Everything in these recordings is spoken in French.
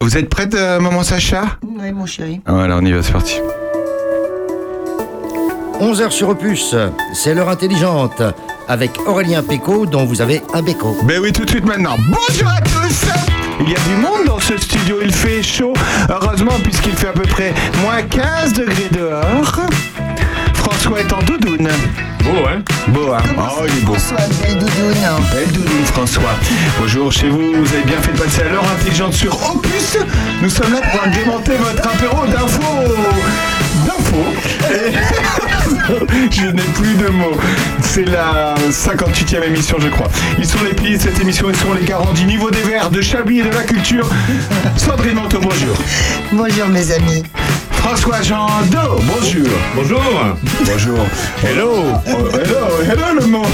Vous êtes prête, euh, maman Sacha? Oui, mon chéri. Voilà, on y va, c'est parti. 11h sur Opus, c'est l'heure intelligente, avec Aurélien Péco, dont vous avez un béco. Ben oui, tout de suite maintenant. Bonjour à tous Il y a du monde dans ce studio, il fait chaud. Heureusement, puisqu'il fait à peu près moins 15 degrés dehors. François est en doudoune. Beau, hein Beau, hein Oh, il est beau. François, belle doudoune. Belle doudoune, François. Bonjour chez vous, vous avez bien fait de passer à l'heure intelligente sur Opus. Nous sommes là pour démonter votre apéro d'infos. D'infos. Et- je n'ai plus de mots. C'est la 58e émission, je crois. Ils sont les piliers de cette émission, ils sont les garants du niveau des verts, de Chablis et de la culture. Sandrine Manteau, bonjour. Bonjour, mes amis. François Jean Do, bonjour. Bonjour Bonjour. Hello Oh, hello, hello le mot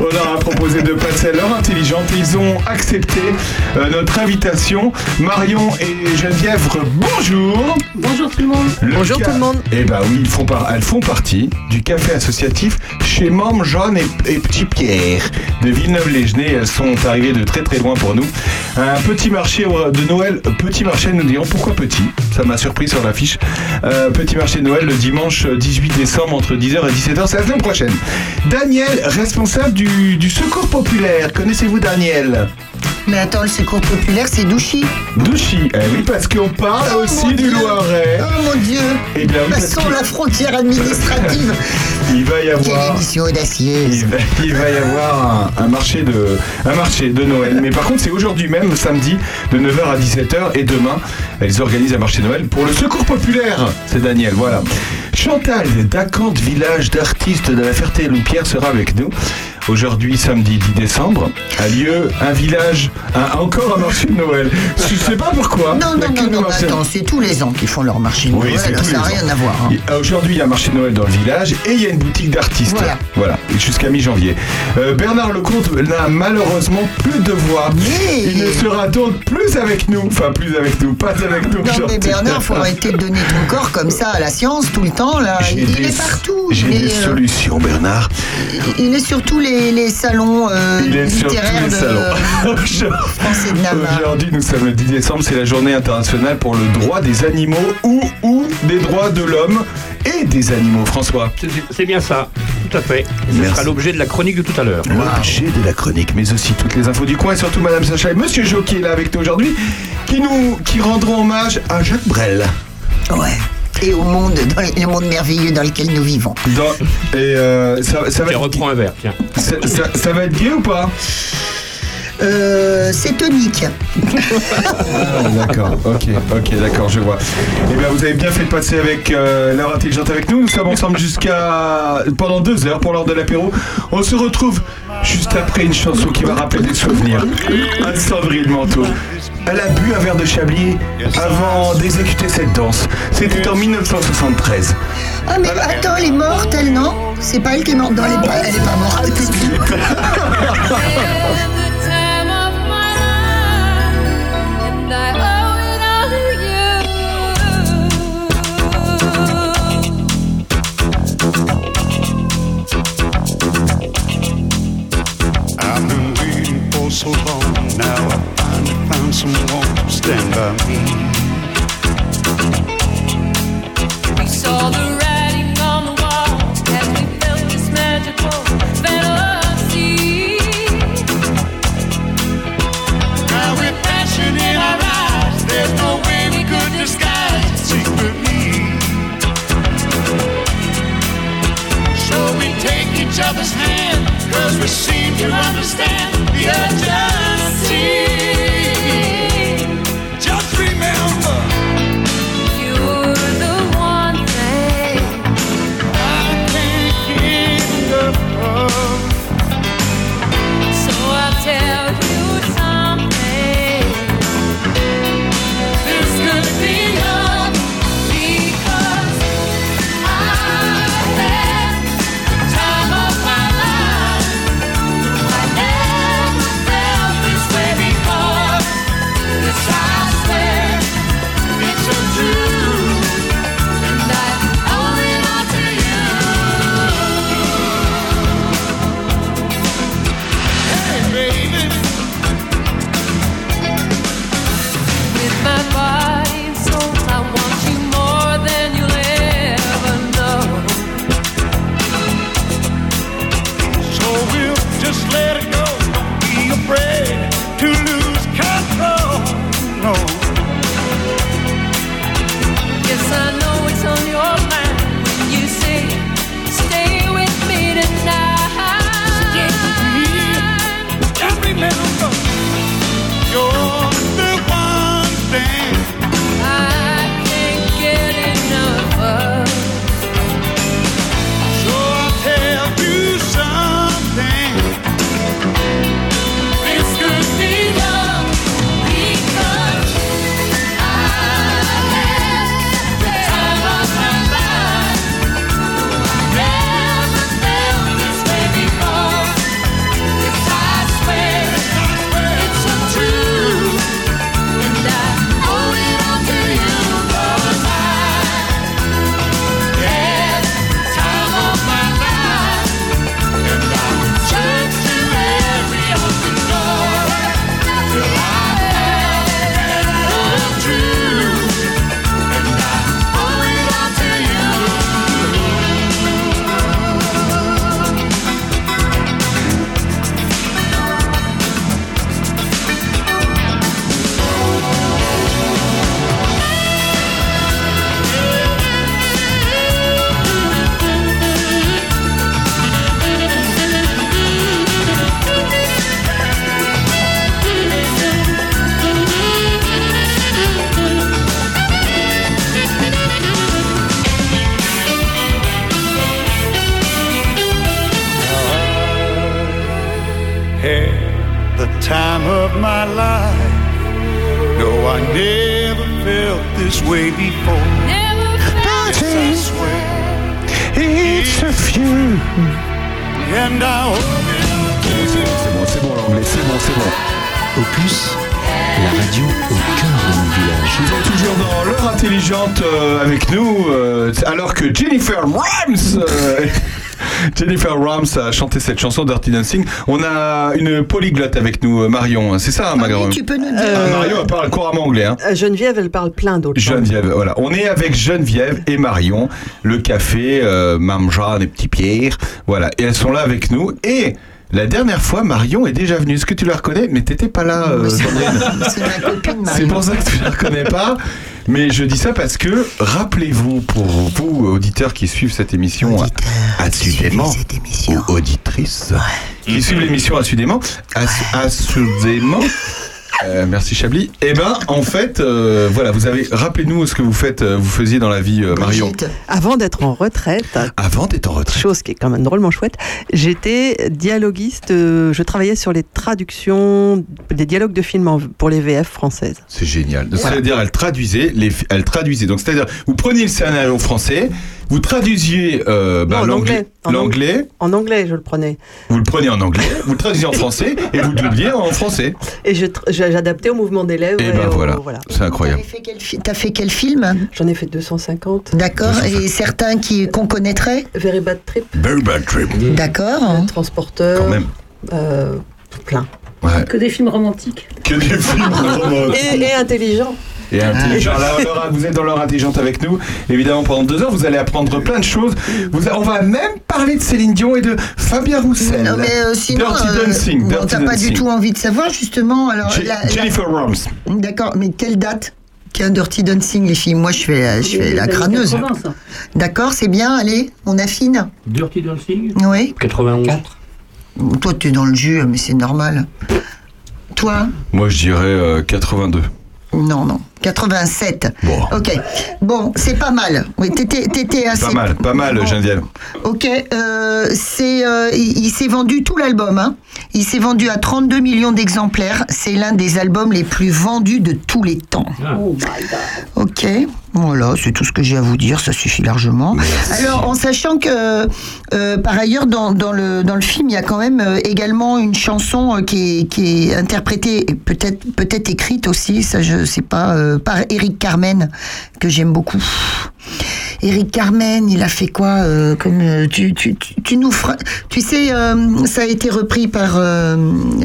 On leur a proposé de passer à l'heure intelligente et ils ont accepté euh, notre invitation. Marion et Geneviève, bonjour Bonjour tout le monde. Bonjour tout le monde. Eh ben oui, ils font par- elles font partie du café associatif chez Mame Jeanne et, et Petit Pierre de Villeneuve-les-Genêts. Elles sont arrivées de très très loin pour nous. Un petit marché euh, de Noël, petit marché, nous dirons pourquoi petit Ça m'a surpris sur l'affiche. Euh, petit marché de Noël le dimanche 18 décembre entre 10h et 17h, c'est la semaine prochaine. Daniel, responsable du, du secours populaire. Connaissez-vous Daniel? Mais attends, le secours populaire, c'est Douchy. Douchy. Eh oui, parce qu'on parle Oh, aussi du Dieu. Loiret. Oh mon Dieu. Eh bien oui, parce Passons la frontière administrative. Il va y avoir. émission audacieuse. Il va, il va y avoir un, un marché de, un marché de Noël. Mais par contre, c'est aujourd'hui même, samedi, de 9h à 17h. Et demain, elles organisent un marché de Noël pour le secours populaire. C'est Daniel, voilà. Chantal d'Acante, village d'artistes de la Ferté-Loupière, sera avec nous. Aujourd'hui, samedi 10 décembre, a lieu un village, un- encore un marché de Noël. Je sais pas pourquoi. Non, non, non, non, marchés- attends, c'est tous les ans qu'ils font leur marché de oui, Noël, ça n'a ans. rien à voir. hein. Aujourd'hui, il y a un marché de Noël dans le village et il y a une boutique d'artistes. Voilà. et jusqu'à mi-janvier. Euh, Bernard Lecomte n'a malheureusement plus de voix. Mais- Il ne sera donc plus avec nous. Enfin, plus avec nous, pas avec nous. Non mais aujourd'hui. Bernard, faut arrêter de donner ton corps comme ça à la science tout le temps là. Il, des- est partout. J'ai il, des est, euh, solutions, Bernard. il est sur tous les, les salons euh, Il est sur tous littéraires les de salons. Aujourd'hui, nous sommes le 10 décembre, c'est la journée internationale pour le droit des animaux ou, ou des droits de l'homme et des animaux. François. C'est- bien ça, tout à fait. Ce sera l'objet de la chronique de tout à l'heure. L'objet de la chronique, mais aussi toutes les infos du coin et surtout Madame Sacha et Monsieur Jo qui est là avec nous aujourd'hui, qui nous qui rendront hommage à Jacques Brel. Ouais. Et au monde, dans le monde merveilleux dans lequel nous vivons. Dans- et euh, ça, ça va Tiens, être, reprends un verre, tiens. ça, ça- ça va être gay ou pas? Euh, c'est tonique. Ah, D'accord, ok, ok, d'accord, je vois. Eh bien, vous avez bien fait de passer avec euh, l'heure intelligente avec nous. Nous sommes ensemble jusqu'à pendant deux heures pour l'heure de l'apéro. On se retrouve juste après une chanson qui va rappeler des souvenirs. Un Sandrine Manteau. Elle a bu un verre de Chablis avant d'exécuter cette danse. C'était en 1973. Ah mais attends, elle est morte, elle non? C'est pas elle qui est morte dans les bras, elle est pas morte. so long. Now I finally found someone to stand by me. We saw the Rams a chanté cette chanson Dirty Dancing. On a une polyglotte avec nous, euh, Marion. C'est ça, Marion Oui, tu peux nous dire. Ah, Marion, elle parle couramment anglais. Hein. Euh, Geneviève, elle parle plein d'autres langues. Geneviève, voilà. On est avec Geneviève et Marion, le café, euh, Mme Jeanne et Petit Pierre. Voilà. Et elles sont là avec nous. Et la dernière fois, Marion est déjà venue. Est-ce que tu la reconnais? Mais t'étais pas là, euh, Sandrine. C'est ma copine, C'est Marie. pour ça que tu la reconnais pas. Mais je dis ça parce que, rappelez-vous, pour vous, auditeurs qui suivent cette émission Auditeurs, cette émission. ou auditrices, qui suivent l'émission assidément, ass- assidément, euh, merci Chablis. Eh ben, en fait, euh, voilà, vous avez, rappelez-nous ce que vous faites, euh, vous faisiez dans la vie, euh, Marion. Avant d'être en retraite, avant d'être en retraite. chose qui est quand même drôlement chouette, j'étais dialoguiste, je travaillais sur les traductions des dialogues de films en- pour les VF françaises. C'est génial. C'est-à-dire, elle traduisait, les, elle traduisait. Donc, c'est-à-dire, vous preniez le scénario français, vous traduisiez euh, bah, l'anglais, anglais. En l'anglais, En anglais, je le prenais. vous le preniez en anglais, vous le traduisiez en français et vous le doubliez en français. Et j'adaptais au mouvement des lèvres. Et ben au- voilà, c'est incroyable. T'as fait quel film? J'en ai fait 250. D'accord. Et certains qui qu'on connaîtrait? Very Bad Trip, Very bad trip. D'accord. Transporteur, Quand même. euh, plein. Ouais. Que des films romantiques. Que des films vraiment. Et, et intelligent. Et intelligent. Là, Laura, vous êtes dans l'heure intelligente avec nous. Évidemment, pendant deux heures, vous allez apprendre plein de choses. Vous, on va même parler de Céline Dion et de Fabien Roussel. Non mais euh, sinon, Dirty euh, Dancing. bon, Dirty t'as pas du tout envie de savoir justement. Alors, Je- la- la- Jennifer Rams. d'accord. Mais quelle date Qu'un Dirty Dancing, les filles? Moi, je fais, la- je fais la crâneuse. 80, ça. D'accord, c'est bien. Allez, on affine. Dirty Dancing? Oui. 91. Toi, tu es dans le jus, mais c'est normal. Toi? Moi, je dirais euh, 82. Non, non. 87. Bon. Ok. Bon, c'est pas mal. Oui, t'étais, t'étais assez. Pas mal, pas mal, Bon. Geneviève. Ok. euh, c'est, euh, il, il s'est vendu tout l'album. Hein. Il s'est vendu à 32 millions d'exemplaires. C'est l'un des albums les plus vendus de tous les temps. Oh my god. Ok. Voilà, c'est tout ce que j'ai à vous dire. Ça suffit largement. Alors, en sachant que, euh, par ailleurs, dans, dans le, dans le film, il y a quand même euh, également une chanson euh, qui, est, qui est interprétée, et peut-être peut-être écrite aussi, ça je sais pas, euh, par Eric Carmen, que j'aime beaucoup. Eric Carmen, il a fait quoi euh, comme euh, tu, tu, tu, tu nous feras- tu sais, euh, ça a été repris par euh,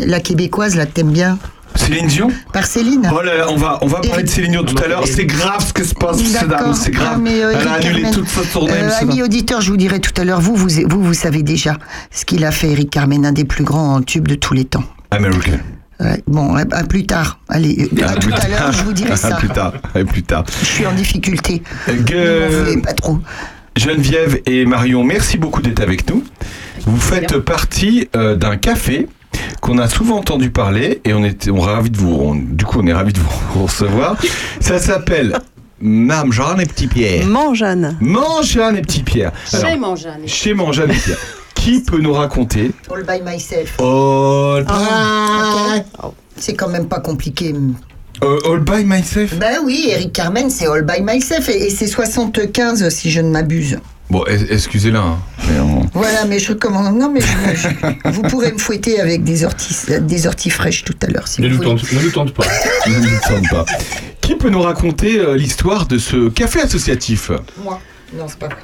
la québécoise, là, que t'aimes bien, Céline Dion par Céline. Oh là on va, on va parler de Céline Dion tout à l'heure. C'est grave ce que se passe, cette dame, c'est grave. Ah, mais, euh, Elle a Eric annulé Carmen. toute sa tournée. Euh, amis auditeurs, je vous dirai tout à l'heure, vous, vous, vous, vous savez déjà ce qu'il a fait, Eric Carmen, un des plus grands tubes de tous les temps. American. Ouais, bon, à, à plus tard. Allez, euh, à, tout à l'heure, je vous dirai À ça. plus tard. À plus tard. Je suis en difficulté. Que- voulez pas trop. Geneviève et Marion, merci beaucoup d'être avec nous. Vous faites partie euh, d'un café qu'on a souvent entendu parler et on est, on est ravis de vous. on- du coup, on est ravis de vous recevoir. Ça s'appelle Mme Jeanne et Petit Pierre. Mangeanne. Mangeanne et Petit Pierre. Alors, Chez Mangeanne. chez Mangeanne et Pierre. Qui peut nous raconter All by myself. Oh, Ok. C'est quand même pas compliqué. euh, All by myself Ben oui, Eric Carmen, c'est All by myself et, et c'est 75 si je ne m'abuse. Bon, excusez-la. hein, on- Voilà, mais je recommande. Non, mais je- je- vous pourrez me fouetter avec des orties, des orties fraîches tout à l'heure si Ne vous nous, voulez. tente, ne nous tente pas. ne me sens pas. Qui peut nous raconter euh, l'histoire de ce café associatif? Moi. Non, c'est pas vrai.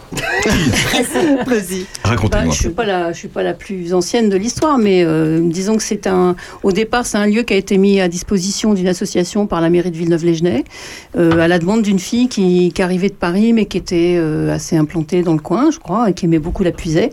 Vas-y. Bah, Racontez-moi. je suis pas la, je suis pas la plus ancienne de l'histoire, mais euh, disons que c'est un, au départ, c'est un lieu qui a été mis à disposition d'une association par la mairie de Villeneuve-les-Genêts, euh, à la demande d'une fille qui, qui arrivait de Paris, mais qui était euh, assez implantée dans le coin, je crois, et qui aimait beaucoup la puisée,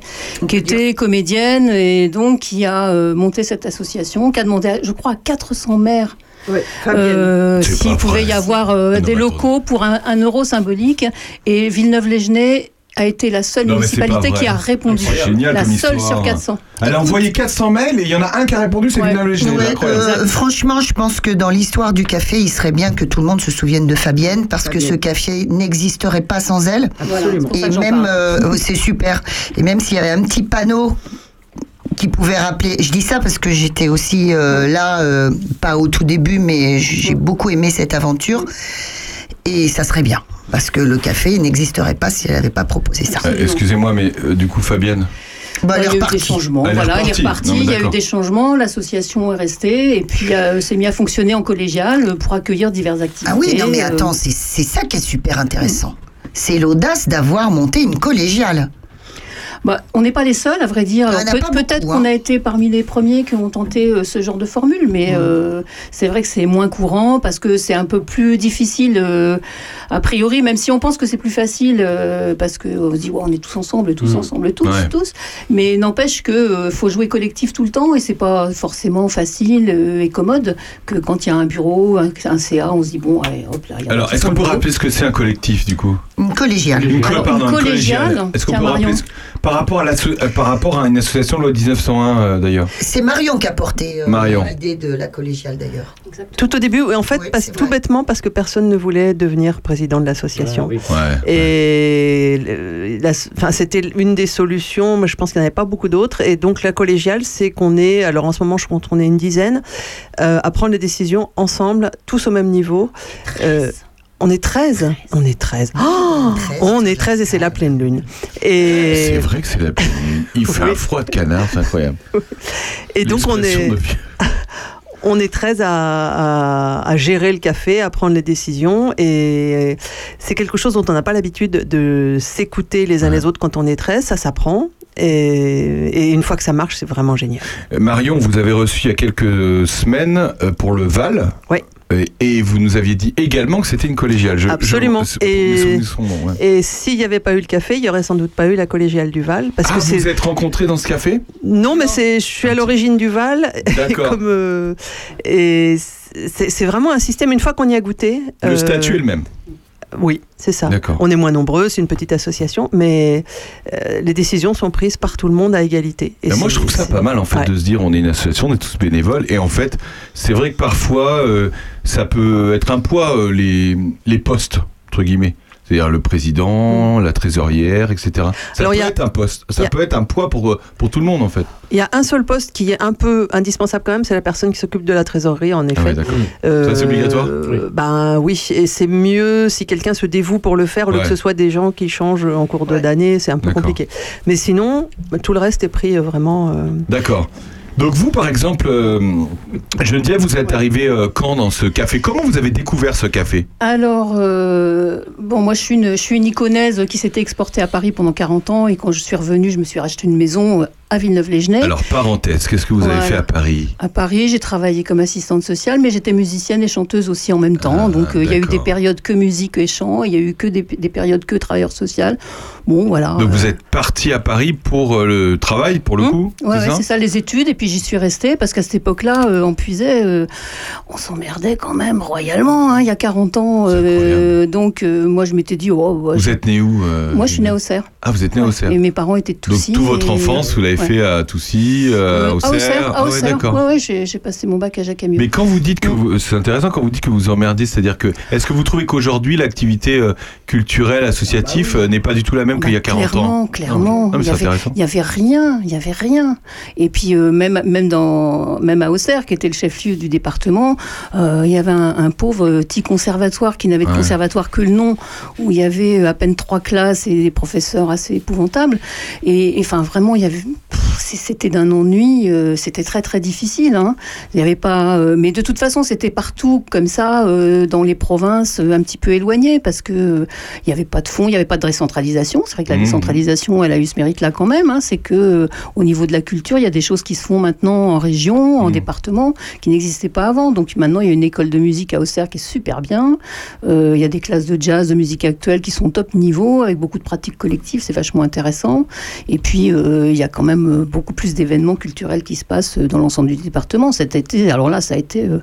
qui était comédienne et donc qui a euh, monté cette association, qui a demandé, à- je crois, à 400 maires Ouais, euh, s'il pouvait y avoir euh, des locaux pour un, un euro symbolique. Et Villeneuve-les-Genêts a été la seule Non, municipalité qui a répondu. C'est génial la seule histoire. sur 400. Elle a envoyé 400 mails et il y en a un qui a répondu, c'est Ouais. Villeneuve les Ouais, incroyable. euh, franchement, je pense que dans l'histoire du café, il serait bien que tout le monde se souvienne de Fabienne, parce que ce café n'existerait pas sans elle. Ça Et même, euh, c'est super. Et même s'il y avait un petit panneau qui pouvait rappeler. Je dis ça parce que j'étais aussi euh, là, euh, pas au tout début, mais j'ai beaucoup aimé cette aventure. et ça serait bien. Parce que le café n'existerait pas si elle n'avait pas proposé ça. Euh, Excusez-moi, mais euh, du coup, Fabienne. Bah, elle est il y a eu des changements. Elle est voilà, il est repartie. reparti. Non, il y a eu des changements. L'association est restée et puis euh, s'est mis à fonctionner en collégial pour accueillir diverses activités. Ah oui, non mais attends, c'est c'est ça qui est super intéressant. C'est l'audace d'avoir monté une collégiale. Bah, on n'est pas les seuls, à vrai dire. Il y en Alors, a peut- pas Peut-être hein. qu'on a été parmi les premiers qui ont tenté euh, ce genre de formule, mais euh, c'est vrai que c'est moins courant parce que c'est un peu plus difficile euh, a priori, même si on pense que c'est plus facile euh, parce qu'on se dit ouais, on est tous ensemble, tous ensemble, tous, Ouais. tous. Mais n'empêche que euh, faut jouer collectif tout le temps et c'est pas forcément facile euh, et commode que quand il y a un bureau, un, un CA, on se dit bon, allez, hop là. il y a Alors, est-ce qu'on peut rappeler ce que c'est un collectif, du coup? Une collégiale. Une, co- Alors, pardon, une une collégiale, Est-ce qu'on peut rappeler par rapport à, euh, par rapport à une association loi 1901 euh, d'ailleurs C'est Marion qui a porté euh, Marion. l'idée de la collégiale d'ailleurs. Tout au début, et en fait, Oui, parce- c'est tout vrai. bêtement parce que personne ne voulait devenir président de l'association. Ah oui. Ouais. Et le- la- enfin, c'était une des solutions, mais je pense qu'il n'y en avait pas beaucoup d'autres. Et donc la collégiale, c'est qu'on est, alors en ce moment je compte qu'on est une dizaine, euh, à prendre les décisions ensemble, tous au même niveau. On est 13 On est 13. Oh on est 13 et c'est la pleine lune. Et, C'est vrai que c'est la Il fait Oui. un froid de canard, c'est incroyable. et donc on est, de on est 13 à, à- à gérer le café, à prendre les décisions. Et c'est quelque chose dont on n'a pas l'habitude de s'écouter les uns Ouais. les autres quand on est 13. Ça s'apprend. Et, et une fois que ça marche, c'est vraiment génial. Euh, Marion, vous avez reçu il y a quelques semaines euh, pour le Val. Oui. Euh, Et vous nous aviez dit également que c'était une collégiale. Je- Absolument. je- Et- ouais. S'il n'y avait pas eu le café, il n'y aurait sans doute pas eu la collégiale du Val. Parce Ah, que vous êtes rencontrés dans ce café? Non, mais c'est, je suis à l'origine du Val. D'accord. comme, euh, et c'est, c'est vraiment un système, une fois qu'on y a goûté. Le euh, statut est le même. Oui, c'est ça. On est moins nombreux, c'est une petite association, mais euh, les décisions sont prises par tout le monde à égalité. Et Ben, moi, je trouve ça pas mal en fait Ouais. de se dire on est une association, on est tous bénévoles. Et en fait, c'est vrai que parfois, euh, ça peut être un poids euh, les, les postes entre guillemets. C'est-à-dire le président, la trésorière, etc. Ça Mm. Alors, peut a- être un poste, ça a- peut être un poids pour, pour tout le monde en fait. Il y a un seul poste qui est un peu indispensable quand même, c'est la personne qui s'occupe de la trésorerie, en Ah effet. d'accord. Euh, Ça, c'est obligatoire euh, Ben oui, et c'est mieux si quelqu'un se dévoue pour le faire, au lieu que ce soit des gens qui changent en cours Ouais. d'année, c'est un peu compliqué. Mais sinon, tout le reste est pris euh, vraiment. euh, D'accord. Donc vous, par exemple, euh, Geneviève, vous êtes arrivé euh, quand dans ce café? Comment vous avez découvert ce café? Alors, euh, bon, moi je suis, une, je suis une iconaise qui s'était exportée à Paris pendant 40 ans et quand je suis revenue, je me suis racheté une maison euh, à Villeneuve-les-Genêts. Alors, parenthèse, qu'est-ce que vous avez fait à Paris? À Paris, j'ai travaillé comme assistante sociale, mais j'étais musicienne et chanteuse aussi en même temps. Ah, Donc, il y a eu des périodes que musique et chant, il y a eu que des, des périodes que travailleur social. Bon, voilà. Donc vous êtes parti à Paris pour le travail, pour le Hum, coup Ouais, c'est ouais, ça? ça, les études. Et puis j'y suis restée parce qu'à cette époque-là, euh, on puisait, euh, on s'emmerdait quand même royalement, hein, il y a 40 ans. Euh, donc moi, je m'étais dit, oh, ouais, Vous je- êtes né où moi je suis née à Auxerre. Ah, vous êtes né à Auxerre. Et mes parents étaient Donc Toussy. toute votre enfance, vous l'avez ouais. fait à Toussy, Auxerre. à Ah d'accord. Ouais, ouais, j'ai passé mon bac à Jacques-Amiot. Mais quand vous dites que vous, c'est intéressant quand vous dites que vous emmerdez, c'est-à-dire que est-ce que vous trouvez qu'aujourd'hui l'activité culturelle associative euh, n'est pas du tout la même qu'il y a 40 Bah clairement, ans Clairement, Non, mais il y c'est avait, rien, il y avait rien. Et puis euh, même même dans même à Auxerre, qui était le chef-lieu du département, euh, il y avait un, un pauvre petit conservatoire qui n'avait de Ouais. conservatoire que le nom, où il y avait euh, à peine trois classes et des professeurs assez épouvantables. Et et, enfin vraiment, il y avait c'était d'un ennui, euh, c'était très très difficile. hein. Il y avait pas, euh, mais de toute façon, c'était partout comme ça euh, dans les provinces euh, un petit peu éloignées parce que euh, il n'y avait pas de fonds, il n'y avait pas de décentralisation. C'est vrai que la Mmh. décentralisation, elle a eu ce mérite-là quand même. hein. c'est que euh, au niveau de la culture, il y a des choses qui se font maintenant en région, en Mmh. département, qui n'existaient pas avant. Donc maintenant, il y a une école de musique à Auxerre qui est super bien. Euh, il y a des classes de jazz, de musique actuelle qui sont top niveau, avec beaucoup de pratiques collectives. C'est vachement intéressant. Et puis, euh, il y a quand même euh, beaucoup plus d'événements culturels qui se passent dans l'ensemble du département. Cet été, alors là, ça a été euh,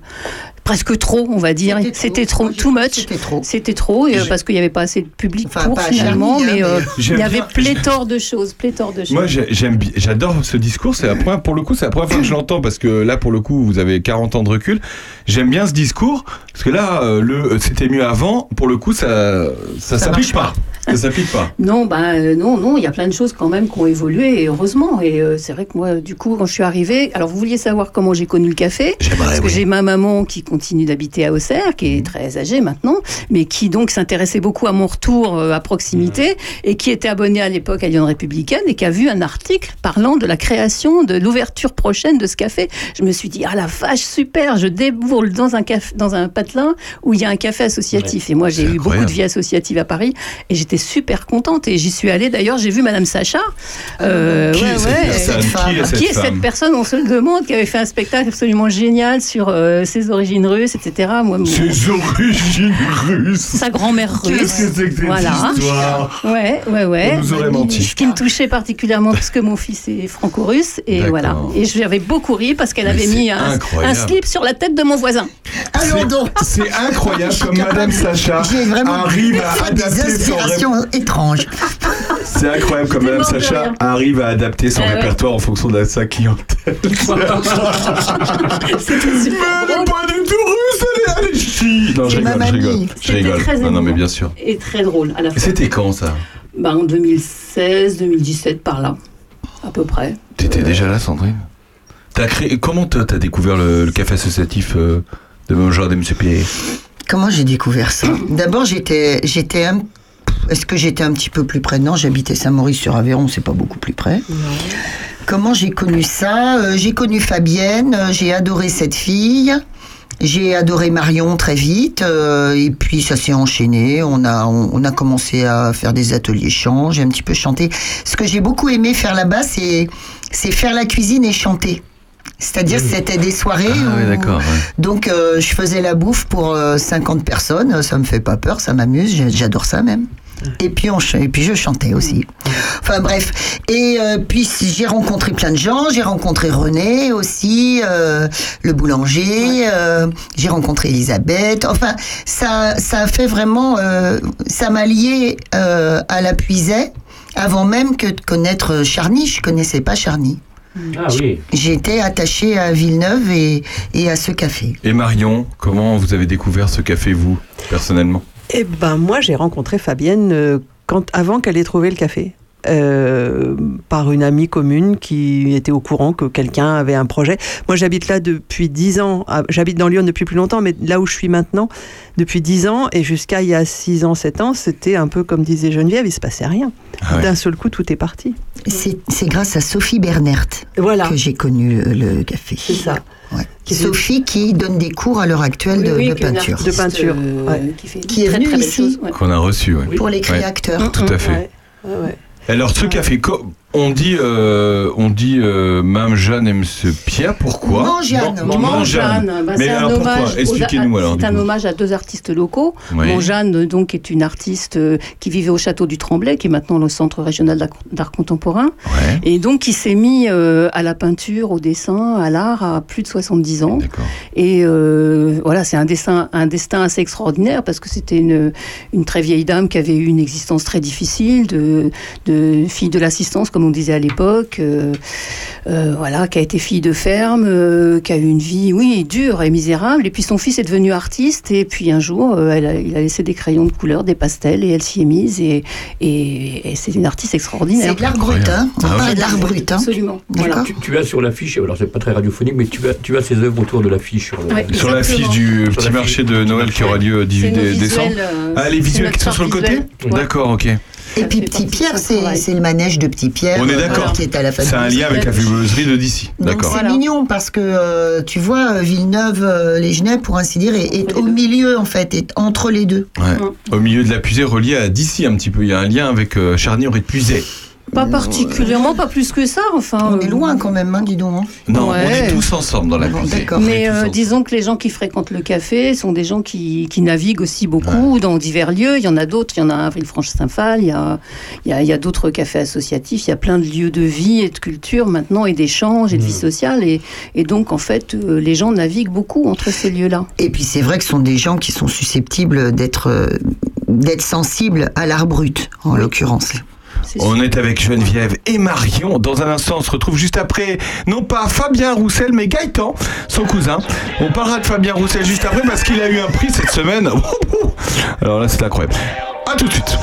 presque trop, on va dire. C'était trop, too much. C'était trop. C'était trop, et, euh, parce qu'il n'y avait pas assez de public Enfin, pour pas finalement, hein, mais, euh, il y avait bien- pléthore de choses, pléthore de choses. Moi, j'ai- j'aime, j'adore ce discours. C'est la première, pour le coup, c'est la première fois que je l'entends parce que là, pour le coup, vous avez 40 ans de recul. J'aime bien ce discours parce que là, euh, le, c'était mieux avant. Pour le coup, ça, ça, Ça s'applique marche pas. Ça s'applique pas. Non, bah, euh, non, non, il y a plein de choses quand même qui ont évolué, et heureusement. Et euh, c'est vrai que moi, du coup, quand je suis arrivée, alors vous vouliez savoir comment j'ai connu le café Parce que oui. j'ai ma maman qui continue d'habiter à Auxerre, qui est très âgée maintenant, mais qui donc s'intéressait beaucoup à mon retour euh, à proximité, et qui était abonnée à l'époque à Lyon Républicaine, et qui a vu un article parlant de la création, de l'ouverture prochaine de ce café. Je me suis dit, ah la vache, super, je déboule dans un, café, dans un patelin où il y a un café associatif. Et moi, j'ai eu beaucoup de vie associative à Paris, et j'étais super contente. Et j'y suis allée, d'ailleurs, j'ai vu Madame Sacha. Euh, Qui ouais, est cette ouais. personne Qui est cette Qui est cette personne On se le demande, qui avait fait un spectacle absolument génial sur euh, ses origines russes, etc. Moi, mon- Ses origines russes. sa grand-mère russe. Qu'est-ce que c'est que cette Voilà. histoire Ouais, ouais, ouais. On nous aurait menti. Ce qui me touchait particulièrement parce que mon fils est franco-russe et voilà. Et j'avais beaucoup ri parce qu'elle Mais avait mis un, un slip sur la tête de mon voisin. Allons donc. C'est incroyable comme Madame Sacha arrive à adapter son étranges. C'est incroyable comme Madame Sacha arrive à adapter son ouais. répertoire en fonction de sa clientèle. C'était Mais super elle russe, elle est. Non, je rigole, je rigole. Je C'était rigole. très Non, non, mais bien sûr. Et très drôle à la Et fois. c'était quand ça? Bah, en 2016, 2017, par là, à peu près. T'étais déjà là, Sandrine? T'as créé. Comment t'as découvert le, le café associatif euh, de Montjoie de M. Pierre? Comment j'ai découvert ça? D'abord, j'étais, j'étais un- Est-ce que j'étais un petit peu plus près? Non, j'habitais Saint-Maurice-sur-Aveyron, c'est pas beaucoup plus près. Comment j'ai connu ça? Euh, J'ai connu Fabienne, euh, j'ai adoré cette fille. J'ai adoré Marion très vite, euh, et puis ça s'est enchaîné. On a, on, on a commencé à faire des ateliers chant, j'ai un petit peu chanté. Ce que j'ai beaucoup aimé faire là-bas, c'est, c'est faire la cuisine et chanter. C'est-à-dire, c'était des soirées Ah oui, où- d'accord. ouais. donc euh, je faisais la bouffe pour euh, 50 personnes, ça me fait pas peur, ça m'amuse, j'adore ça même. Et puis, on, ch- et puis je chantais aussi. Enfin bref. Et euh, puis j'ai rencontré plein de gens. J'ai rencontré René aussi, euh, le boulanger. euh, j'ai rencontré Elisabeth. Enfin, ça, ça a fait vraiment, euh, ça m'a lié euh, à la Puisaye avant même que de connaître Charny. Je connaissais pas Charny. Ah oui. J'étais attachée à Villeneuve et, et à ce café. Et Marion, comment vous avez découvert ce café, vous, personnellement? Eh ben moi j'ai rencontré Fabienne euh, quand, avant qu'elle ait trouvé le café. euh, par une amie commune qui était au courant que quelqu'un avait un projet. Moi, j'habite là depuis 10 ans. J'habite dans Lyon depuis plus longtemps, mais là où je suis maintenant, depuis 10 ans, et jusqu'à il y a 6 ans, 7 ans, c'était un peu comme disait Geneviève, il se passait rien. Ah ouais. D'un seul coup, tout est parti. C'est c'est grâce à Sophie Bernert Voilà, que j'ai connu euh, le café. c'est ça. Ouais. Sophie qui donne des cours à l'heure actuelle de, Oui, oui, peinture. De peinture, euh, ouais. qui fait Qui est très, venue très ici. choses, ouais. Qu'on a reçu, ouais. Pour les Ouais. créateurs. Tout à fait. Ouais, ouais, ouais. Alors, ce café, on dit, euh, on dit euh, Mme Jeanne aime ce Pierre, pourquoi Mangeanne. Mon- Mangeanne, bah, Mais c'est un alors pourquoi hommage aux- Expliquez-nous alors. C'est du un coup. hommage à deux artistes locaux. Oui. Mangeanne, donc, est une artiste euh, qui vivait au château du Tremblay, qui est maintenant le Centre régional d'art- contemporain, Ouais, et donc qui s'est mis euh, à la peinture, au dessin, à l'art à plus de 70 ans. Et voilà, c'est un destin, un destin assez extraordinaire parce que c'était une, une très vieille dame qui avait eu une existence très difficile, de, de fille de l'assistance, comme on disait à l'époque, euh, euh, voilà, qui a été fille de ferme, euh, qui a eu une vie, oui, dure et misérable. Et puis son fils est devenu artiste. Et puis un jour, euh, elle a- il a laissé des crayons de couleur, des pastels, et elle s'y est mise. Et, et, et c'est une artiste extraordinaire. C'est de l'art brut, hein On parle oui. d'art brut, hein Absolument. Voilà. Tu, tu as sur l'affiche, alors c'est pas très radiophonique, mais tu as, tu as ces œuvres autour de l'affiche. Sur, le- Ouais. Sur l'affiche du Sur petit marché de Noël qui aura lieu C'est 18 nos dé- visuels, décembre. euh, Ah, les visuels qui sont sur le côté. D'accord, ok. Et puis Petit Pierre, c'est le manège de Petit Pierre. On est euh, d'accord. Qui est à la C'est un lien avec la fumeuse de d'ici. Donc D'accord. c'est Voilà. mignon parce que euh, tu vois euh, Villeneuve, euh, les Genèves pour ainsi dire, est, est au milieu en fait, est entre les deux. Ouais. Au milieu de la puisée, relié à d'ici un petit peu. Il y a un lien avec euh, Charny-Auray de Puisay. Pas particulièrement, pas plus que ça. Enfin, On est euh, loin quand même, hein, dis donc. hein. Non, on est tous ensemble dans la Bon, Mais euh, disons que les gens qui fréquentent le café sont des gens qui, qui naviguent aussi beaucoup dans divers lieux. Il y en a d'autres. Il y en a un à Villefranche-Saint-Phal. Il y a, il y a, il y a d'autres cafés associatifs. Il y a plein de lieux de vie et de culture maintenant et d'échanges et de vie sociale. Et, et donc, en fait, euh, les gens naviguent beaucoup entre ces lieux-là. Et puis c'est vrai que ce sont des gens qui sont susceptibles d'être euh, d'être sensibles à l'art brut, en l'occurrence. On est avec Geneviève et Marion. Dans un instant, on se retrouve juste après, non pas Fabien Roussel, mais Gaëtan, son cousin. On parlera de Fabien Roussel juste après parce qu'il a eu un prix cette semaine. Alors là, c'est incroyable. À tout de suite.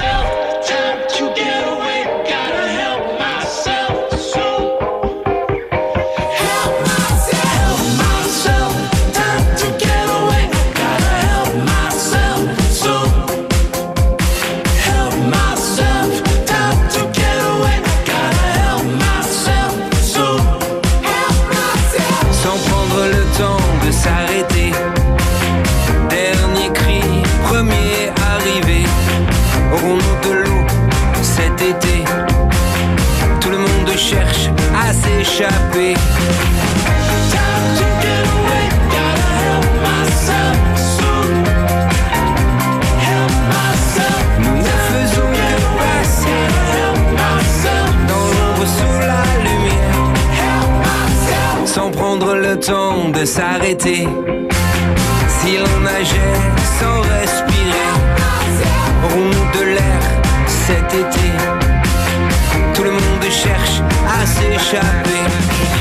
Temps de s'arrêter. Si l'on nageait sans respirer, aurons-nous de l'air cet été Tout le monde cherche à s'échapper.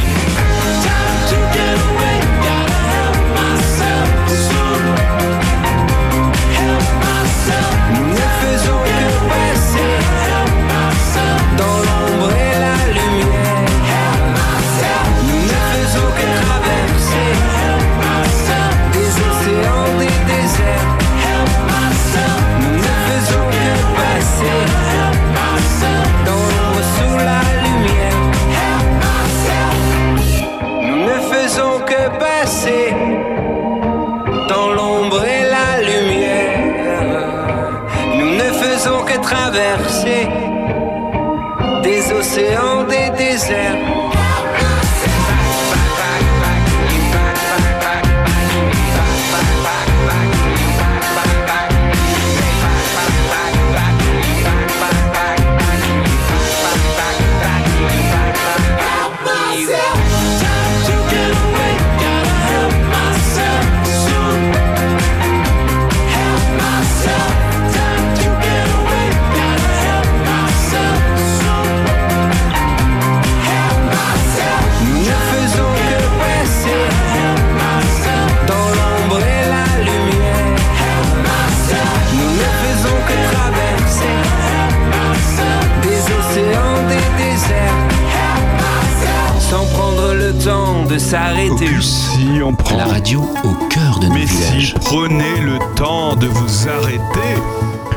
S'arrêter. Si on prend. La radio au cœur de nos Mais si, villages. prenez le temps de vous arrêter.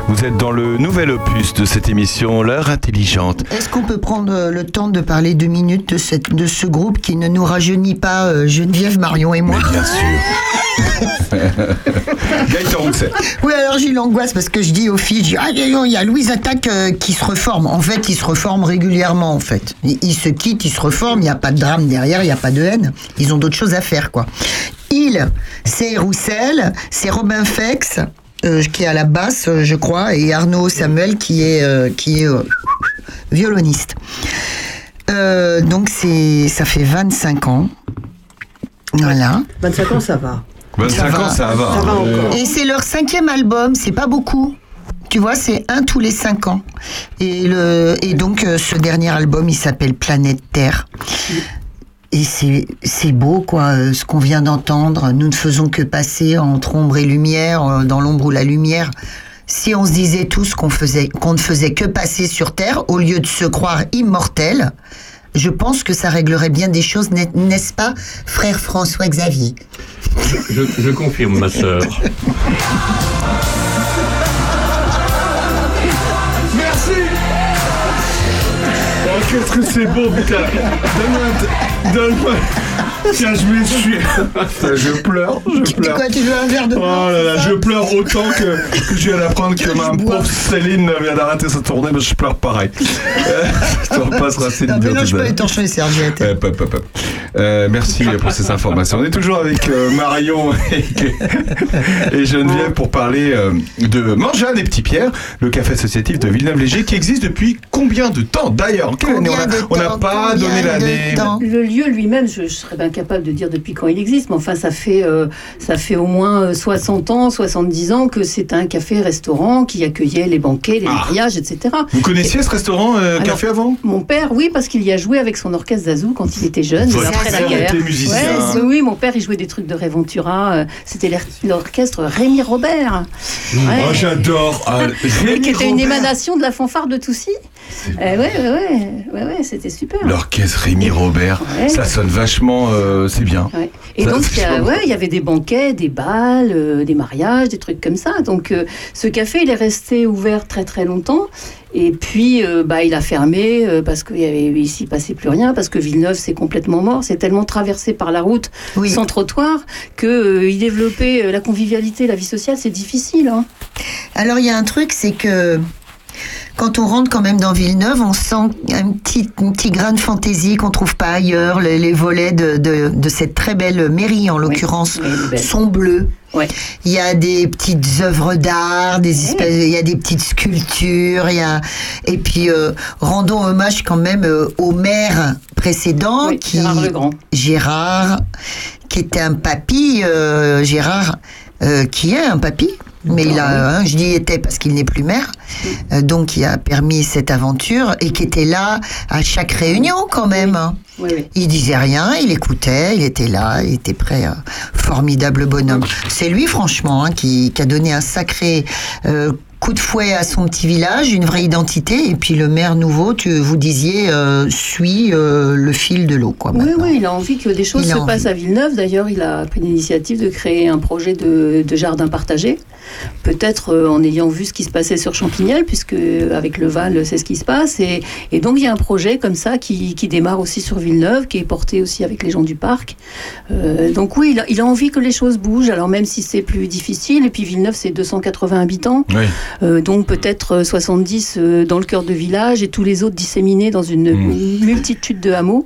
Vous êtes dans le nouvel opus de cette émission, L'heure intelligente. Est-ce qu'on peut prendre euh, le temps de parler deux minutes de, cette, de ce groupe qui ne nous rajeunit pas, euh, Geneviève, Marion et moi? Mais bien sûr. Gaëtan Rousset. Oui, alors j'ai l'angoisse parce que je dis aux filles, je dis, ah, il y a Louise Attaque euh, qui se reforme. En fait, il se reforme régulièrement, en fait. Ils il se quittent, ils se reforment, il n'y a pas de drame derrière, il n'y a pas de haine. Ils ont d'autres choses à faire, quoi. Il, c'est Roussel, c'est Robin Fex, euh, qui est à la basse, euh, je crois, et Arnaud Samuel, qui est, euh, qui est euh, violoniste. Euh, donc, c'est, ça fait 25 ans. Voilà. 25 ans, ça va. 25 ans, ça va. Ça va encore. Et c'est leur cinquième album, c'est pas beaucoup. Tu vois, c'est un tous les cinq ans. Et, le, et donc, ce dernier album, il s'appelle Planète Terre. Et c'est c'est beau, quoi, euh, ce qu'on vient d'entendre. Nous ne faisons que passer entre ombre et lumière, euh, dans l'ombre ou la lumière. Si on se disait tous qu'on faisait, qu'on ne faisait que passer sur Terre, au lieu de se croire immortel, je pense que ça réglerait bien des choses, n'est- n'est-ce pas, frère François Xavier Je, je confirme, ma sœur. Merci Oh, qu'est-ce que c'est beau, putain Donne-moi un- Donne-moi... Tiens, je m'essuie. Je pleure, je pleure. Quoi, tu veux un verre de Oh là là, je pleure autant que, que je viens d'apprendre que ma pauvre Céline vient d'arrêter sa tournée, mais je pleure pareil. Euh, on passera Céline Non, mais non, je à peux étancher les serviettes. Hop, hop, hop. Euh, merci pour ces informations. On est toujours avec euh, Marion et, et Geneviève pour parler euh, de Mangeane et Petit Pierre, le café associatif de Villeneuve-Léger qui existe depuis combien de temps d'ailleurs? En quelle année? Combien de On n'a- pas donné l'année. Le lieu lui-même, je, je serais bien capable de dire depuis quand il existe, mais enfin, ça fait, euh, ça fait au moins euh, 60 ans, 70 ans que c'est un café-restaurant qui accueillait les banquets, les Ah. mariages, etc. Vous connaissiez ce restaurant euh, Alors, café avant? Mon père, oui, parce qu'il y a joué avec son orchestre Zazou quand il était jeune, après la guerre. Ouais, oui, mon père, il jouait des trucs de Réventura. euh, C'était l'or- l'orchestre Rémi Robert. Ouais. Oh, j'adore. Ah, Rémi qui était une émanation de la fanfare de Toussy. Eh ouais, ouais, ouais, ouais, ouais, c'était super. L'orchestre Rémi Robert, ça sonne vachement, euh, c'est bien. Ouais. Et Ça, donc, il y, a- chaud. ouais, il y avait des banquets, des balles, euh, des mariages, des trucs comme ça. Donc, euh, ce café, il est resté ouvert très très longtemps. Et puis, euh, bah, il a fermé euh, parce qu'il y avait ici passait plus rien, parce que Villeneuve, c'est complètement mort. C'est tellement traversé par la route, Oui. sans trottoir, que euh, y développer euh, la convivialité, la vie sociale, c'est difficile. hein. Alors il y a un truc, c'est que quand on rentre quand même dans Villeneuve, on sent un petit, un petit grain de fantaisie qu'on trouve pas ailleurs. Les, les volets de, de, de cette très belle mairie, en l'occurrence, sont bleus. Il y a des petites œuvres d'art, des espèces, il y a des petites sculptures, il y a et puis euh, rendons hommage quand même euh, au maire précédent qui Gérard Legrand. Gérard, qui était un papy, euh, Gérard, qui est un papy, mais il a, hein, je dis était parce qu'il n'est plus maire, euh, donc qui a permis cette aventure et qui était là à chaque réunion quand même. Oui, oui. Il disait rien, il écoutait, il était là, il était prêt. euh, formidable bonhomme. C'est lui, franchement, hein, qui, qui a donné un sacré euh, coup de fouet à son petit village, une vraie identité. Et puis le maire nouveau, tu, vous disiez, euh, suit euh, le fil de l'eau. Quoi, Oui, maintenant. oui, il a envie que des choses Il se envie. passent à Villeneuve. D'ailleurs, il a pris l'initiative de créer un projet de, de jardin partagé. Peut-être euh, en ayant vu ce qui se passait sur Champignelles, puisque avec le Val, c'est ce qui se passe. Et, et donc, il y a un projet comme ça qui, qui démarre aussi sur Villeneuve, qui est porté aussi avec les gens du parc. Euh, donc, oui, il a, il a envie que les choses bougent. Alors, même si c'est plus difficile, et puis Villeneuve, c'est 280 habitants. Oui. Euh, donc peut-être euh, 70 euh, dans le cœur de village et tous les autres disséminés dans une multitude de hameaux.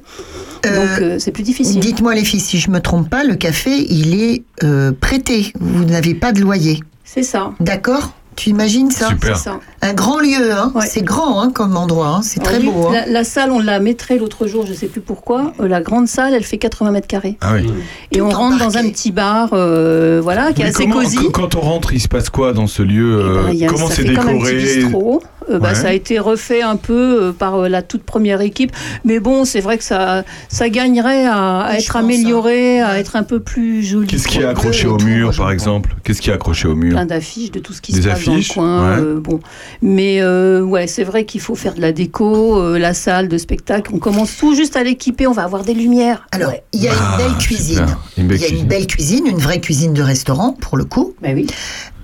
donc euh, c'est plus difficile. Dites-moi les filles, si je me trompe pas, le café, il est euh, prêté. Vous n'avez pas de loyer. C'est ça. D'accord? Tu imagines ça Super. C'est ça. Un grand lieu, hein. c'est grand hein, comme endroit, hein. c'est très beau. hein. La, la salle, on l'a mettrée l'autre jour, je sais plus pourquoi. Euh, la grande salle, elle fait 80 mètres carrés. Ah oui. Et on rentre dans un petit bar, euh, voilà, qui est assez comment- cosy. qu- Quand on rentre, il se passe quoi dans ce lieu euh, Il y a- Comment c'est fait comme un petit décoré? Euh, bah, Ouais. Ça a été refait un peu euh, par euh, la toute première équipe. Mais bon, c'est vrai que ça, ça gagnerait à, à être amélioré, à être un peu plus joli. Qu'est-ce qui est accroché au mur, par exemple? Qu'est-ce qui est accroché au mur? Plein d'affiches de tout ce qui Des se passe affiches, dans le coin. ouais. euh, bon, mais euh, ouais, c'est vrai qu'il faut faire de la déco, euh, la salle de spectacle. On commence tout juste à l'équiper. On va avoir des lumières. Alors, il y a Ah, une belle cuisine. il y a cuisine. une belle cuisine, une vraie cuisine de restaurant, pour le coup. Ben oui.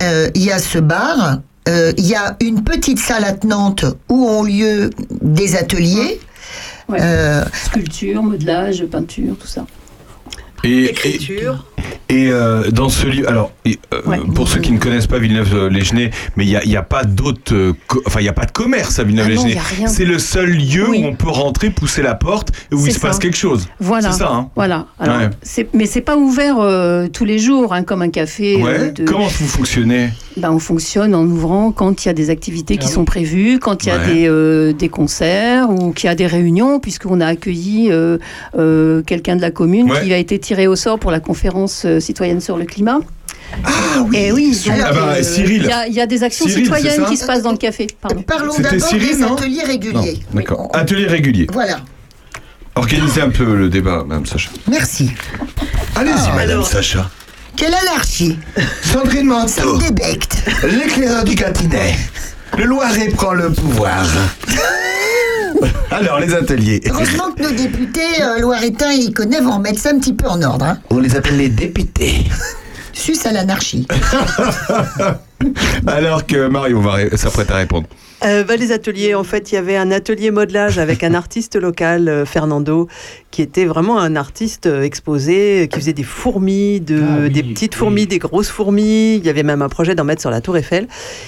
Euh, il y a ce bar. Euh, il y a une petite salle attenante où ont lieu des ateliers. Ouais. Euh, Sculpture, modelage, peinture, tout ça. Et, Écriture. Et, euh, dans ce lieu, alors et, euh, pour ceux qui ne connaissent pas Villeneuve-les-Genêts, mais il n'y a, il y a pas d'autres, euh, co- enfin il n'y a pas de commerce à Ah non, Villeneuve-les-Genêts. il y a rien. c'est le seul lieu Oui. où on peut rentrer, pousser la porte et où il se passe quelque chose. Voilà. C'est ça. Hein Voilà. Alors, Ouais. c'est- mais c'est pas ouvert euh, tous les jours, hein, comme un café. euh, Ouais. de- Comment vous fonctionnez? Ben, on fonctionne en ouvrant quand il y a des activités qui Ah sont prévues, quand il y a Ouais. des, euh, des concerts ou qu'il y a des réunions, puisqu'on a accueilli euh, euh, quelqu'un de la commune Ouais. qui a été tiré au sort pour la conférence euh, citoyenne sur le climat. Ah oui, Et oui, Ah bah, euh. Il y a- il y, a des actions Cyril, citoyennes qui se passent dans le café. Pardon. Parlons C'était d'abord Cyril, des non ateliers réguliers. D'accord. Atelier régulier. Voilà. Organisez un peu le débat, Madame Sacha. Merci. Allez-y, Ah, Madame alors. Sacha. Quelle anarchie Sandrine Manteau. L'éclaireur du Gâtinais. Le Loiret prend le pouvoir. Alors, les ateliers. Heureusement que nos députés euh, loiretains et Iconais vont remettre ça un petit peu en ordre. Hein. On les appelle les députés. Sus à l'anarchie. Alors que Mario s'apprête à répondre. Euh, bah, les ateliers, en fait, il y avait un atelier modelage avec un artiste local, euh, Fernando, qui était vraiment un artiste euh, exposé, qui faisait des fourmis, de, Ah oui, des petites fourmis, des grosses fourmis. Il y avait même un projet d'en mettre sur la Tour Eiffel.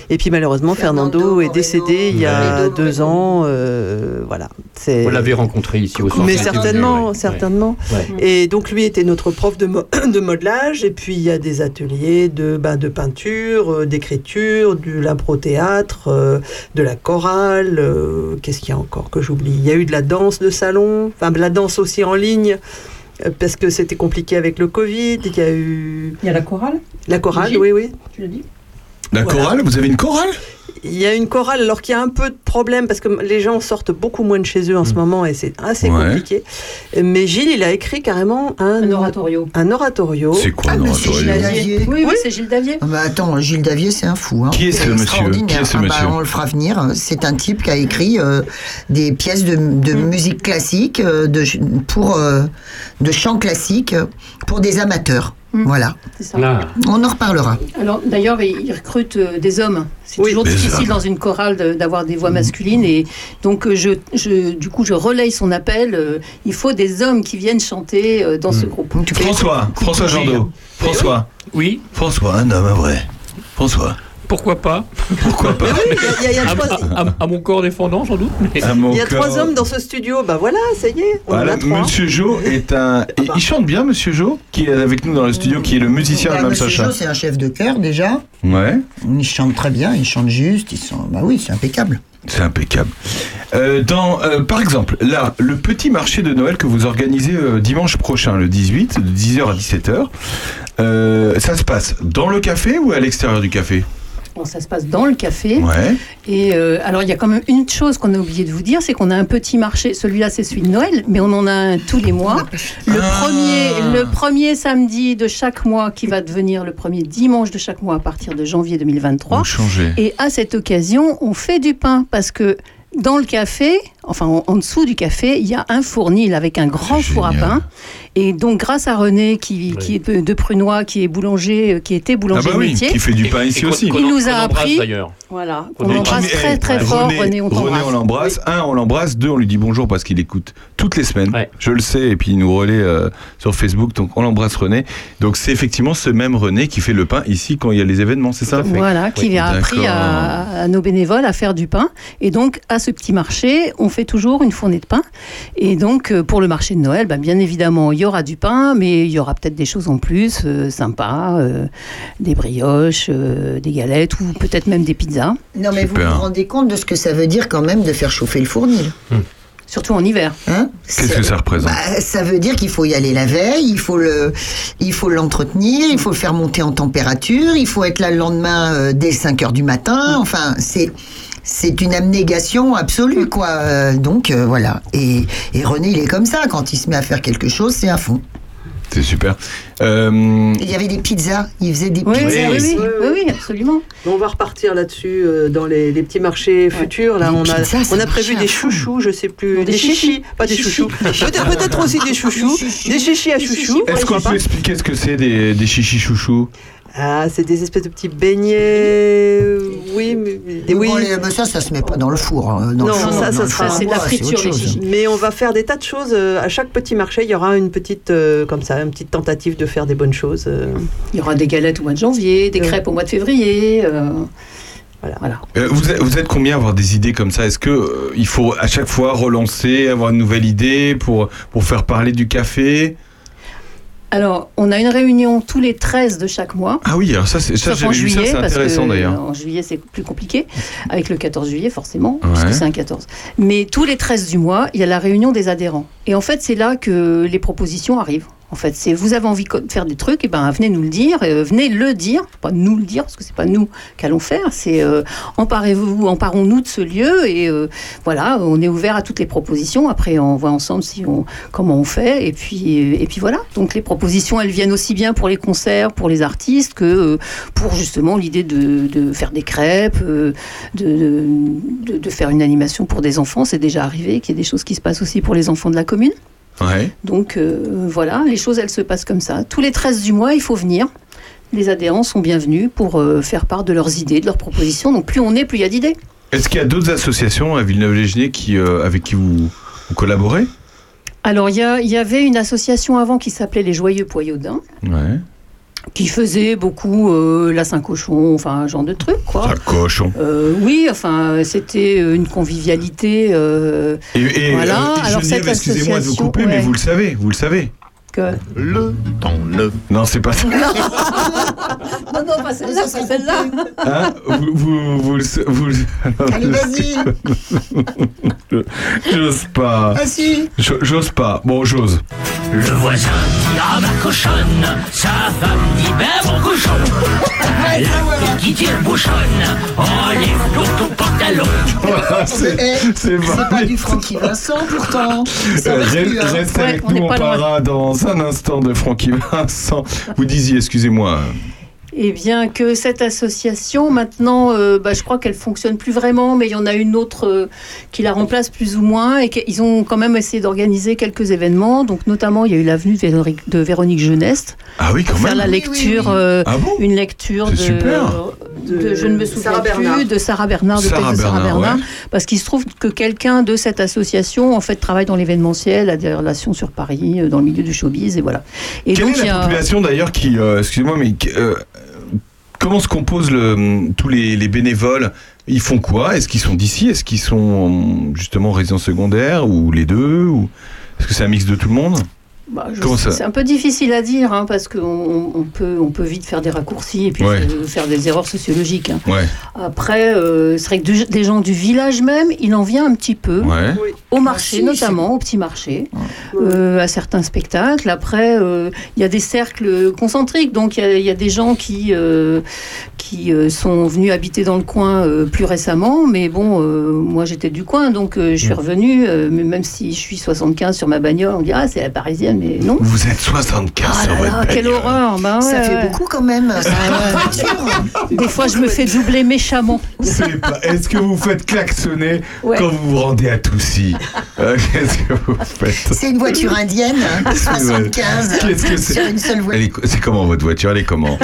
Et puis malheureusement, Fernando, est décédé il y a deux ans. euh, voilà. Vous l'avez rencontré ici au centre. mais certainement, ouais. certainement. Ouais. Et donc lui était notre prof de, mo- de modelage. Et puis il y a des ateliers de, ben, de peinture, d'écriture, de l'impro-théâtre, euh, de la chorale. euh, Qu'est-ce qu'il y a encore que j'oublie? Il y a eu de la danse de salon, enfin de la danse aussi en ligne. euh, Parce que c'était compliqué avec le Covid, il y a eu... Il y a la chorale? La chorale, oui, oui. Tu l'as dit? La Voilà. chorale Vous avez une chorale? Il y a une chorale, alors qu'il y a un peu de problème, parce que les gens sortent beaucoup moins de chez eux en ce moment, et c'est assez Ouais. compliqué. Mais Gilles, il a écrit carrément un, Un oratorio. Un oratorio. C'est quoi Ah, un oratorio Gilles Davier. Oui, oui, c'est Gilles Davier. Ah bah attends, Gilles Davier, c'est un fou. Hein. Qui est ce monsieur? Extraordinaire. Qui est ce Ah bah, On le fera venir. C'est un type qui a écrit euh, des pièces de, de Mm. musique classique, euh, de, pour, euh, de chant classique pour des amateurs. Mm. Voilà. Ça. Ah. On en reparlera. Alors d'ailleurs, ils recrutent euh, des hommes. C'est Oui. toujours difficile dans une chorale de- d'avoir des voix masculines et donc euh, je, je- du coup je relaye son appel. euh, il faut des hommes qui viennent chanter dans ce groupe. François, François Jandot. François. Oui. François, un homme vrai. François. Pourquoi pas Pourquoi pas Il y a- il y a à, trois- à- à mon corps défendant, sans doute. mais- Il y a trois hommes dans ce studio. Bah voilà, ça y est, on en Voilà, a trois. Monsieur Jo est un. et il chante bien, Monsieur Jo, qui est avec nous dans le studio, qui est le musicien de Mme Monsieur Sacha. Jo, c'est un chef de chœur déjà. Ouais, Il chante très bien, il chante juste. Ils sont... Bah oui, c'est impeccable. c'est impeccable. Euh, dans, euh, par exemple, là, le petit marché de Noël que vous organisez euh, dimanche prochain, le 18, de 10h à 17h, euh, ça se passe dans le café ou à l'extérieur du café? Bon, ça se passe dans le café. Ouais. Et euh, alors, il y a quand même une chose qu'on a oublié de vous dire, c'est qu'on a un petit marché. Celui-là, c'est celui de Noël, mais on en a un tous les mois. Le, Ah. premier, le premier samedi de chaque mois, qui va devenir le premier dimanche de chaque mois à partir de janvier 2023. Vous changez. Et à cette occasion, on fait du pain parce que dans le café, enfin en, en dessous du café, il y a un fournil avec un grand four à pain. Et donc, grâce à René, qui, qui est de, de Prunois, qui est boulanger, euh, qui était Ah boulanger bah oui, métier, qui fait du pain ici aussi. Il nous a appris- d'ailleurs. voilà, on l'embrasse très très fort. René, on t'embrasse. on l'embrasse. Un, on l'embrasse. Deux, on lui dit bonjour parce qu'il écoute toutes les semaines. Ouais. Je le sais. Et puis il nous relaie euh, sur Facebook. Donc on l'embrasse René. Donc c'est effectivement ce même René qui fait le pain ici quand il y a les événements, c'est ça? Voilà, qui Oui, a appris à nos bénévoles à faire du pain. Et donc, à ce petit marché, on fait toujours une fournée de pain. Et donc, euh, pour le marché de Noël, bah, bien évidemment, il y aura du pain, mais il y aura peut-être des choses en plus, euh, sympas, euh, des brioches, euh, des galettes ou peut-être même des pizzas, Non, mais vous Super. vous rendez compte de ce que ça veut dire quand même de faire chauffer le fournil surtout en hiver. hein? Qu'est-ce que ça représente? Bah, Ça veut dire qu'il faut y aller la veille, il faut le, il faut l'entretenir, il faut le faire monter en température, il faut être là le lendemain euh, dès 5 heures du matin. Enfin, c'est c'est une abnégation absolue, quoi. Euh, donc euh, voilà. Et, et René, il est comme ça. Quand il se met à faire quelque chose, c'est à fond. C'est super. Euh, Il y avait des pizzas. Il faisait des Oui, pizzas. oui, aussi. oui, oui, oui, absolument. On va repartir là-dessus euh, dans les, les petits marchés futurs. Là, Les on a, pizzas, on a prévu des chouchous, je sais plus, des, des chichis, chichis. pas des chouchous. Peut-être aussi des chouchous, des chichis à chouchous. Est-ce qu'on peut expliquer ce que c'est des, des chichis chouchous? Ah, c'est des espèces de petits beignets. Oui, mais oui. Les- mais ça, ça se met pas dans le four. hein. Dans Non, le four, ça, ça sera- c'est de la friture. Mais on va faire des tas de choses. euh, À chaque petit marché, il y aura une petite, euh, comme ça, une petite tentative de faire des bonnes choses. euh. Il y aura des galettes au mois de janvier, des crêpes au mois de février. euh, Voilà. voilà. Euh, vous, êtes, vous êtes combien à avoir des idées comme ça? Est-ce que euh, il faut à chaque fois relancer, avoir une nouvelle idée pour, pour faire parler du café? Alors, on a une réunion tous les 13 de chaque mois. Ah oui, alors ça, c'est, ça en ça, juillet, parce intéressant d'ailleurs. en juillet c'est plus compliqué, avec le 14 juillet forcément, Ouais. puisque c'est un 14. Mais tous les 13 du mois, il y a la réunion des adhérents. Et en fait, c'est là que les propositions arrivent. En fait, c'est vous avez envie de faire des trucs, et ben venez nous le dire, euh, venez le dire, pas nous le dire parce que c'est pas nous qu'allons faire, c'est euh, emparez-vous, emparons-nous de ce lieu et euh, voilà, on est ouvert à toutes les propositions. Après, on voit ensemble si on comment on fait et puis et puis voilà. Donc les propositions, elles viennent aussi bien pour les concerts, pour les artistes que pour justement l'idée de, faire des crêpes, de, de faire une animation pour des enfants. C'est déjà arrivé qu'il y ait des choses qui se passent aussi pour les enfants de la commune. Ouais. Donc euh, voilà, les choses elles se passent comme ça. Tous les 13 du mois, il faut venir. Les adhérents sont bienvenus pour euh, faire part de leurs idées, de leurs propositions. Donc plus on est, plus il y a d'idées. Est-ce qu'il y a d'autres associations à Villeneuve-les-Genêts qui, euh, avec qui vous, vous collaborez? Alors il y, avait une association avant qui s'appelait les Joyeux Poyaudins, Ouais. Qui faisait beaucoup euh, la Saint-Cochon, enfin un genre de truc quoi. Ça cochon. Euh, oui, enfin c'était une convivialité. euh, Et, et, Voilà, euh, alors cette excusez-moi de vous couper, mais vous le savez, vous le savez. Que... Le temps neuf. Non, c'est pas ça. Non, non, pas celle-là, pas celle-là. Hein vous, vous, vous, le- vous, le- Allez, vas-y. J'ose pas. Ah si. Jo- J'ose pas. Bon, j'ose. Le voisin dit à ma cochonne, sa femme dit ben mon cochon. Elle a qui tire bouchonne, enlève l'eau ton pantalon. c'est c'est C'est pas- pas du Francky Vincent pourtant. Euh, reste Reste avec on nous, on pas loin. parlera dans un instant de Francky Vincent. Vous disiez, excusez-moi. Eh bien, que cette association, maintenant, euh, bah, je crois qu'elle fonctionne plus vraiment, mais il y en a une autre euh, qui la remplace plus ou moins, et qu'ils ont quand même essayé d'organiser quelques événements. Donc, notamment, il y a eu l'avenue de Véronique, de Véronique Jeuneste, Ah oui, quand pour faire même. la lecture, oui, oui. euh, Ah bon? une lecture de, C'est super. de- je ne me souviens Sarah plus, Bernard. de Sarah Bernard, de Sarah de Sarah Bernard, Bernard, ouais. parce qu'il se trouve que quelqu'un de cette association, en fait, travaille dans l'événementiel, a des relations sur Paris, dans le milieu du showbiz, et voilà. Et Quelle donc, est la a- population d'ailleurs qui, euh, excusez-moi, mais euh, comment se composent tous les, les bénévoles? Ils font quoi? Est-ce qu'ils sont d'ici? Est-ce qu'ils sont justement résidents secondaires ou les deux? Ou... Est-ce que c'est un mix de tout le monde? Bah, C'est un peu difficile à dire hein, parce qu'on on peut, on peut vite faire des raccourcis et puis Ouais. faire des erreurs sociologiques. hein. Ouais. Après, euh, c'est vrai que de- des gens du village même, il en vient un petit peu. Ouais. Au marché si, notamment, au petit marché, euh, à certains spectacles. Après, euh, il y a des cercles concentriques, donc il y a- il y, a des gens qui, euh, qui euh, sont venus habiter dans le coin euh, plus récemment, mais bon, euh, moi j'étais du coin, donc euh, je suis revenue, euh, mais même si je suis 75 sur ma bagnole, on dit ah c'est la parisienne, mais non. Vous êtes 75 Ah sur là votre là, quelle bagnole. horreur bah Ça ouais, fait beaucoup quand même. Des fois, je me fais doubler méchamment. Est-ce que vous faites klaxonner Ouais. quand vous vous rendez à Toussy? Euh, Qu'est-ce que vous faites? C'est une voiture indienne, hein, 75, Qu'est-ce que c'est sur une seule Elle voiture. est co- C'est comment votre voiture? Elle est comment?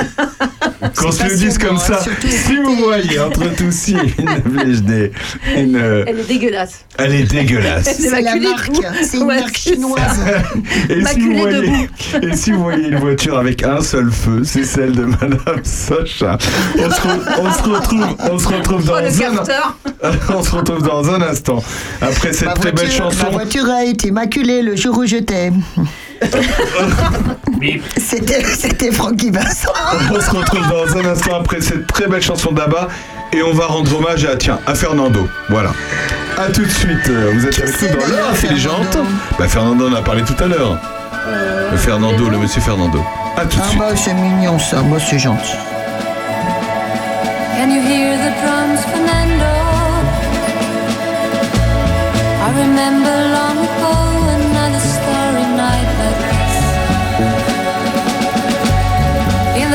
Qu'on se le sûrement, comme ça, surtout si vous voyez entre Toussy et Villeneuve-les-Genêts, une, euh, Elle est dégueulasse. elle est dégueulasse. C'est la marque, c'est une Ouais, marque chinoise. Et si, vous voyez, et si vous voyez une voiture avec un seul feu, c'est celle de Madame Sacha. On se, re- on se retrouve, on se retrouve dans Oh, un, on se retrouve dans un instant. Après cette Ma très belle voiture, ma chanson. voiture a été maculée le jour où je t'aime. C'était c'était Francky Vincent. On se retrouve dans un instant après cette très belle chanson d'Abba et on va rendre hommage à tiens à Fernando. Voilà. À tout de suite. Euh, Vous êtes avec nous dans l'heure intelligente. Fernando Bah Fernando on en a parlé tout à l'heure. Le Fernando, le monsieur Fernando. À tout de Ah suite. bah c'est mignon ça, moi c'est gentil. Can you hear the drums, Fernando? I remember long ago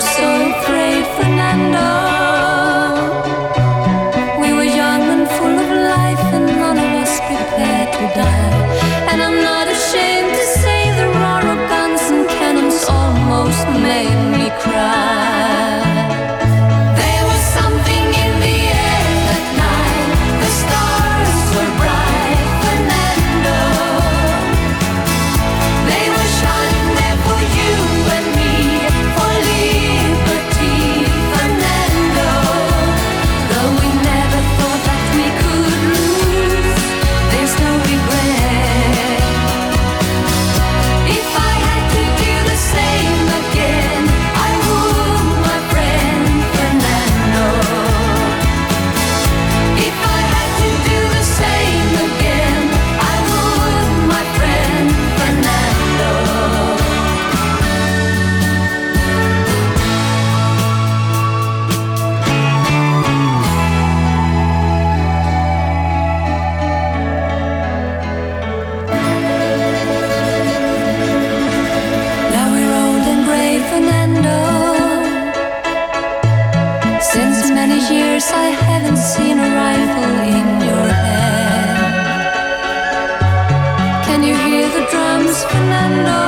so Fernando?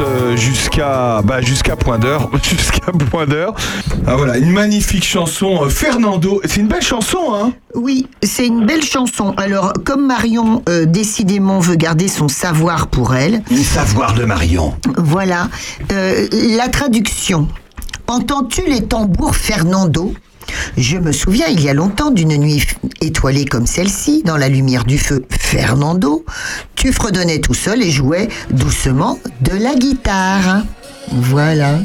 Euh, jusqu'à bah, jusqu'à point d'heure. Jusqu'à point d'heure. Ah voilà, une magnifique chanson. euh, Fernando, c'est une belle chanson, hein? Oui, c'est une belle chanson. Alors, comme Marion euh, décidément veut garder son savoir pour elle, Une savoir de Marion. voilà euh, la traduction. Entends-tu les tambours Fernando? Je me souviens il y a longtemps d'une nuit étoilée comme celle-ci, dans la lumière du feu Fernando, tu fredonnais tout seul et jouais doucement de la guitare. Voilà.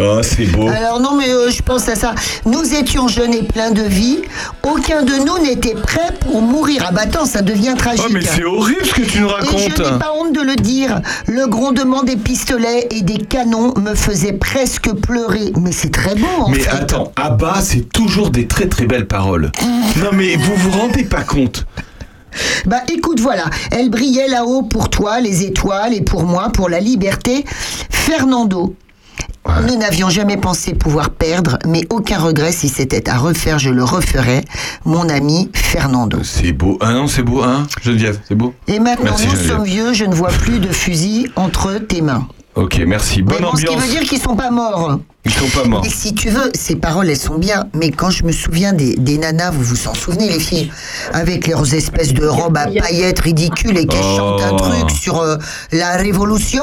Oh, c'est beau. Alors non, mais euh, je pense à ça. Nous étions jeunes et pleins de vie. Aucun de nous n'était prêt pour mourir. Ah bah attends, ça devient tragique. Oh, mais c'est horrible ce que tu nous Et je racontes. n'ai pas honte de le dire. Le grondement des pistolets et des canons me faisait presque pleurer. Mais c'est très beau, en Mais fait. attends, Abba, c'est toujours des très très belles paroles. Non mais vous vous rendez pas compte Bah écoute, voilà. Elle brillait là-haut pour toi, les étoiles, et pour moi, pour la liberté. Fernando. Nous n'avions jamais pensé pouvoir perdre, mais aucun regret si c'était à refaire, je le referais. Mon ami Fernando. C'est beau. Ah non, c'est beau, hein Geneviève, c'est beau Et maintenant, Merci, nous Geneviève. sommes vieux, je ne vois plus de fusil entre tes mains. Ok, merci. Bonne mais bon, ce qui ambiance. veut dire qu'ils sont pas morts. Ils sont pas morts. Et si tu veux, ces paroles, elles sont bien. Mais quand je me souviens des, des nanas, vous vous en souvenez, les filles, avec leurs espèces de robes à paillettes ridicules et qu'elles Oh. chantent un truc sur euh, la révolution,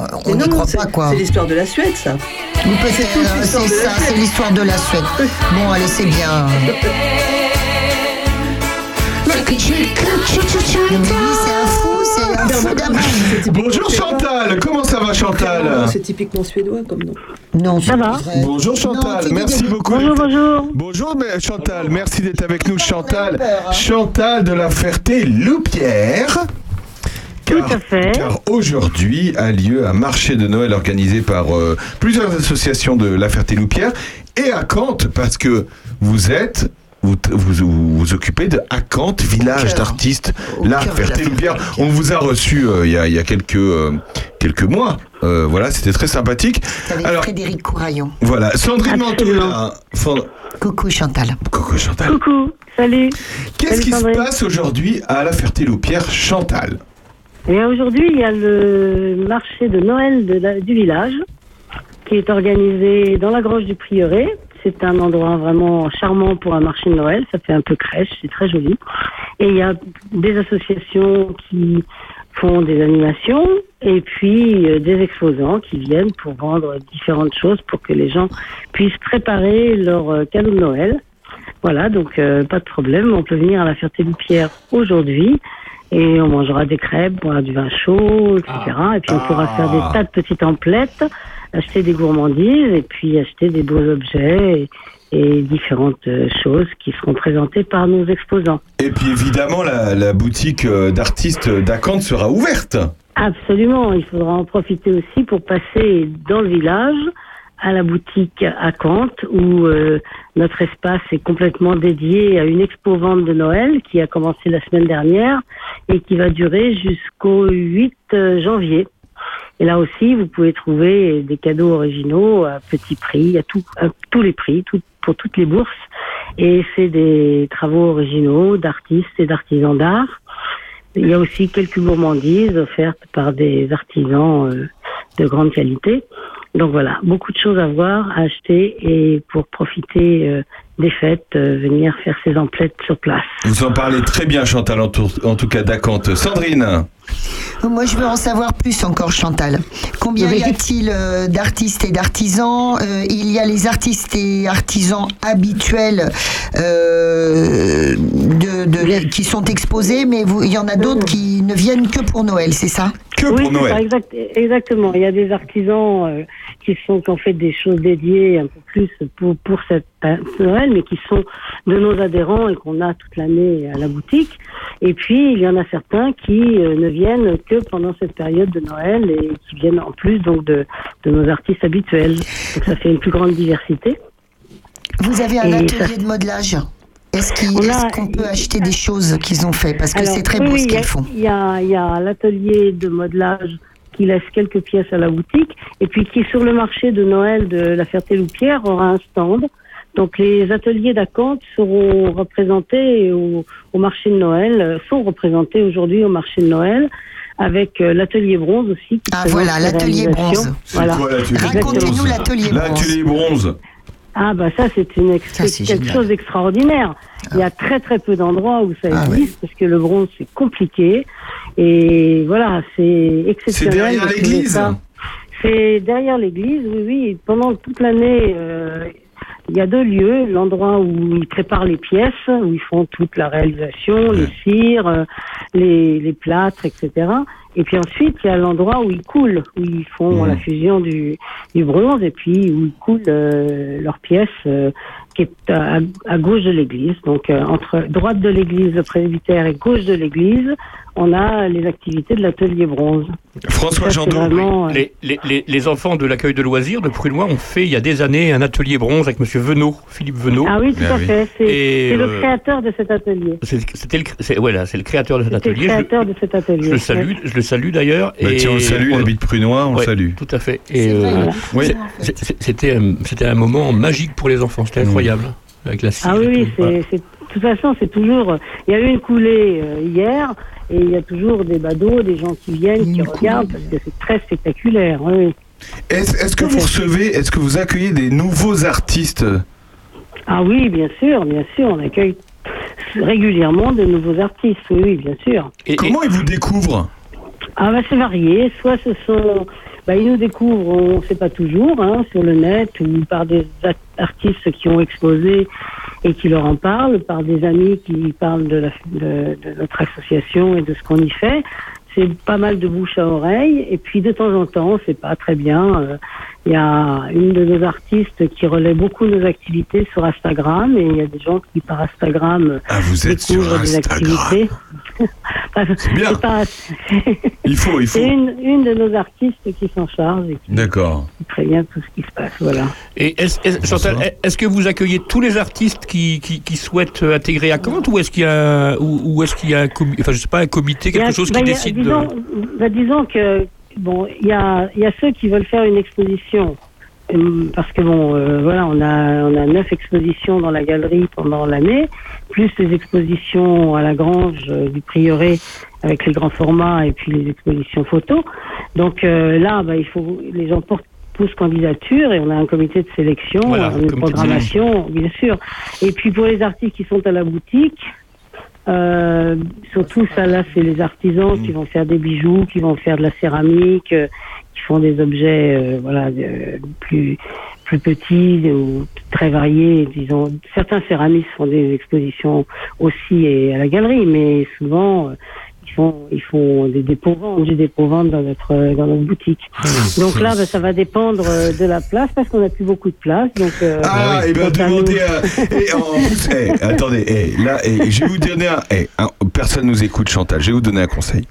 euh, on n'y croit pas, quoi. C'est l'histoire de la Suède, ça. Ou peut-être, c'est euh, ça, c'est l'histoire de la Suède. Bon, allez, c'est bien. Bonjour Chantal, comment ça va Chantal C'est typiquement suédois comme nom. Non, Ça va Bonjour Chantal, merci beaucoup. Bonjour, bonjour. Bonjour Chantal, merci d'être avec nous Chantal. hein. Chantal de la Ferté-Loupière. Tout Car- à fait. Car aujourd'hui a lieu un marché de Noël organisé par euh, plusieurs associations de La Ferté-Loupière et à Cante parce que vous êtes vous vous, occupez de Acante, village d'artistes, Ferté-Loupière. Ferté-Loupière. On vous a reçu euh, il y, a, il y a quelques euh, quelques mois. Euh, voilà, c'était très sympathique. Avec Alors Frédéric Couraillon. voilà, Sandrine. Mantoula. Coucou Chantal. Coucou Chantal. Coucou, salut. Qu'est-ce qui se passe aujourd'hui à La Ferté-Loupière, Chantal? Et bien, aujourd'hui, il y a le marché de Noël de la- du village qui est organisé dans la grange du prieuré. C'est un endroit vraiment charmant pour un marché de Noël. Ça fait un peu crèche, c'est très joli. Et il y a des associations qui font des animations et puis euh, des exposants qui viennent pour vendre différentes choses pour que les gens puissent préparer leur euh, cadeau de Noël. Voilà, donc euh, pas de problème. On peut venir à la Ferté-Loupière aujourd'hui et on mangera des crêpes, boire du vin chaud, etc. Et puis on pourra faire des tas de petites emplettes, acheter des gourmandises et puis acheter des beaux objets et, et différentes euh, choses qui seront présentées par nos exposants. Et puis évidemment, la, la boutique euh, d'artistes d'Acante sera ouverte. Absolument, il faudra en profiter aussi pour passer dans le village à la boutique à Cante où euh, notre espace est complètement dédié à une expo vente de Noël qui a commencé la semaine dernière et qui va durer jusqu'au 8 janvier. Et là aussi, vous pouvez trouver des cadeaux originaux à petit prix, à, tout, tous les prix, pour toutes les bourses. Et c'est des travaux originaux d'artistes et d'artisans d'art. Il y a aussi quelques gourmandises offertes par des artisans euh, de grande qualité. Donc voilà, beaucoup de choses à voir, à acheter et pour profiter euh, des fêtes, euh, venir faire ses emplettes sur place. Vous en parlez très bien, Chantal, en tout, en tout cas d'Acante. Sandrine Moi, je veux en savoir plus encore, Chantal. Combien y a-t-il euh, d'artistes et d'artisans Euh, Il y a les artistes et artisans habituels euh, de, de- qui sont exposés, mais vous- il y en a d'autres qui ne viennent que pour Noël, c'est ça? Que oui, pour ça, Noël. exact- exactement. Il y a des artisans euh, qui sont ont fait des choses dédiées un peu plus pour pour cette Noël, mais qui sont de nos adhérents et qu'on a toute l'année à la boutique. Et puis il y en a certains qui euh, ne viennent que pendant cette période de Noël et qui viennent en plus donc de de nos artistes habituels. Donc ça fait une plus grande diversité. Vous avez un Et atelier ça- de modelage Est-ce a- qu'on peut acheter des choses qu'ils ont fait? Parce que c'est très beau oui, ce qu'ils font. Il y a, il y a l'atelier de modelage qui laisse quelques pièces à la boutique et puis qui, sur le marché de Noël de la Ferté-Loupière, aura un stand. Donc les ateliers d'Acante seront représentés au, au marché de Noël, euh, sont représentés aujourd'hui au marché de Noël avec euh, l'atelier bronze aussi. qui Ah, voilà, l'atelier bronze. Voilà. Racontez-nous l'atelier bronze? L'atelier bronze. Ah bah ça c'est une ex- Ça, c'est c'est quelque génial. chose d'extraordinaire. Il y a très très peu d'endroits où ça Ah, existe parce que le bronze c'est compliqué et voilà c'est C'est exceptionnel. derrière de trouver l'église. C'est derrière l'église, oui oui. Pendant toute l'année, euh, il y a deux lieux, l'endroit où ils préparent les pièces, où ils font toute la réalisation, les cires, euh, les, les plâtres, etc. Et puis ensuite, il y a l'endroit où ils coulent, où ils font la fusion du, du bronze et puis où ils coulent euh, leur pièce euh, qui est à, à gauche de l'église. Donc euh, entre droite de l'église, le presbytère, et gauche de l'église, on a les activités de l'atelier bronze. François Jandot. vraiment, euh, Les, les- les- les enfants de l'accueil de loisirs de Prunois ont fait il y a des années un atelier bronze avec Monsieur Venot, Philippe Venot. Ah oui, tout Ah à oui. fait. C'est le créateur de cet atelier. C'est- C'était le, c'est- voilà, c'est le créateur de cet C'est le atelier. Je, créateur de cet atelier. je le salue, Ouais. je le salue d'ailleurs. Bah, et tiens, on le salue, il habite Prunois, on le Ouais, salue. Tout à fait. Et euh, voilà. C'était un- c'était un moment magique pour les enfants. C'était incroyable avec la cire Ah oui, c'est- de toute façon, c'est toujours. Il y a eu une coulée euh, hier, et il y a toujours des badauds, des gens qui viennent, qui regardent, parce que c'est très spectaculaire. Oui, oui. Est-ce est-ce que vous recevez, est-ce que vous accueillez des nouveaux artistes? Ah oui, bien sûr, bien sûr, on accueille régulièrement de nouveaux artistes. Oui, oui, bien sûr. Et- et- Comment ils vous découvrent? Ah bah c'est varié. Soit ce sont, bah, ils nous découvrent, on ne sait pas toujours, hein, sur le net ou par des artistes qui ont exposé et qui leur en parlent, par des amis qui parlent de notre association et de ce qu'on y fait. C'est pas mal de bouche à oreille. Et puis de temps en temps, c'est pas très bien. euh, Il y a une de nos artistes qui relaie beaucoup nos activités sur Instagram et il y a des gens qui par Instagram Ah, vous êtes sur découvrent des Instagram. activités. C'est bien. pas- Il faut, il faut. c'est une, une de nos artistes qui s'en charge et qui D'accord. très bien tout ce qui se passe. Voilà. Et est-ce, est-ce- Chantal, est-ce que vous accueillez tous les artistes qui, qui, qui souhaitent euh, intégrer à Kant ou est-ce qu'il y a, ou, ou est-ce qu'il y a un, comi- enfin, je sais pas, un comité, quelque a- chose bah, qui a- décide disons, de... bah, disons que bon, il y a, y a ceux qui veulent faire une exposition. Hum, Parce que bon, euh, voilà, on a on a neuf expositions dans la galerie pendant l'année, plus les expositions à la grange euh, du prieuré avec les grands formats et puis les expositions photos. Donc euh, là, bah, il faut les gens portent poussent candidature et on a un comité de sélection, Voilà, une programmation, bien sûr. Et puis pour les artistes qui sont à la boutique, euh, surtout ça là, c'est les artisans qui vont faire des bijoux, qui vont faire de la céramique, euh, qui font des objets, euh, voilà, de- plus plus petits ou très variés. Disons, certains céramistes font des expositions aussi et à la galerie, mais souvent. Ils font, ils font des dépôts-ventes, du dépôt-vente dans notre, dans notre boutique. Donc là, bah, ça va dépendre euh, de la place parce qu'on n'a plus beaucoup de place. Donc, euh, Ah, et ben quant à nous- demandez à. Et en plus, eh, attendez, eh, là, eh, je vais vous donner un, eh, un- Personne nous écoute, Chantal. Je vais vous donner un conseil.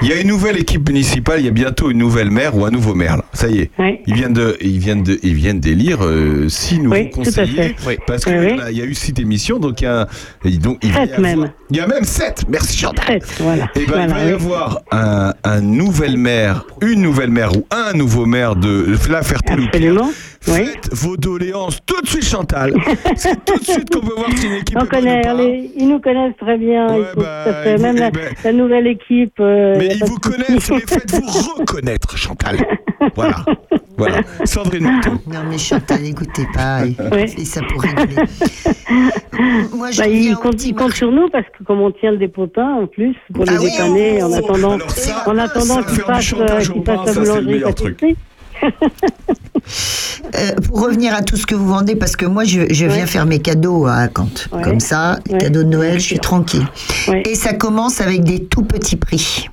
Il y a une nouvelle équipe municipale. Il y a bientôt une nouvelle maire ou un nouveau maire. Là. Ça y est. Ils viennent de, ils viennent de, ils viennent d'élire euh, six nouveaux Oui, tout à conseillers. fait. Oui. Parce que Oui, oui. là, il y a eu six émissions, donc il y a, et donc il y même. Il y a même sept. Merci Chantal. Sept, voilà. Eh ben, Voilà, il va y avoir un, un nouvel maire, une nouvelle maire ou un nouveau maire de la. Oui. Faites vos doléances tout de suite, Chantal. C'est tout de suite qu'on peut voir si une équipe On connaît, les- ils nous connaissent très bien. Ouais, sont bah, fait- même eh la, ben- la nouvelle équipe. euh, Mais ils vous connaissent, mais faites-vous reconnaître, Chantal. Voilà. Voilà. Sandrine Marteau. Non mais Chantal, écoutez pas, et, Ouais. et ça pour rigoler. Moi je Bah, comptent marché. sur nous parce que comme on tient le dépotin en plus pour les Ah oui, dépanner oh, en attendant, alors ça, en attendant qu'ils passent, euh, la boulangerie pâtisserie. Euh, pour revenir à tout ce que vous vendez, parce que moi je, je viens Ouais. faire mes cadeaux à Kant. Ouais. Comme ça, Ouais. cadeaux de Noël, je suis tranquille. Ouais. Et ça commence avec des tout petits prix.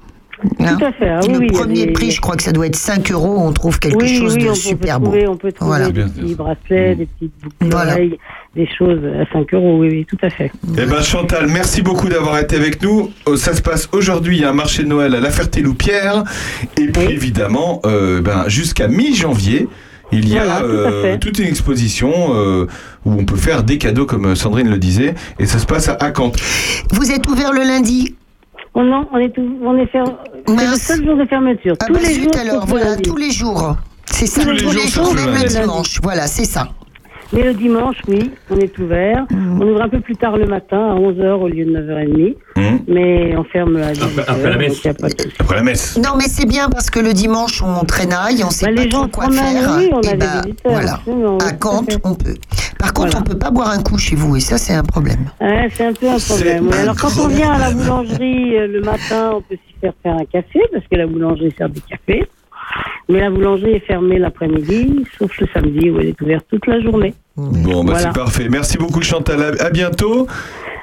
Hein Tout à fait. ah Et oui, le oui, premier des- prix, je crois que ça doit être 5 euros, on trouve quelque oui, chose oui, de on super peut beau. trouver, on peut trouver Voilà. des petits bracelets, des petites boucles Voilà. d'oreilles, des choses à 5 euros. Oui, oui, tout à fait. Eh ben Chantal, merci beaucoup d'avoir été avec nous. Euh, Ça se passe aujourd'hui, il y a un marché de Noël à la Ferté-Loupière. Et puis Oui. évidemment, euh, ben, jusqu'à mi-janvier, il y a Voilà, tout à euh, fait. toute une exposition euh, où on peut faire des cadeaux, comme Sandrine le disait. Et ça se passe à Acant. Vous êtes ouvert le lundi Oh non, on est, tout, on est fer... c'est le seul jour de fermeture. Ah tous bah les jours, alors, voilà, tous les jours. C'est ça, Tous les jours, le même le dimanche. Voilà, c'est ça. Mais le dimanche, oui, on est ouvert. Mm. On ouvre un peu plus tard le matin, à 11h au lieu de 9h30. Hum, Mais on ferme à 18h. après la messe. donc y a pas de souci. Après la messe. Non, mais c'est bien parce que le dimanche, on traînaille, on sait Bah, pas les trop gens quoi se promènent, faire. on a et des bah, visiteurs, voilà. À fait. on peut. Par contre, Voilà. on peut pas boire un coup chez vous, et ça, c'est un problème. Ouais, c'est un peu un problème. Alors, quand on vient à la boulangerie euh, le matin, on peut s'y faire faire un café, parce que la boulangerie sert du café. Mais la boulangerie est fermée l'après-midi, sauf le samedi où elle est ouverte toute la journée. Bon, bah Voilà. c'est parfait. Merci beaucoup Chantal. À, bientôt.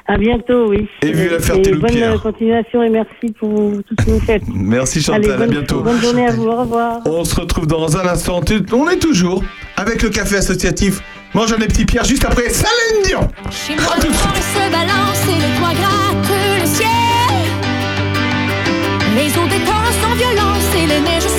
À bientôt, oui. Et vive la Ferté-Loupière. bonne continuation et merci pour tout ce que vous faites. Merci Chantal, Allez, à bientôt. Bonne journée à vous, au revoir. On se retrouve dans un instant. On est toujours avec le café associatif. Mange un des petits pierres juste après Céline Dion. Chez moi, le vent se balance et le toit gratte le ciel. Les eaux sont violentes et les neiges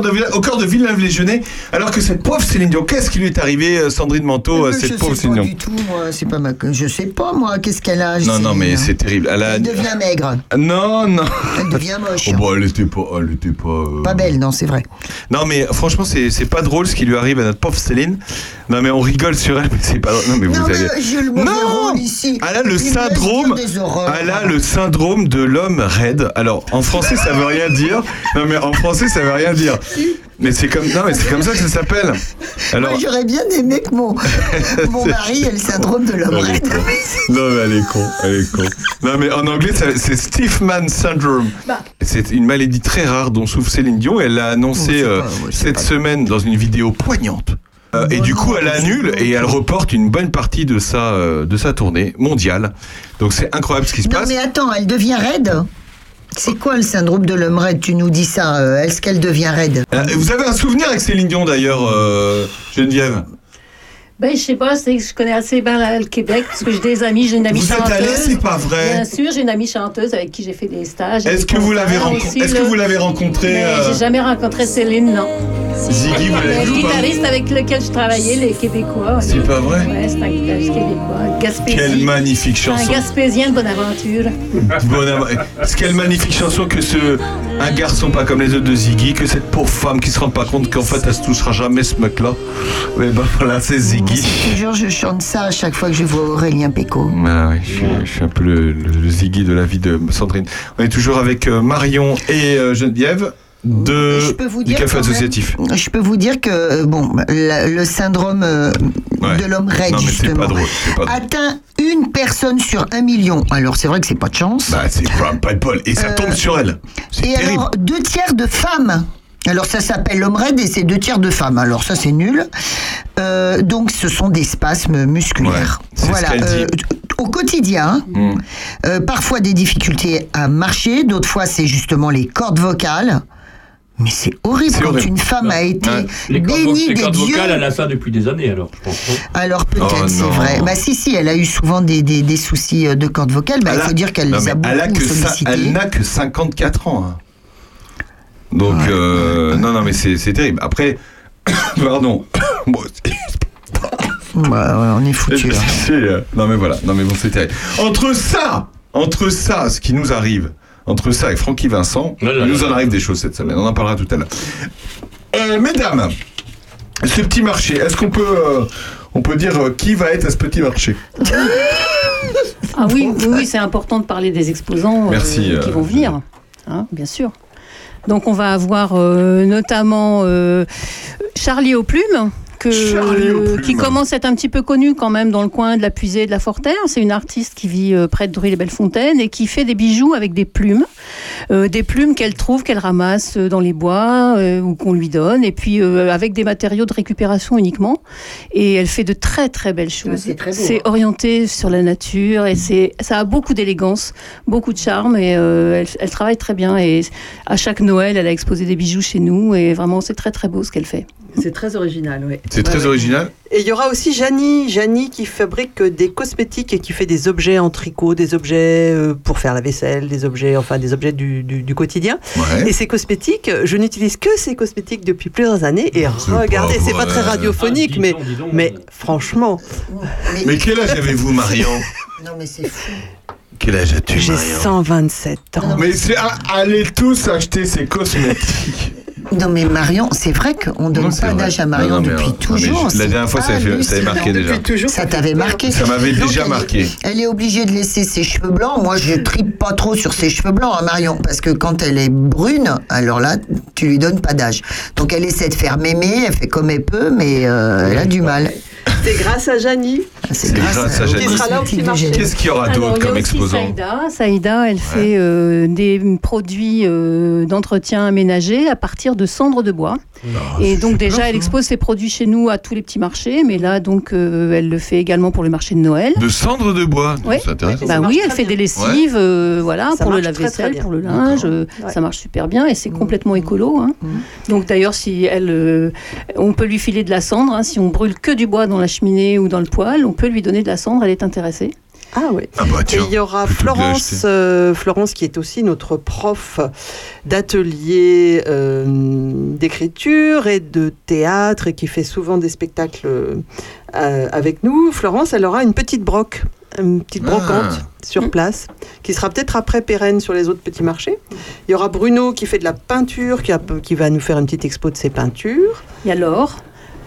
cœur de, Villa- au cœur de Villeneuve-les-Genêts. Alors que cette pauvre Céline Dion, qu'est-ce qui lui est arrivé, euh, Sandrine Manteau, Mais cette je pauvre sais Céline pas Dion du tout, moi. C'est pas ma. Je sais pas, moi. Qu'est-ce qu'elle a Non, non, mais c'est terrible. Elle, a... Elle devient maigre. Non, non. Elle devient moche. Oh, bah, elle était pas. Elle était pas. euh, Pas belle, non, c'est vrai. Non, mais franchement, c'est pas drôle ce qui lui arrive à notre pauvre Céline. Non, mais on rigole sur elle, mais c'est pas drôle. Non, mais non, vous mais j'ai le Non Elle a le syndrome. dire des horreurs. Elle a le syndrome de l'homme raide. Alors, en français, ça veut rien dire. Non, mais en français, ça veut rien dire. Mais c'est comme, non, mais c'est comme ça que ça s'appelle. Alors, Moi, j'aurais bien aimé que mon, mon mari ait le syndrome de l'homme raide. Non, mais elle est con, elle est con. Non, mais en anglais, ça- c'est Stiffman Syndrome. Bah. C'est une maladie très rare dont souffre Céline Dion. Elle l'a annoncé euh, cette semaine dans une vidéo poignante. Euh, et du coup, elle annule et elle reporte une bonne partie de sa, euh, de sa tournée mondiale. Donc c'est incroyable ce qui se Non, passe. mais attends, elle devient raide? C'est quoi le syndrome de l'homme raide? Tu nous dis ça. euh, Est-ce qu'elle devient raide? Vous avez un souvenir avec Céline Dion d'ailleurs, euh, Geneviève? Ben, je sais pas, c'est que je connais assez bien la- le Québec, parce que j'ai des amis, j'ai une amie Vous êtes chanteuse. allée, c'est pas vrai Bien sûr, j'ai une amie chanteuse avec qui j'ai fait des stages. Est-ce que vous l'avez concerts rencontré? aussi, Est-ce que vous l'avez euh, j'ai jamais rencontré Céline, non. Ziggy, vous l'avez Le pas? guitariste avec lequel je travaillais, les Québécois. C'est pas vrai? Ouais, c'est un guitariste québécois. Gaspésien. Quelle magnifique chanson. Un Gaspésien de Bonaventure. Bon, ah, quelle magnifique chanson que ce Un garçon pas comme les autres de Ziggy, que cette pauvre femme qui se rend pas compte qu'en fait elle se touchera jamais ce mec-là. Mais ben voilà, c'est Ziggy. Toujours, je chante ça à chaque fois que je vois Aurélien Péco. Ah oui, je, suis, je suis un peu le, Ziggy de la vie de Sandrine. On est toujours avec euh, Marion et euh, Geneviève de, Je peux vous du Café même- Associatif. Je peux vous dire que euh, bon, la- le syndrome euh, Ouais. de l'homme raide Non, justement pas drôle, c'est pas drôle. atteint une personne sur un million. Alors c'est vrai que c'est pas de chance. Bah, c'est pas, pas de bol. Et ça Euh, tombe sur elle. Et terrible. alors deux tiers de femmes. Alors ça s'appelle l'homme raide et c'est deux tiers de femmes. Alors ça c'est nul. Euh, donc ce sont des spasmes musculaires. Ouais, c'est ce voilà. euh, au quotidien, Mm. euh, parfois des difficultés à marcher, d'autres fois c'est justement les cordes vocales. Mais c'est horrible C'est quand horrible. une femme a été cordes, bénie les des cordes dieux. vocales, elle a ça depuis des années, alors, je pense. non? Alors peut-être Oh c'est non. vrai. Bah si si, elle a eu souvent des, des, des soucis de cordes vocales. Bah, il faut dire qu'elle les a beaucoup elle a que ça- sollicitées. Elle n'a que 54 ans. hein. Donc, euh, non, non, mais c'est c'est terrible. Après, pardon. Bon, Bah, ouais, on est foutu. là. c'est, euh, non, mais voilà. Non, mais bon, c'est terrible. Entre ça, entre ça, ce qui nous arrive, entre ça et Francky Vincent, Là, là, il nous en arrive des choses cette semaine. On en parlera tout à l'heure. Euh, mesdames, ce petit marché, est-ce qu'on peut, euh, on peut dire euh, qui va être à ce petit marché? Ah oui, oui, oui, c'est important de parler des exposants euh, Merci, qui vont venir, hein, bien sûr. Donc on va avoir euh, notamment euh, Charlie aux plumes. Que, qui commence à être un petit peu connu quand même dans le coin de la Puisée de la Forterre. C'est une artiste qui vit euh, près de Druy-les-Belles-Fontaines et qui fait des bijoux avec des plumes. Euh, des plumes qu'elle trouve, qu'elle ramasse euh, dans les bois euh, ou qu'on lui donne, et puis euh, avec des matériaux de récupération uniquement. Et elle fait de très très belles choses. c'est très beau, C'est hein. orienté sur la nature et c'est ça a beaucoup d'élégance, beaucoup de charme et euh, elle, elle travaille très bien. Et à chaque Noël, elle a exposé des bijoux chez nous et vraiment c'est très très beau ce qu'elle fait. C'est très original, oui. C'est très original. Et il y aura aussi Janie, Janie qui fabrique des cosmétiques et qui fait des objets en tricot, des objets euh, pour faire la vaisselle, des objets, enfin des objets du, du- du quotidien. Ouais. Et ces cosmétiques, je n'utilise que ces cosmétiques depuis plusieurs années. Et C'est regardez, c'est pas très radiophonique, Ah, mais, donc, dis donc. mais franchement, Mais quel âge avez-vous, Marion? Non mais c'est fou. Quel âge as-tu, j'ai Marion? 127 ans. Mais c'est ah, allez tous acheter ces cosmétiques. Non mais Marion, c'est vrai qu'on donne pas d'âge à Marion non, depuis euh, toujours. je- la dernière fois, ça avait- ça avait hallucinant. marqué déjà. Ça t'avait marqué. Ça m'avait déjà elle- marqué. Elle est obligée de laisser ses cheveux blancs. Moi, je tripe pas trop sur ses cheveux blancs, hein, Marion, parce que quand elle est brune, alors là, tu lui donnes pas d'âge. Donc elle essaie de faire mémé, elle fait comme elle peut, mais euh, elle a du mal. C'est grâce à Janie. C'est grâce, grâce à Janie. Qu'est-ce qu'il y aura d'autre comme exposant Saïda. Saïda, elle fait euh, des produits euh, d'entretien aménagés à partir de cendres de bois. Et donc déjà, elle expose ses produits chez nous à tous les petits marchés, mais là, donc, euh, elle le fait également pour le marché de Noël. De cendres de bois. Ouais. C'est intéressant. Bah oui, elle fait bien. des lessives, euh, voilà, Ça pour le lave-vaisselle, pour le linge, euh, Ouais. ça marche super bien et c'est Mmh. complètement écolo. hein. Donc d'ailleurs, si elle, euh, on peut lui filer de la cendre, hein, si on brûle que du bois dans la cheminée ou dans le poêle, on peut lui donner de la cendre, elle est intéressée. Ah oui. Ah bah Et il y aura Florence, euh, Florence qui est aussi notre prof d'atelier euh, d'écriture et de théâtre et qui fait souvent des spectacles euh, avec nous. Florence, elle aura une petite broque, une petite Ah. brocante sur place qui sera peut-être après pérenne sur les autres petits marchés. Il y aura Bruno qui fait de la peinture, qui, a- qui va nous faire une petite expo de ses peintures. Il y a Laure.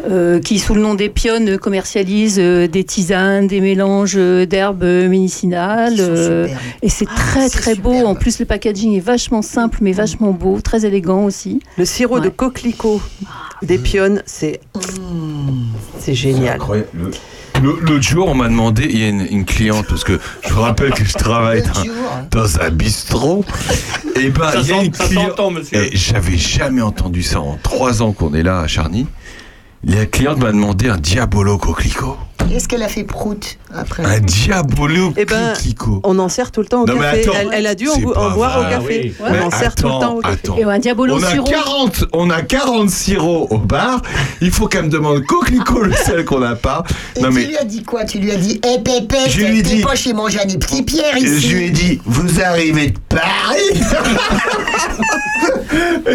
Euh, qui, sous le nom des pionnes, commercialise euh, des tisanes, des mélanges d'herbes médicinales. Euh, et c'est Ah, très très beau. superbe. En plus, le packaging est vachement simple, mais vachement beau, très élégant aussi. Le sirop de coquelicot des pionnes, c'est c'est génial. L'autre jour, on m'a demandé, il y a une, une cliente, parce que je vous rappelle que je travaille dans, hein. dans un bistrot. Et ben, Ça il y a une cliente. Et j'avais jamais entendu ça en trois ans qu'on est là à Charny. La cliente m'a demandé un diabolo coquelicot. Est-ce qu'elle a fait prout après Un diabolo Eh ben, coquelicot. On en sert tout le temps au Non, café. attends, elle, elle a dû en, en boire vrai. au café. Ah oui. Ouais, Mais on en sert tout le temps au café. attends. Et un diabolo On a, sirop. 40, on a 40 sirops au bar. Il faut qu'elle me demande coquelicot, le seul qu'on n'a pas. Et Non tu mais lui as dit quoi? Tu lui as dit Eh Pépé, Je lui dit- pas chez mon Jeanne Petit Pierre ici. je lui ai dit, vous arrivez de Paris?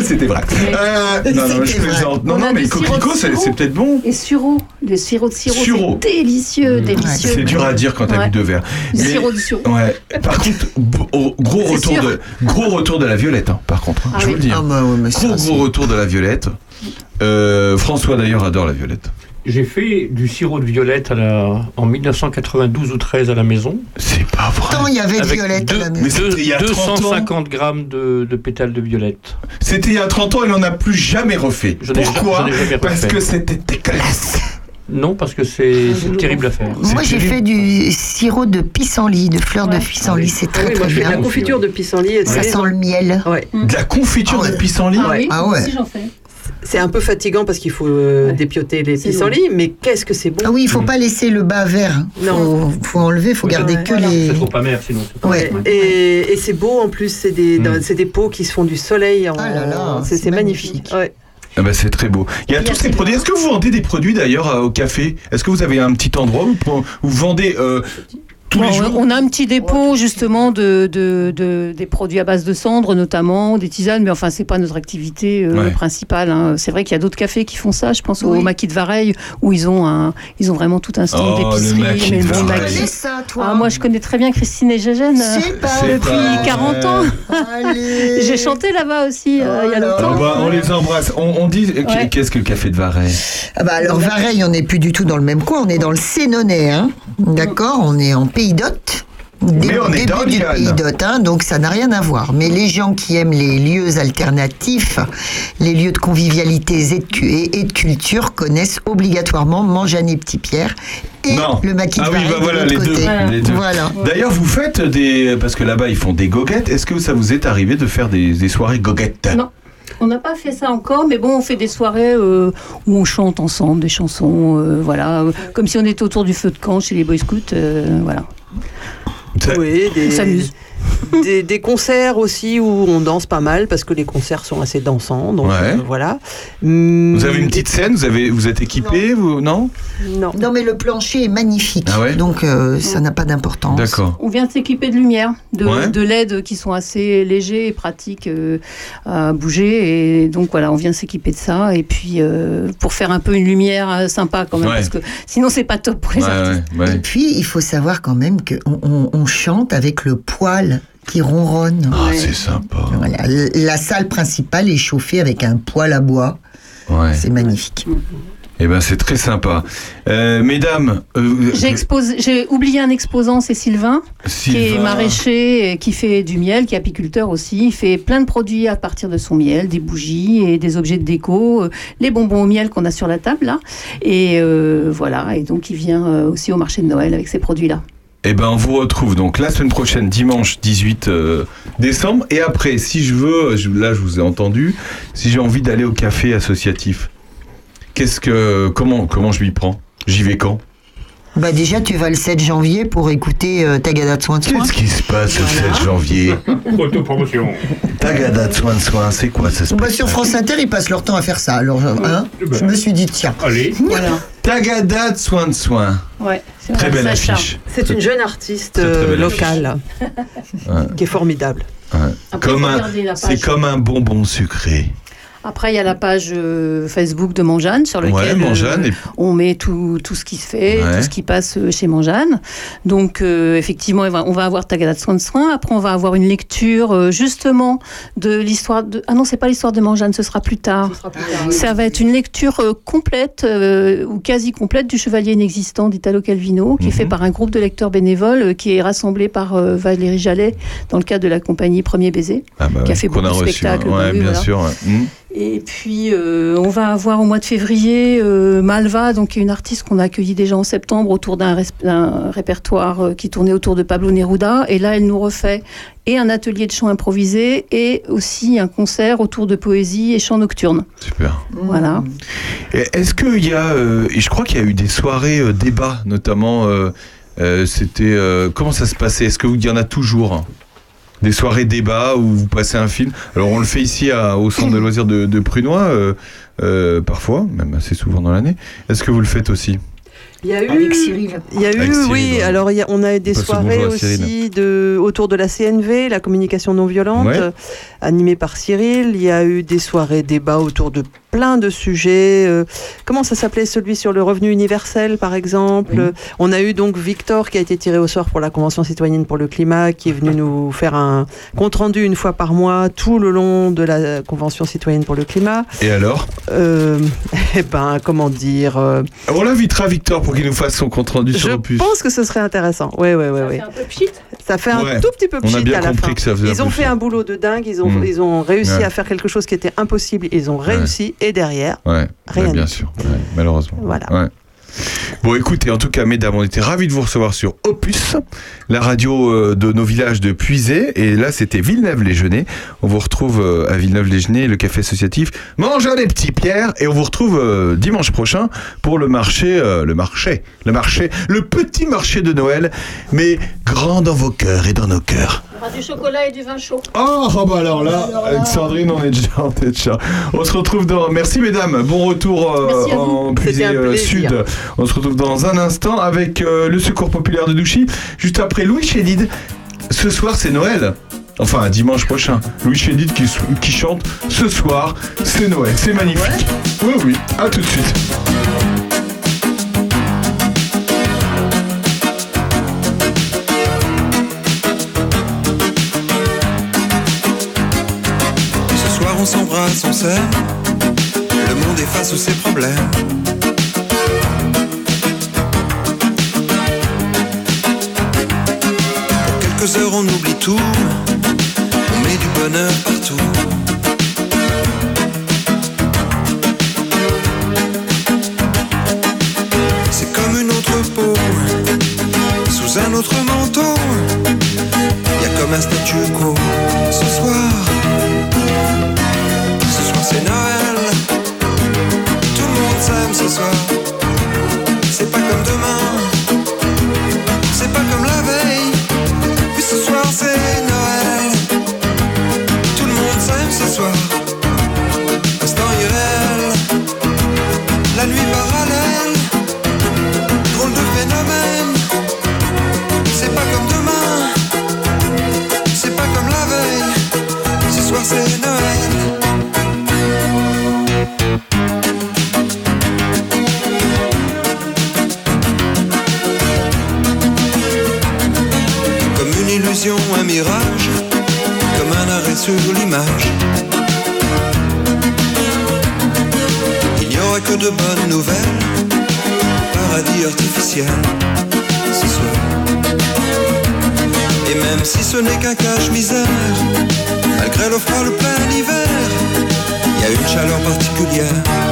C'était vrai. Euh, non, non, je plaisante. Non, On non, mais de coquelicot, c'est peut-être bon. Et sirop, le sirop de sirop, Sirop. délicieux, délicieux. C'est dur à dire quand t'as Ouais. bu deux verres. Mais- sirop du sirop. Ouais. Par contre, gros retour de gros retour de la violette. hein, par contre, hein, Ah je oui. vous le dis. hein. Ah bah ouais, gros gros retour de la violette. Euh, François d'ailleurs adore la violette. J'ai fait du sirop de violette à la, en 1992 ou 13 à la maison. C'est pas vrai. Tant il y avait de violette à deux- la Mais maison. c'était il y a 30 ans. 250 grammes de, de pétales de violette. C'était il y a 30 ans, il en a plus jamais refait. Je Pourquoi jamais Parce refait. que c'était dégueulasse. Non, parce que c'est c'est terrible à faire. Moi, j'ai fait du sirop de pissenlit, de fleurs de pissenlit. C'est très Ah oui, moi très je fais de la bien. confiture de pissenlit. et Ça c'est- sent le miel. Ouais. De la confiture Ah ouais. de pissenlit. Ah oui, Ah ouais. aussi j'en fais. C'est un peu fatigant parce qu'il faut euh, dépioter les pissenlits, mais qu'est-ce que c'est bon? Ah oui, il faut pas laisser le bas vert. Non. Faut, faut enlever, faut Oui, garder ouais. que Voilà. les. C'est trop amer sinon. c'est pas- Ouais. Et, et c'est beau en plus, c'est des, Mm. c'est des pots qui se font du soleil. En... Ah là là, c'est magnifique. Ouais. Ah bah, c'est très beau. Il y a Il tous ces produits. Est-ce que vous vendez des produits d'ailleurs euh, au café? Est-ce que vous avez un petit endroit où où vous vendez euh, tous Bon, les jours on a un petit dépôt justement de, de, de- des produits à base de cendres notamment, des tisanes, mais enfin c'est pas notre activité euh, Ouais. principale. hein. C'est vrai qu'il y a d'autres cafés qui font ça. Je pense Oui. au Maquis de Vareille où ils ont un, ils ont vraiment tout un stand Oh, le d'épicerie. Maquis mais de bon, Vareille. Tu Maquis- connais ça, toi Ah, moi je connais très bien Christine et Gégène. euh, depuis pas 40 vrai. ans. J'ai chanté là-bas aussi euh, il y a longtemps. Bah, on les embrasse. On, on dit Ouais. qu'est-ce que le café de Varay Ah bah alors Vareille, on n'est plus du tout dans le même coin, on est dans le Sénonais, hein. D'accord On est en Pays d'Hôte. Dé- Mais on est début dans du Lyon. Pays d'Hôte, hein, donc ça n'a rien à voir. Mais les gens qui aiment les lieux alternatifs, les lieux de convivialité et de, et- de culture connaissent obligatoirement Mangeane et Petit Pierre et Non. le Maquis de Ah oui, bah de voilà, l'autre les deux, côté. les deux. Voilà. D'ailleurs, vous faites des. Parce que là-bas, ils font des goguettes. Est-ce que ça vous est arrivé de faire des, des soirées goguettes? Non. On n'a pas fait ça encore, mais bon, on fait des soirées euh, où on chante ensemble des chansons, euh, voilà, comme si on était autour du feu de camp chez les Boy Scouts, euh, voilà. Ça- Oui, des, On s'amuse. Des, des concerts aussi où on danse pas mal parce que les concerts sont assez dansants. Donc Ouais. euh, voilà. Vous avez une petite scène vous, avez, vous êtes équipé vous, Non? Non. Non mais le plancher est magnifique, Ah ouais? Donc euh, ça n'a pas d'importance. D'accord. On vient de s'équiper de lumière, de, Ouais. de LED qui sont assez légers et pratiques euh, à bouger. Et donc voilà, on vient de s'équiper de ça. Et puis euh, pour faire un peu une lumière sympa quand même, Ouais. parce que sinon c'est pas top pour les Ouais, artistes. ouais, ouais. Et puis, il faut savoir quand même qu'on on, on chante avec le poêle qui ronronne. Ah, c'est sympa. Voilà. La salle principale est chauffée avec un poêle à bois. Ouais. C'est magnifique. Eh ben, c'est très sympa. Euh, mesdames, euh, J'ai oublié un exposant, c'est Sylvain, qui est maraîcher, qui fait du miel, qui est apiculteur aussi. Il fait plein de produits à partir de son miel, des bougies et des objets de déco, euh, les bonbons au miel qu'on a sur la table là. Et euh, voilà, et donc il vient aussi au marché de Noël avec ces produits-là. Eh ben, on vous retrouve donc la semaine prochaine, dimanche 18 euh, décembre. Et après, si je veux, là, je vous ai entendu, si j'ai envie d'aller au café associatif, qu'est-ce que, comment, comment je m'y prends? J'y vais quand? Bah déjà, tu vas le 7 janvier pour écouter euh, Tagada de soin de soin. Qu'est-ce qui se passe le 7 janvier Autopromotion. Tagada de soin de soin, c'est quoi ça se Bah, sur France Inter, ils passent leur temps à faire ça. Alors, hein, je me suis dit, tiens. Allez. Voilà. Tagada de soin de soin. Ouais, c'est Très belle Sacha. affiche. C'est une jeune artiste euh, locale qui est formidable. Ouais. C'est comme un bonbon sucré. Après, il y a la page euh, Facebook de Manjane sur Ouais, laquelle euh, et- on met tout, tout ce qui se fait, Ouais. tout ce qui passe euh, chez Manjane. Donc, euh, effectivement, on va- avoir Tagada de soin de soin. Après, on va avoir une lecture euh, justement de l'histoire de. Ah non, c'est pas l'histoire de Manjane, ce sera plus tard. Ça va être une lecture euh, complète euh, ou quasi complète du Chevalier inexistant d'Italo Calvino, qui est Mhm. fait par un groupe de lecteurs bénévoles, euh, qui est rassemblé par euh, Valérie Jallet dans le cadre de la compagnie Premier Baiser. Ah bah Qui a fait a beaucoup de reçu, spectacles, Ouais, bien voilà. sûr. ouais. Et puis, euh, on va avoir au mois de février euh, Malva, donc une artiste qu'on a accueillie déjà en septembre autour d'un répertoire euh, qui tournait autour de Pablo Neruda. Et là, elle nous refait et un atelier de chant improvisé et aussi un concert autour de poésie et chant nocturne. Super. Voilà. Est-ce qu'il y a, euh, je crois qu'il y a eu des soirées débats, notamment, c'était, comment ça se passait? Est-ce qu'il y en a toujours? Des soirées débats où vous passez un film Alors on le fait ici à- au centre de loisirs de, de Prunois, euh, euh, parfois, même assez souvent dans l'année. Est-ce que vous le faites aussi? Il y a eu, Avec Cyril. Il y a eu, Avec Cyril, oui. ouais. Alors, il y a- on a eu des soirées aussi de, autour de la CNV, la communication non violente, Ouais. euh, animée par Cyril. Il y a eu des soirées débats autour de plein de sujets. euh, comment ça s'appelait celui sur le revenu universel, par exemple On a eu donc Victor qui a été tiré au sort pour la Convention citoyenne pour le climat, qui est venu nous faire un compte rendu une fois par mois tout le long de la Convention citoyenne pour le climat. Et alors Euh, eh ben, comment dire euh, On l'invitera Victor pour qu'il nous fasse son compte rendu sur je Opus. pense que ce serait intéressant. Ouais, ouais, ouais, ouais. un peu pchit. Ça fait Ouais. un tout petit peu On a pchit bien à la compris fin. que ça faisait un ils ont fait pchit. un boulot de dingue. Ils ont, Mm. ils ont réussi Ouais. à faire quelque chose qui était impossible. Ils ont réussi. Et derrière, Ouais, Rien bien sûr, ouais, malheureusement. Voilà. Ouais. Bon, écoutez, en tout cas, mesdames, on était ravis de vous recevoir sur Opus, la radio euh, de nos villages de Puisay. Et là, c'était Villeneuve-les-Genêts. On vous retrouve euh, à Villeneuve-les-Genêts, le café associatif. Mangez les petits pierres. Et on vous retrouve euh, dimanche prochain pour le marché, le marché, le marché, le petit marché de Noël, mais grand dans vos cœurs et dans nos cœurs. Il y aura du chocolat et du vin chaud. Oh, oh, bah alors là, avec Sandrine, on est déjà, on est déjà. On se retrouve dans. Merci mesdames, bon retour euh, en Puisée un euh. Sud. On se retrouve dans un instant avec euh, le Secours populaire de Douchy. Juste après Louis Chédid. Ce soir, c'est Noël. Enfin, dimanche prochain. Louis Chédid qui, qui chante Ce soir, c'est Noël. C'est magnifique. Oui, oui. À tout de suite. On s'embrasse, on s'aime. Le monde efface tous ses problèmes. Pour quelques heures on oublie tout. On met du bonheur partout. C'est comme une autre peau. Sous un autre manteau. Y a comme un statu monde s'aime de bonnes nouvelles, paradis artificiel ce soir. Et même si ce n'est qu'un cache-misère, malgré le froid, le plein hiver, il y a une chaleur particulière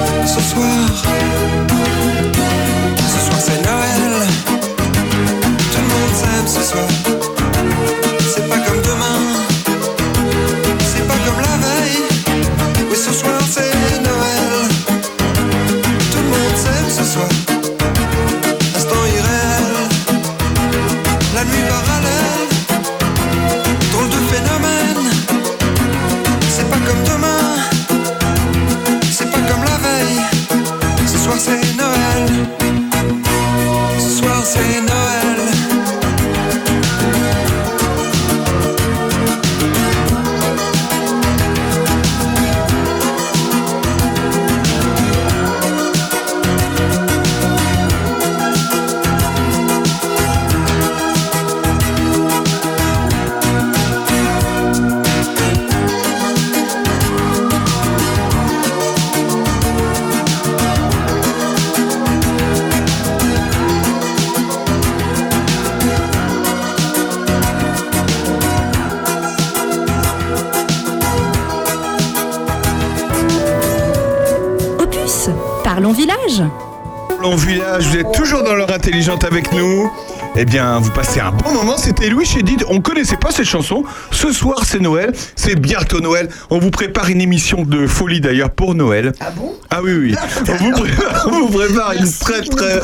intelligente avec nous. Eh bien, vous passez un bon moment. C'était Louis Chédid. On connaissait pas cette chanson. Ce soir, c'est Noël. C'est bientôt Noël. On vous prépare une émission de folie d'ailleurs pour Noël. Ah bon? Ah oui, oui. On vous prépare, on vous prépare une très très.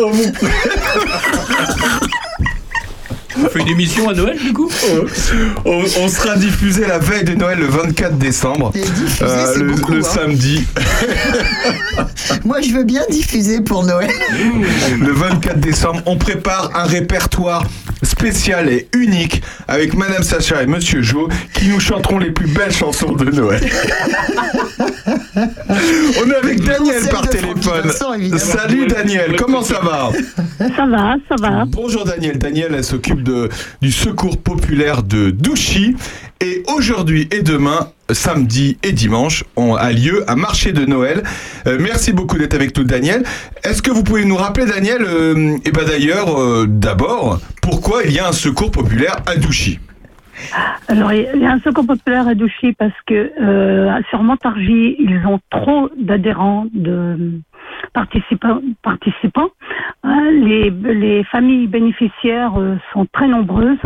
On vous pré- On fait une émission à Noël, du coup? On, on sera diffusé la veille de Noël le 24 décembre. Euh, c'est le, beaucoup, le hein. samedi. Moi, je veux bien diffuser pour Noël. Le 24 décembre, on prépare un répertoire spécial et unique avec Madame Sacha et Monsieur Jo qui nous chanteront les plus belles chansons de Noël. on est avec Daniel par de téléphone. Vincent. Salut Daniel, comment ça va Ça va, ça va. Bonjour Daniel. Daniel, elle s'occupe de, du secours populaire de Douchy. Et aujourd'hui et demain, samedi et dimanche, on a lieu un marché de Noël. Euh, merci beaucoup d'être avec nous, Daniel. Est-ce que vous pouvez nous rappeler, Daniel, et ben d'ailleurs, euh, d'abord, pourquoi il y a un secours populaire à Douchy? Alors, il y a un secours populaire à Douchy parce que euh, sur Montargis, ils ont trop d'adhérents, de participants. participants. Hein, les, les familles bénéficiaires euh, sont très nombreuses.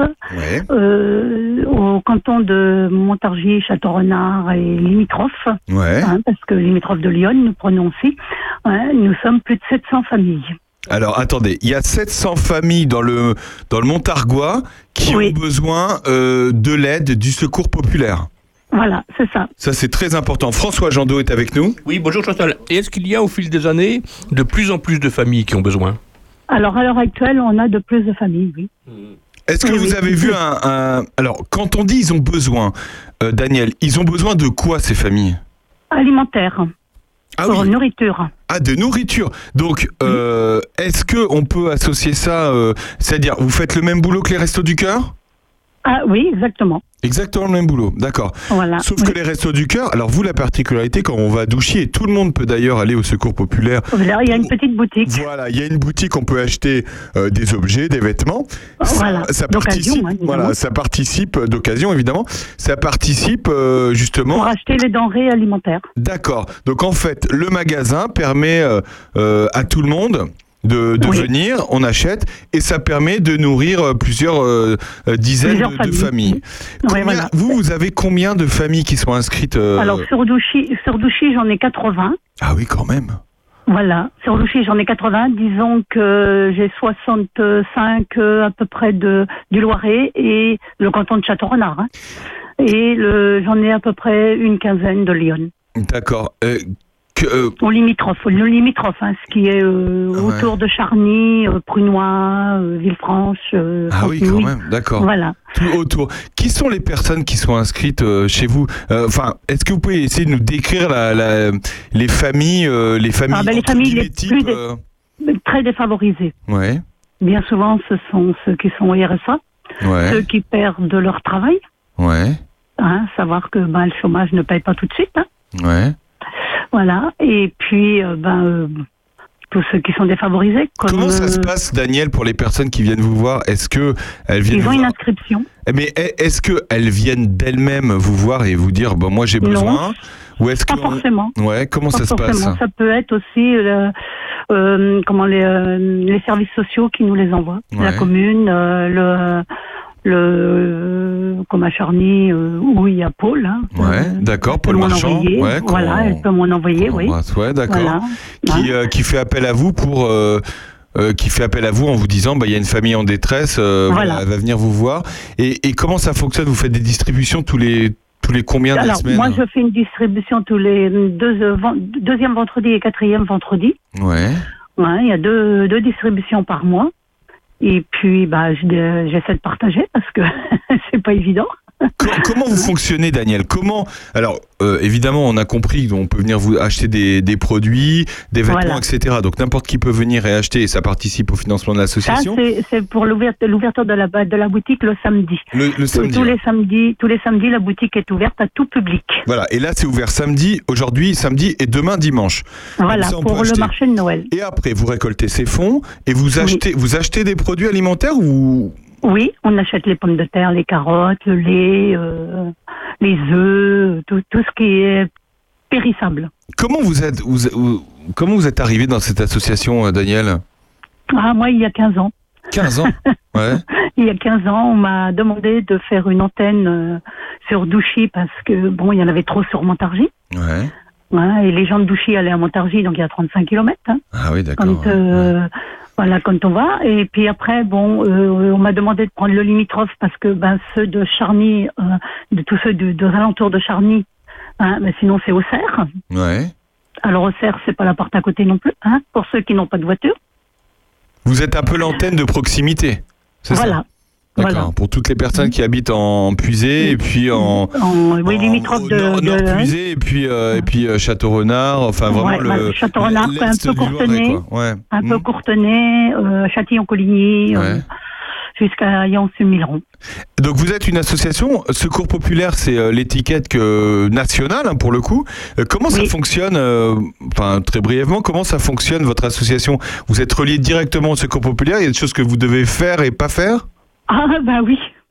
Euh, au canton de Montargis, Château-Renard et limitrophes. Ouais. hein, parce que limitrophes de Lyon, nous prenons aussi. hein, nous sommes plus de 700 familles. Alors attendez, il y a 700 familles dans le, dans le Montargois qui ont besoin euh, de l'aide du secours populaire. Voilà, c'est ça. Ça c'est très important. François Jandot est avec nous. Oui, bonjour Chantal. Et est-ce qu'il y a au fil des années de plus en plus de familles qui ont besoin? Alors, à l'heure actuelle, on a de plus de familles, oui. Est-ce que Oui, vous oui, avez vu un, un- Alors, quand on dit ils ont besoin, euh, Daniel, ils ont besoin de quoi ces familles? Alimentaire. Pour nourriture. Ah, de nourriture. Donc, euh, est-ce que on peut associer ça, euh, c'est-à-dire, vous faites le même boulot que les Restos du Cœur? Ah oui, exactement. Exactement le même boulot, d'accord. Voilà. Sauf que les Restos du Cœur, alors vous, la particularité, quand on va à Douchy, et tout le monde peut d'ailleurs aller au Secours Populaire. Là, il y a une petite boutique. Voilà, il y a une boutique, on peut acheter euh, des objets, des vêtements. Voilà, Ça, participe, hein, évidemment. voilà, ça participe d'occasion évidemment. Ça participe euh, justement. Pour acheter les denrées alimentaires. D'accord. Donc en fait, le magasin permet euh, euh, à tout le monde de, de Oui. venir, on achète, et ça permet de nourrir euh, plusieurs euh, euh, dizaines Plusieurs de, de familles. Oui, Combien- voilà. Vous, vous avez combien de familles qui sont inscrites euh, Alors, sur Douchy, sur Douchy, j'en ai 80. Ah oui, quand même. Voilà. Sur Douchy, j'en ai 80. Disons que j'ai 65 euh, à peu près de, du Loiret et le canton de Château-Renard. hein. Et j'en ai à peu près une quinzaine de Lyon. D'accord. Euh, que, euh, Au limitrophe, le limitrophe, hein, ce qui est euh, Ouais. autour de Charny, euh, Prunois, euh, Villefranche. Ah oui, quand même, d'accord. Voilà. Tout autour. Qui sont les personnes qui sont inscrites chez vous Enfin, est-ce que vous pouvez essayer de nous décrire la, la- les familles, les familles, Ah ben, les familles les types, plus dé- euh, très défavorisées. Ouais, Bien souvent, ce sont ceux qui sont au RSA, ouais, ceux qui perdent leur travail. ouais, Hein, savoir que ben, le chômage ne paye pas tout de suite. hein. ouais. Voilà. Et puis, euh, ben, euh, tous ceux qui sont défavorisés. Comme, Comment ça se euh, passe, Daniel, pour les personnes qui viennent vous voir? Est-ce que elles viennent Ils vous ont une voir? inscription. Eh, Mais est- est-ce que elles viennent d'elles-mêmes vous voir et vous dire, bon, moi j'ai Non. besoin? Ou est-ce que Pas forcément. Ouais, comment Pas ça se passe? Ça peut être aussi euh, euh, comment les, euh, les services sociaux qui nous les envoient. La commune, le, le comme à Charny, euh, où il y a Paul. hein. Ouais, d'accord, Paul Marchand. Ouais, voilà, elle peut m'en envoyer, oui. ouais, d'accord. Voilà. Qui, euh, qui fait appel à vous pour. euh, euh, qui fait appel à vous en vous disant bah il y a une famille en détresse euh, Voilà. elle va venir vous voir et, et comment ça fonctionne? Vous faites des distributions tous les tous les combien de la semaine moi, je fais une distribution tous les deux, euh, deuxième vendredi et quatrième vendredi. ouais Ouais, il y a deux, deux distributions par mois. Et puis, bah, je- j'essaie de partager parce que c'est pas évident. Co- comment vous fonctionnez, Daniel? Comment Alors, euh, évidemment, on a compris qu'on peut venir vous acheter des, des produits, des vêtements, Voilà. etc. Donc, n'importe qui peut venir et acheter et ça participe au financement de l'association. c'est c'est pour l'ouvert- l'ouverture de la, de la boutique le samedi. Le, le samedi. Tous les samedis, tous les samedis, la boutique est ouverte à tout public. Voilà, et là, c'est ouvert samedi, aujourd'hui, samedi et demain, dimanche. Voilà, ça, on pour le acheter. marché de Noël. Et après, vous récoltez ces fonds et vous achetez, vous achetez des produits alimentaires ou Oui, on achète les pommes de terre, les carottes, le lait, euh, les œufs, tout, tout ce qui est périssable. comment vous êtes, vous- vous- comment vous êtes arrivé dans cette association, euh, Daniel? Ah, moi, il y a 15 ans. 15 ans. Ouais. Il y a 15 ans, on m'a demandé de faire une antenne euh, sur Douchy parce que, bon, il y en avait trop sur Montargis. Ouais. Ouais, et les gens de Douchy allaient à Montargis, donc il y a 35 km. Ah oui, d'accord. quand, euh, voilà, quand on va. Et puis après, bon, euh, on m'a demandé de prendre le limitrophe parce que ben, ceux de Charny, euh, de tous ceux de, de alentours de Charny, hein, mais sinon c'est Auxerre. Ouais. Alors Auxerre, c'est pas la porte à côté non plus, hein, pour ceux qui n'ont pas de voiture. Vous êtes un peu l'antenne de proximité. C'est ça? Voilà. D'accord. Voilà. Pour toutes les personnes qui habitent en Puisé et puis en, En, oui, limitrophe de, nord, de- nord Puisé et puis euh, et puis euh, Château-Renard. Enfin vraiment Ouais, le l'est quoi, un peu Courtenay. Ouais. un peu. Courtenay, euh, Châtillon-Coligny, euh, Ouais. jusqu'à Yans-Mileron. Donc vous êtes une association, Secours Populaire, c'est euh, l'étiquette que nationale hein, pour le coup. Euh, comment ça fonctionne euh, Enfin très brièvement, comment ça fonctionne votre association? Vous êtes relié directement au Secours Populaire? Il y a des choses que vous devez faire et pas faire? Ah, bah oui.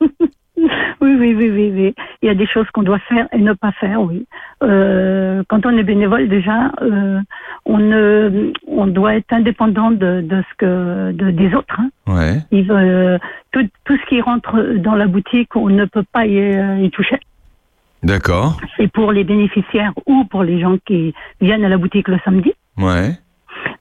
oui, oui, oui, oui, oui. Il y a des choses qu'on doit faire et ne pas faire, oui. Euh, quand on est bénévole, déjà, euh, on, ne, on doit être indépendant de, de ce que de, des autres. hein. Ouais. Il euh, tout, tout ce qui rentre dans la boutique, on ne peut pas y, euh, y toucher. D'accord. C'est pour les bénéficiaires ou pour les gens qui viennent à la boutique le samedi. Ouais.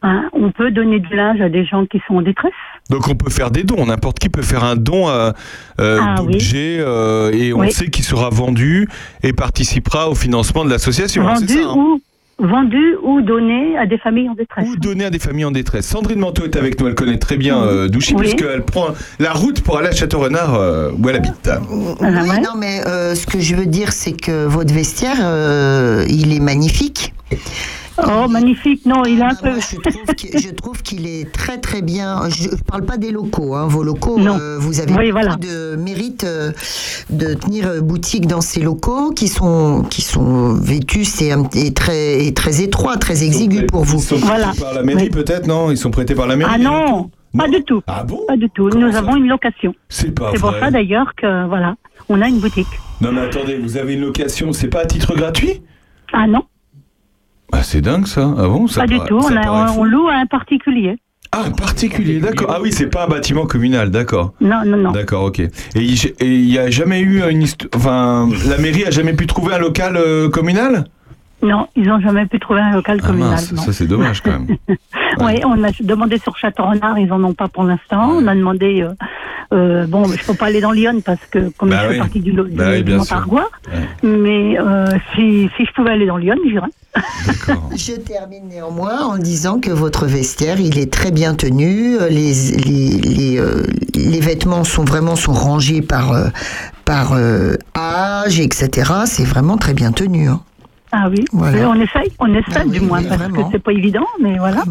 Hein, on peut donner du linge à des gens qui sont en détresse. Donc on peut faire des dons, n'importe qui peut faire un don euh, euh, Ah, d'objets euh, et on Oui. sait qu'il sera vendu et participera au financement de l'association. hein, vendu hein ou vendu ou donné à des familles en détresse. Ou donné à des familles en détresse. Sandrine Manteau est avec nous, elle connaît très bien euh, Douchy Oui. puisqu'elle prend la route pour aller à Château-Renard euh, où elle habite. Oui, non, mais euh, ce que je veux dire, c'est que votre vestiaire, euh, il est magnifique. Oh, magnifique. Non, il est un peu. Je trouve qu'il- est très très bien. Je ne parle pas des locaux. hein. Vos locaux, euh, vous avez Oui, voilà. de mérite euh, de tenir euh, boutique dans ces locaux qui sont qui sont vétustes et, très et très étroits, très exigus pour vous. Ils sont prêtés par la mairie peut-être, non? Ils sont prêtés par la mairie Ah non, pas du tout. Ah bon? Pas du tout. Nous avons une location. C'est pas C'est pour ça d'ailleurs que voilà, on a une boutique. Non mais attendez, vous avez une location, c'est pas à titre gratuit? Ah non, Ah c'est dingue ça. Ah bon ça pas du tout. ça On, a- loue à un particulier. Ah, un particulier, d'accord. Ah oui, c'est pas un bâtiment communal, d'accord. Non, non, non. D'accord, ok. Et il et il y a jamais eu une histoire. Enfin, la mairie a jamais pu trouver un local euh, communal? Non, ils n'ont jamais pu trouver un local Ah communal. mince, non. ça c'est dommage quand même. Oui, on a demandé sur Château-Renard, ils en ont pas pour l'instant. On a demandé, euh, euh, bon, je peux pas aller dans Lyon parce que comme Bah je fais oui. partie du, lo- du, Bah du. Montargois, Ouais. mais euh, si, si je pouvais aller dans Lyon, j'irais. Je termine néanmoins en disant que votre vestiaire, il est très bien tenu. euh, Les, les, les, euh, les vêtements sont vraiment sont rangés par, euh, par euh, âge, etc. C'est vraiment très bien tenu. hein. Ah oui, Voilà. On essaye, on essaie du moins, parce que c'est pas évident, mais voilà.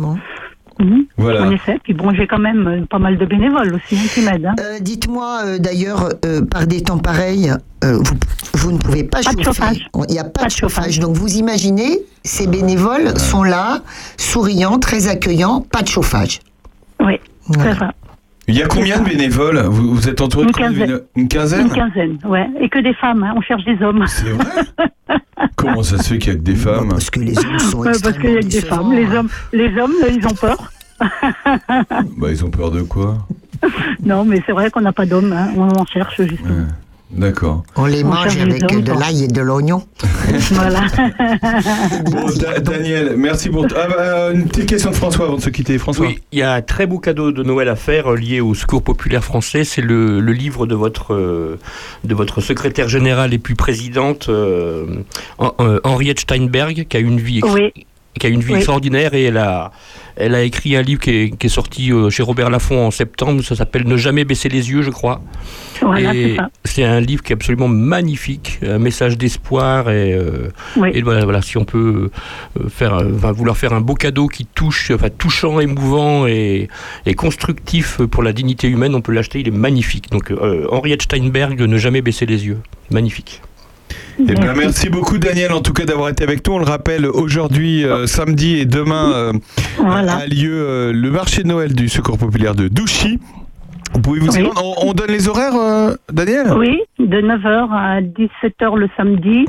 Mhm. Voilà. On essaie, puis bon, j'ai quand même euh, pas mal de bénévoles aussi hein, qui m'aident. hein. Euh, Dites-moi euh, d'ailleurs, euh, par des temps pareils, euh, vous, vous ne pouvez pas, Pas de chauffer. chauffage. Il n'y a pas, de chauffage. Donc vous imaginez, ces bénévoles sont là, souriants, très accueillants, pas de chauffage. Oui, Voilà. c'est ça. Il y a combien de bénévoles vous, vous êtes entouré Une de combien de Une quinzaine Une quinzaine, ouais. Et que des femmes, hein, on cherche des hommes. C'est vrai Comment ça se fait qu'il y a que des femmes Parce que les hommes sont Ouais, parce qu'il y a que des femmes. Les hommes, les hommes, ils ont peur. Bah ils ont peur de quoi non, mais c'est vrai qu'on n'a pas d'hommes. hein. On en cherche justement. D'accord. On les On mange avec de l'ail et de l'oignon. voilà. Bon, Da- Daniel, merci pour. Ah bah, une petite question de François avant de se quitter. François. Oui, il y a un très beau cadeau de Noël à faire euh, lié au Secours populaire français. C'est le, le livre de votre, euh, de votre secrétaire générale et puis présidente, euh, Hen- Henriette Steinberg, qui a une vie, ex- Oui. qui a une vie Oui. extraordinaire et elle a, elle a écrit un livre qui est, qui est sorti euh, chez Robert Laffont en septembre. Ça s'appelle Ne jamais baisser les yeux, je crois. Voilà, c'est un livre qui est absolument magnifique, un message d'espoir et, euh, Oui. et voilà, voilà, si on peut euh, faire, enfin, vouloir faire un beau cadeau qui touche, enfin, touchant, émouvant et, et constructif pour la dignité humaine, on peut l'acheter. Il est magnifique. Donc euh, Henriette Steinberg, ne jamais baisser les yeux, magnifique. Eh bien, merci beaucoup Daniel en tout cas d'avoir été avec nous. On le rappelle, aujourd'hui, euh, samedi et demain euh, a lieu euh, le marché de Noël du Secours populaire de Douchy. Vous pouvez vous y Oui. On, on donne les horaires, Daniel? Oui, de 9h à 17h le samedi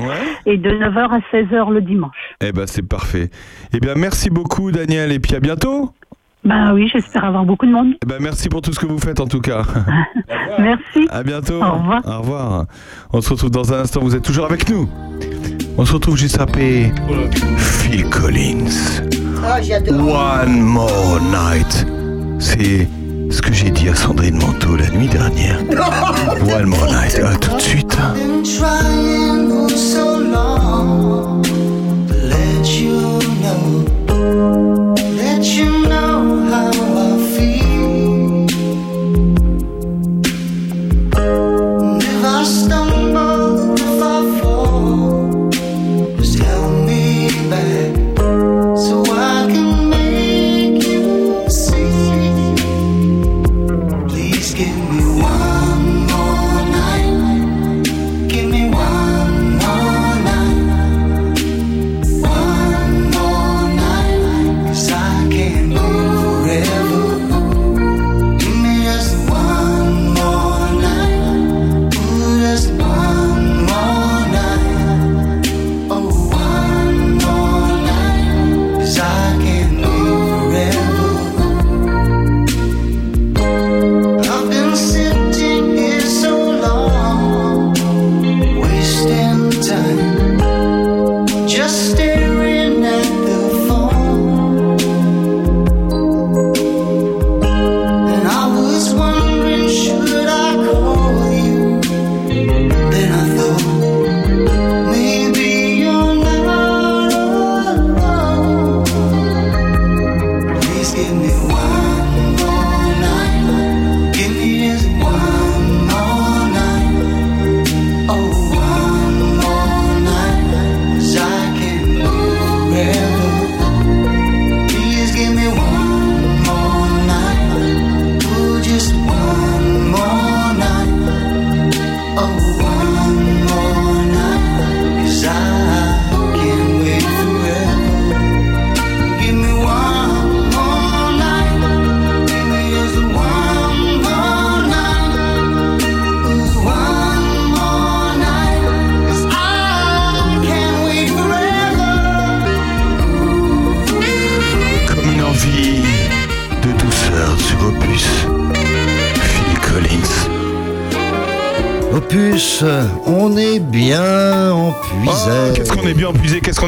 et de 9h à 16h le dimanche. Eh ben c'est parfait. Eh bien merci beaucoup Daniel et puis à bientôt. Ben oui, j'espère avoir beaucoup de monde. Eh ben merci pour tout ce que vous faites en tout cas. Merci. À bientôt. Au revoir. Au revoir. On se retrouve dans un instant. Vous êtes toujours avec nous. On se retrouve juste après Phil Collins. J'adore. One more night. C'est ce que j'ai dit à Sandrine Manteau la nuit dernière. One more night. À tout de suite.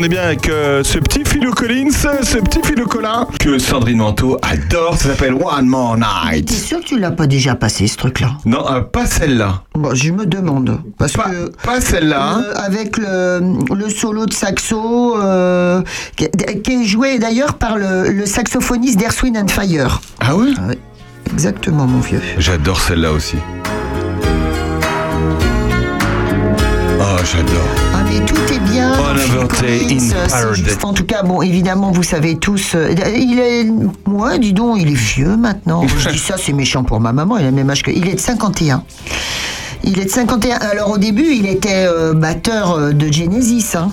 Est bien avec euh, ce petit Philo Collins, ce petit Philo Collin que Sandrine Manteau adore, ça s'appelle One More T'es Night. sûr que tu l'as pas déjà passé ce truc-là Non, euh, pas celle-là. Bon, je me demande. Parce Pas, que. pas celle-là. hein. euh, avec le, le solo de saxo euh, qui, qui est joué d'ailleurs par le, le saxophoniste d'Earth, Wind and Fire. Ah ouais Exactement, mon vieux. J'adore celle-là aussi. Oh, j'adore. Mais tout est bien. Juste- En tout cas, bon, évidemment, vous savez tous. euh, il est. Moi, dis donc, il est vieux maintenant. Je dis ça, c'est méchant pour ma maman, il a le même âge que. Il est de 51. Il est de 51. Alors, au début, il était euh, batteur euh, de Genesis, hein.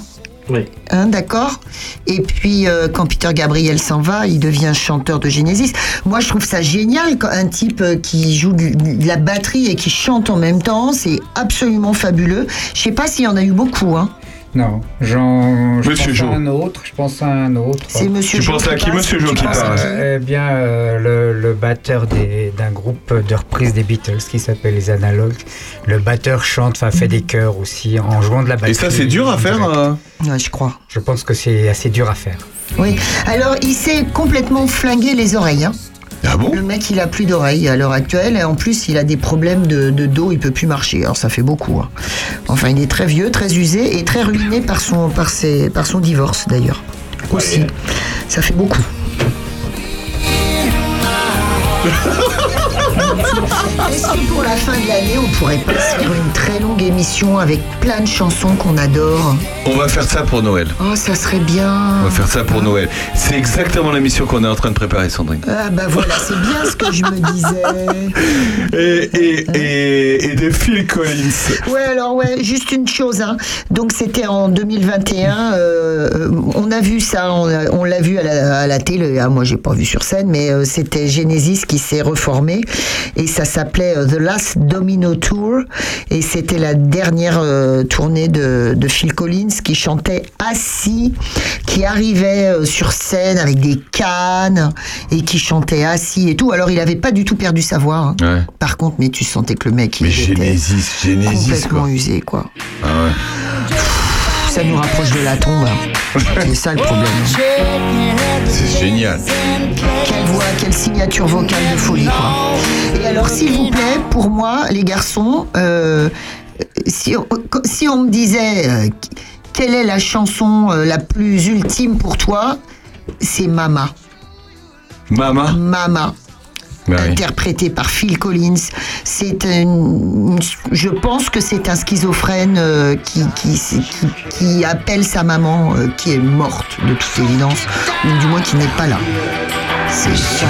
Hein, d'accord Et puis, euh, quand Peter Gabriel s'en va, il devient chanteur de Genesis. Moi, je trouve ça génial un type euh, qui joue de la batterie et qui chante en même temps. C'est absolument fabuleux. Je sais pas s'il y en a eu beaucoup. Hein. Non, j'en. Je Monsieur pense Jo. à un autre. Je pense à un autre. C'est Monsieur Tu Jo penses à qui, passe, Monsieur Jo qui à parle Euh, eh bien, euh, le, le batteur d'un groupe de reprise des Beatles qui s'appelle les Analogues. Le batteur chante, enfin fait des chœurs aussi en jouant de la batterie. Et ça, c'est dur à faire euh Ouais, je crois. Je pense que c'est assez dur à faire. Oui. Alors, il s'est complètement flingué les oreilles. hein. Ah bon Le mec, il a plus d'oreilles à l'heure actuelle. Et en plus, il a des problèmes de, de dos. Il peut plus marcher. Alors, ça fait beaucoup. hein. Enfin, il est très vieux, très usé et très ruiné par son, par ses, par son divorce, d'ailleurs. Aussi. Ça fait beaucoup. Est-ce que pour la fin de l'année, on pourrait pas se faire une très longue émission avec plein de chansons qu'on adore On va faire ça pour Noël. Oh, ça serait bien. On va faire ça pour Noël. C'est exactement la mission qu'on est en train de préparer, Sandrine. Ah bah voilà, c'est bien ce que je me disais. Et, et, et, et de Phil Collins. Ouais, alors ouais, juste une chose. Hein. Donc c'était en 2021. euh, on a vu ça, on l'a vu à la, à la télé. Ah, moi, j'ai pas vu sur scène, mais euh, c'était Genesis qui s'est reformé et ça s'appelait euh, The Last Domino Tour et c'était la dernière euh, tournée de, de Phil Collins qui chantait assis, qui arrivait euh, sur scène avec des cannes et qui chantait assis et tout. Alors il avait pas du tout perdu sa voix. hein. Ouais. Par contre, mais tu sentais que le mec, Mais il était Genesis, Genesis, complètement quoi. usé, quoi. Ah ouais. Ça nous rapproche de la tombe. C'est ça le problème. C'est génial. Quelle voix, quelle signature vocale de folie, quoi. Et alors, s'il vous plaît, pour moi, les garçons, euh, si, on, si on me disait euh, quelle est la chanson euh, la plus ultime pour toi, c'est Mama. Mama? Mama. Bah interprété par Phil Collins. C'est je pense que c'est un schizophrène euh, qui, qui, qui, appelle sa maman, euh, qui est morte de toute évidence, ou du moins qui n'est pas là. C'est. C'est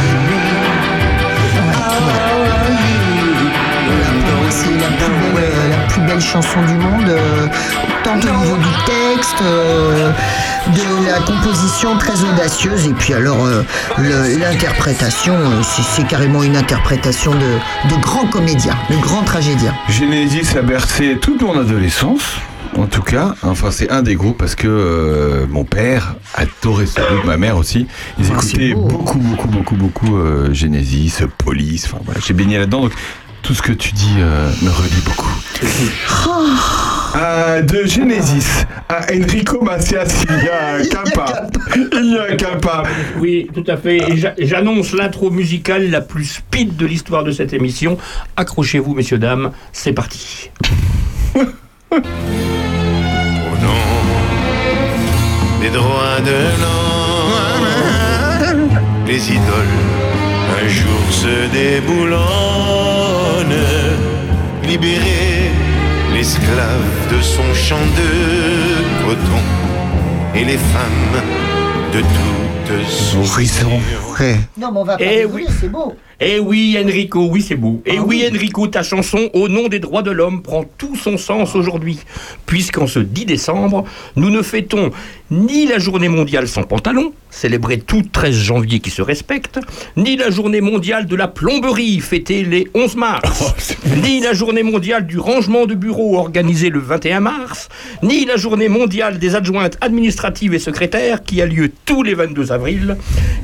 euh, la plus belle chanson du monde, euh, tant au niveau du texte, euh, de la composition très audacieuse, et puis alors euh, l'interprétation, c'est carrément une interprétation de, de grand comédien, de grand tragédien. Genesis a bercé toute mon adolescence. En tout cas, enfin c'est un des groupes parce que euh, mon père adorait ce groupe, ma mère aussi. Ils Ah, écoutaient beaucoup, beaucoup, beaucoup, beaucoup euh, Genesis, Police. Enfin voilà, j'ai baigné là-dedans. Donc tout ce que tu dis euh, me relie beaucoup. Euh, de Genesis à Enrico Macias, il y a un capa. Il y a un capa. Oui, tout à fait. Et j'a- j'annonce l'intro musicale la plus speed de l'histoire de cette émission. Accrochez-vous, messieurs, dames, c'est parti. Au nom des droits de l'homme, les idoles un jour se libérer l'esclave de son champ de coton et les femmes de toutes sortes. Non, mais on va pas Eh oui. c'est beau. Eh oui, Enrico, oui, c'est beau. Eh oui, Enrico, ta chanson Au nom des droits de l'homme prend tout son sens aujourd'hui. Puisqu'en ce 10 décembre, nous ne fêtons ni la journée mondiale sans pantalon, célébrée tout 13 janvier qui se respecte, ni la journée mondiale de la plomberie, fêtée les 11 mars, ni la journée mondiale du rangement de bureaux, organisée le 21 mars, ni la journée mondiale des adjointes administratives et secrétaires, qui a lieu tous les 22 avril,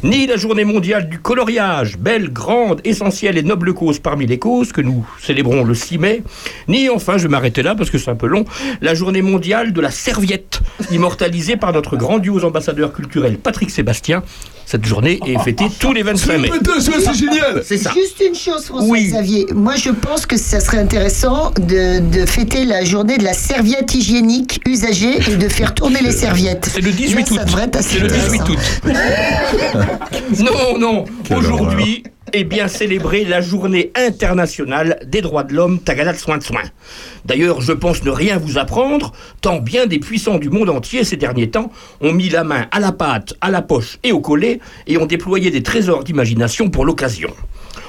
ni la journée mondiale du coloriage, belle, grande, essentielle et noble cause parmi les causes que nous célébrons le 6 mai, ni enfin, je vais m'arrêter là parce que c'est un peu long, la journée mondiale de la serviette, immortalisée par notre grandiose ambassadeur culturel Patrick Sébastien. Cette journée est fêtée tous les 25 mai. c'est génial C'est ça. Juste une chose, François Oui. Xavier. Moi, je pense que ça serait intéressant de, de fêter la journée de la serviette hygiénique usagée et de faire tourner les serviettes. C'est le 18 Là, ça août. C'est le 18 intéressant. août. non, non. Aujourd'hui est bien célébrée la journée internationale des droits de l'homme, Tagada de soin de soin. D'ailleurs, je pense ne rien vous apprendre, tant bien des puissants du monde entier ces derniers temps ont mis la main à la pâte, à la poche et au collet et ont déployé des trésors d'imagination pour l'occasion.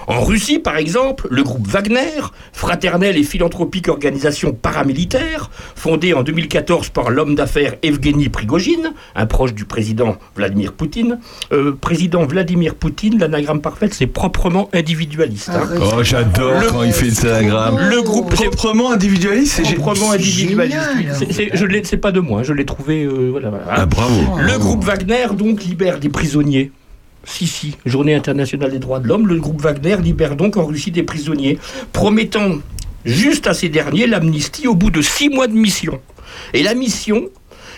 En Russie, par exemple, le groupe Wagner, fraternelle et philanthropique organisation paramilitaire, fondée en 2014 par l'homme d'affaires Evgeny Prigogine, un proche du président Vladimir Poutine. Euh, président Vladimir Poutine, l'anagramme parfaite, c'est proprement individualiste. hein. Oh, j'adore Le- quand il fait cet anagramme. Le groupe Proprement individualiste, c'est proprement individualiste. C'est- c'est- je l'ai- C'est pas de moi, je l'ai trouvé. euh, voilà, voilà. Ah, bravo. Le groupe Wagner donc libère des prisonniers. Si, si, Journée internationale des droits de l'homme, le groupe Wagner libère donc en Russie des prisonniers, promettant juste à ces derniers l'amnistie au bout de six mois de mission. Et la mission,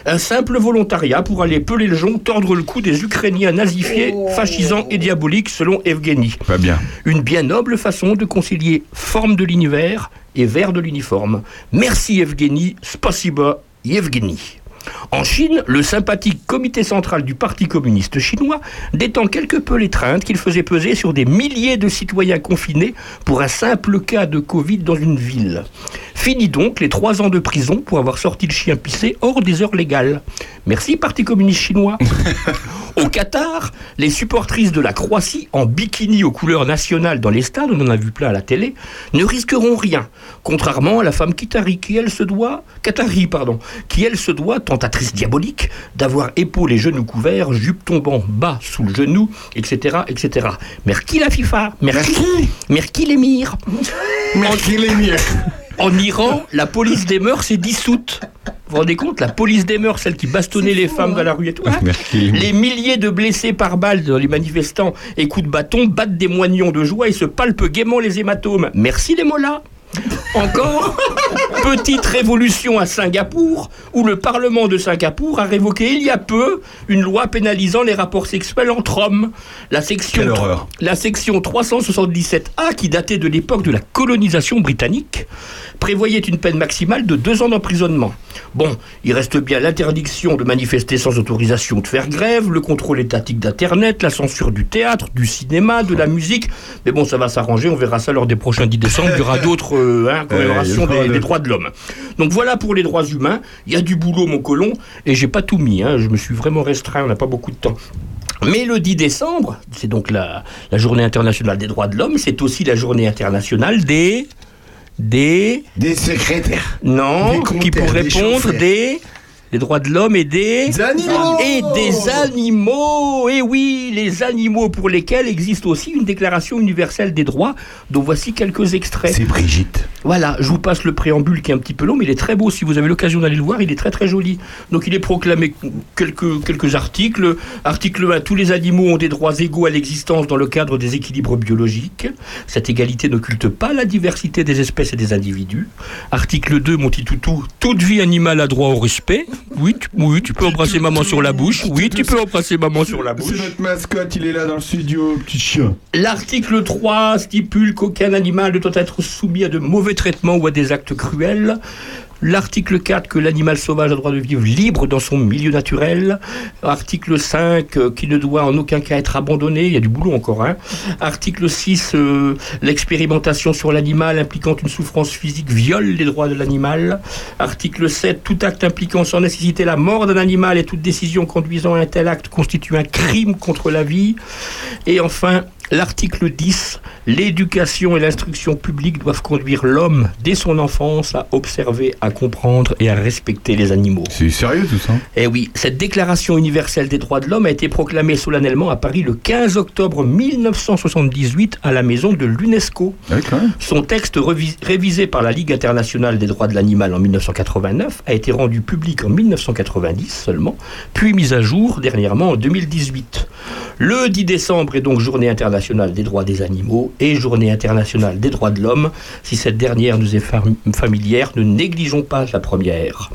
un simple volontariat pour aller peler le jonc, tordre le cou des Ukrainiens nazifiés, fascisants et diaboliques, selon Evgeny. Pas bien. Une bien noble façon de concilier forme de l'univers et vert de l'uniforme. Merci Evgeny, spasiba Evgeny. En Chine, le sympathique comité central du Parti communiste chinois détend quelque peu l'étreinte qu'il faisait peser sur des milliers de citoyens confinés pour un simple cas de Covid dans une ville. Fini donc les trois ans de prison pour avoir sorti le chien pissé hors des heures légales. Merci Parti communiste chinois. Au Qatar, les supportrices de la Croatie en bikini aux couleurs nationales dans les stades, on en a vu plein à la télé, ne risqueront rien, contrairement à la femme Qatari qui elle se doit, Qatari pardon, qui elle se doit, tentatrice diabolique, d'avoir épaules et genoux couverts, jupe tombant bas sous le genou, etc., etc. Merci la FIFA, merci, merci l'émir. Merci l'émir. En Iran, la police des mœurs s'est dissoute. Vous vous rendez compte La police des mœurs, celle qui bastonnait les femmes dans la rue et tout. hein Merci. les milliers de blessés par balles dans les manifestants et coups de bâton battent des moignons de joie et se palpent gaiement les hématomes. Merci les mollahs encore, petite révolution à Singapour, où le Parlement de Singapour a révoqué il y a peu une loi pénalisant les rapports sexuels entre hommes. La section, Quelle horreur. la section 377A, qui datait de l'époque de la colonisation britannique, prévoyait une peine maximale de deux ans d'emprisonnement. Bon, il reste bien l'interdiction de manifester sans autorisation de faire grève, le contrôle étatique d'Internet, la censure du théâtre, du cinéma, de la musique. Mais bon, ça va s'arranger, on verra ça lors des prochains 10 décembre. Il y aura d'autres euh, hein, des, de- des droits de l'homme. Donc voilà pour les droits humains. Il y a du boulot, mon colon, et j'ai pas tout mis. hein. Je me suis vraiment restreint, on n'a pas beaucoup de temps. Mais le 10 décembre, c'est donc la, la journée internationale des droits de l'homme, c'est aussi la journée internationale des... Des... Des secrétaires. Non, Des qui pour des répondre chauffeurs. Des... Les droits de l'homme et des... Des animaux Et des animaux Et oui, les animaux pour lesquels existe aussi une déclaration universelle des droits, dont voici quelques extraits. C'est Brigitte. Voilà, je vous passe le préambule qui est un petit peu long, mais il est très beau. Si vous avez l'occasion d'aller le voir, il est très très joli. Donc il est proclamé quelques, quelques articles. Article 1, tous les animaux ont des droits égaux à l'existence dans le cadre des équilibres biologiques. Cette égalité n'occulte pas la diversité des espèces et des individus. Article 2, mon petit toutou, toute vie animale a droit au respect. Oui, tu, oui, tu peux embrasser maman sur la bouche. Oui, tu peux embrasser maman sur la bouche. C'est notre mascotte, il est là dans le studio, petit chien. L'article 3 stipule qu'aucun animal ne doit être soumis à de mauvais traitements ou à des actes cruels. L'article 4, que l'animal sauvage a droit de vivre libre dans son milieu naturel. Article 5, euh, qui ne doit en aucun cas être abandonné. Il y a du boulot encore. Hein. Article 6, euh, l'expérimentation sur l'animal impliquant une souffrance physique viole les droits de l'animal. Article 7, tout acte impliquant sans nécessité la mort d'un animal et toute décision conduisant à un tel acte constitue un crime contre la vie. Et enfin, L'article 10, l'éducation et l'instruction publique doivent conduire l'homme dès son enfance à observer, à comprendre et à respecter les animaux. C'est sérieux tout ça Eh oui, cette déclaration universelle des droits de l'homme a été proclamée solennellement à Paris le 15 octobre 1978 à la maison de l'UNESCO. Son texte révisé par la Ligue internationale des droits de l'animal en 1989 a été rendu public en 1990 seulement, puis mis à jour dernièrement en 2018. Le 10 décembre est donc journée internationale des droits des animaux et journée internationale des droits de l'homme. Si cette dernière nous est fam- familière, ne négligeons pas la première.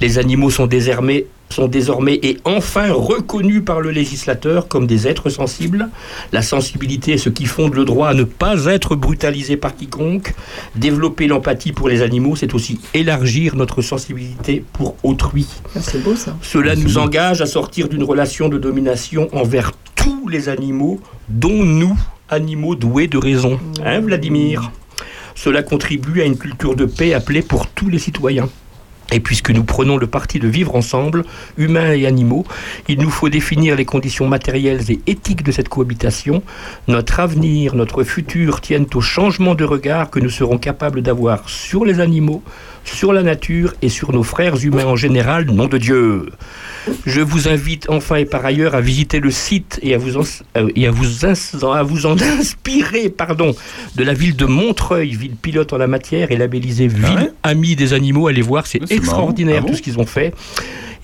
Les animaux sont désormais sont désormais et enfin reconnus par le législateur comme des êtres sensibles. La sensibilité est ce qui fonde le droit à ne pas être brutalisé par quiconque. Développer l'empathie pour les animaux, c'est aussi élargir notre sensibilité pour autrui. C'est beau ça. Cela nous engage à sortir d'une relation de domination envers tous les animaux, dont nous, animaux doués de raison. Hein, Vladimir Cela contribue à une culture de paix appelée pour tous les citoyens. Et puisque nous prenons le parti de vivre ensemble, humains et animaux, il nous faut définir les conditions matérielles et éthiques de cette cohabitation. Notre avenir, notre futur tiennent au changement de regard que nous serons capables d'avoir sur les animaux, sur la nature et sur nos frères humains en général, nom de Dieu. Je vous invite enfin et par ailleurs à visiter le site et à vous en, euh, et à vous, ins- à vous en inspirer pardon, de la ville de Montreuil, ville pilote en la matière et labellisée ville amie des animaux. Allez voir, c'est c'est extraordinaire marrant. Ah tout ce qu'ils ont fait.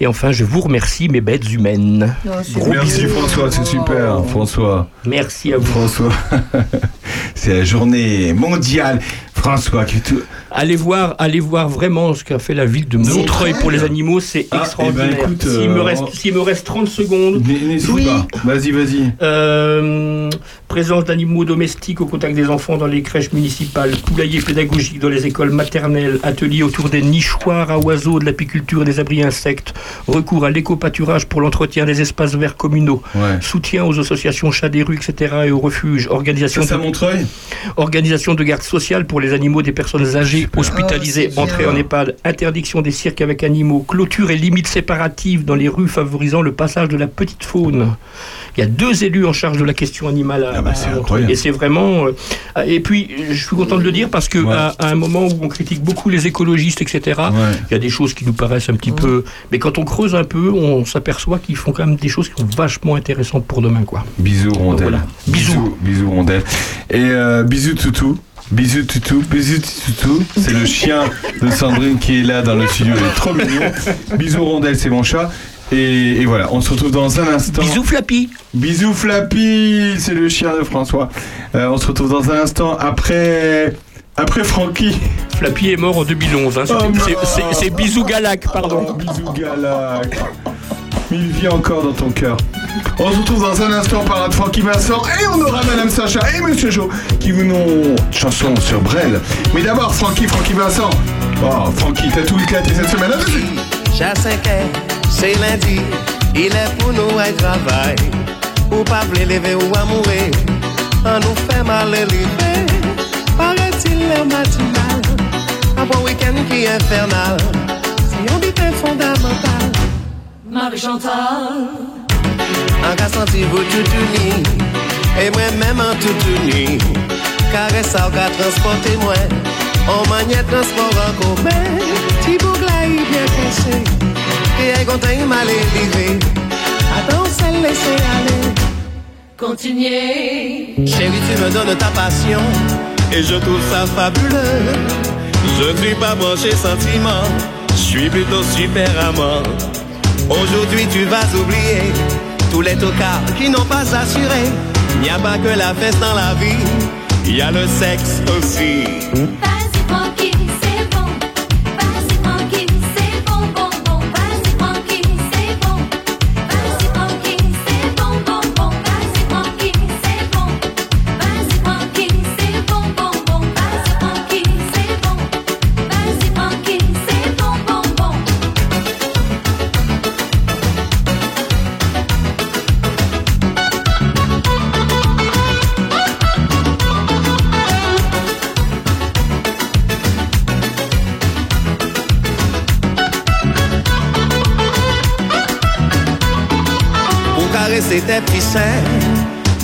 Et enfin, je vous remercie, mes bêtes humaines. Gros Merci bisous. François, c'est super François. Merci à vous. François. c'est la journée mondiale. François, qui tout... Allez voir, allez voir vraiment ce qu'a fait la ville de Montreuil pour les animaux, c'est Ah, extraordinaire. eh ben, écoute, S'il me, euh, reste, s'il me reste 30 secondes. N'hésite pas. Vas-y, vas-y. Euh, présence d'animaux domestiques au contact des enfants dans les crèches municipales, poulailler pédagogique dans les écoles maternelles, ateliers autour des nichoirs à oiseaux, de l'apiculture et des abris insectes, recours à l'éco-pâturage pour l'entretien des espaces verts communaux, soutien aux associations chats des rues, etc. et aux refuges, organisation, Ça, de, Montreuil? organisation de garde sociale pour les animaux des personnes âgées Ah, c'est entrée bien. en EHPAD, interdiction des cirques avec animaux, clôture et limites séparatives dans les rues favorisant le passage de la petite faune. Il y a deux élus en charge de la question animale à, Montreuil. incroyable. Et c'est vraiment. euh, et puis, je suis content de le dire parce que à, à un moment où on critique beaucoup les écologistes, etc., il y a des choses qui nous paraissent un petit peu. Mais quand on creuse un peu, on s'aperçoit qu'ils font quand même des choses qui sont vachement intéressantes pour demain, quoi. Bisous rondelle. voilà. Bisous. Bisous rondelle. Et euh, bisous toutou. Bisous toutou, bisous toutou, c'est le chien de Sandrine qui est là dans le studio, il est trop mignon. Bisous rondelle, c'est mon chat. Et, et voilà, on se retrouve dans un instant. Bisous Flappy. Bisous Flappy, c'est le chien de François. Euh, on se retrouve dans un instant après après Francky. Flappy est mort en 2011. hein. Oh, c'est- bisous Galac, pardon. Oh, bisous Galac. Mais il vit encore dans ton cœur. On se retrouve dans un instant par la Francky Vincent et on aura Madame Sacha et Monsieur Jo qui vous n'ont chanson sur Brel. Mais d'abord Francky, Francky Vincent. Oh Francky, t'as tout éclaté cette semaine. À tout de suite. Ja 5 c'est lundi, il est pour nous à travail. Ou pas lever ou à on nous fait mal élevé. Paraît-il le matinal, un bon week-end qui est infernal. Si on dit fondamental, Marie-Chantal. un gars senti vous tout uni, et moi-même en tout uni. Caresse ça, gars transporter moi, on maniait transport en commun. Petit bougla, il bien caché. Et est content, il m'a élevé. Attends, c'est laisser aller. Continuez. Chérie, tu me donnes ta passion. Et je trouve ça fabuleux. Je ne suis pas branché sentiment. Je suis plutôt super amant. Aujourd'hui, tu vas oublier tous les tocards qui n'ont pas assuré. Il n'y a pas que la fête dans la vie. Il y a le sexe aussi.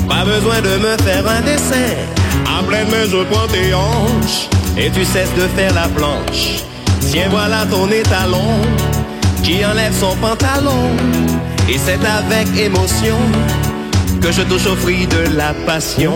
Pas besoin de me faire un dessin. À pleine main, je prends tes hanches et tu cesses de faire la planche. Tiens, voilà ton étalon qui enlève son pantalon. Et c'est avec émotion que je touche au fruit de la passion.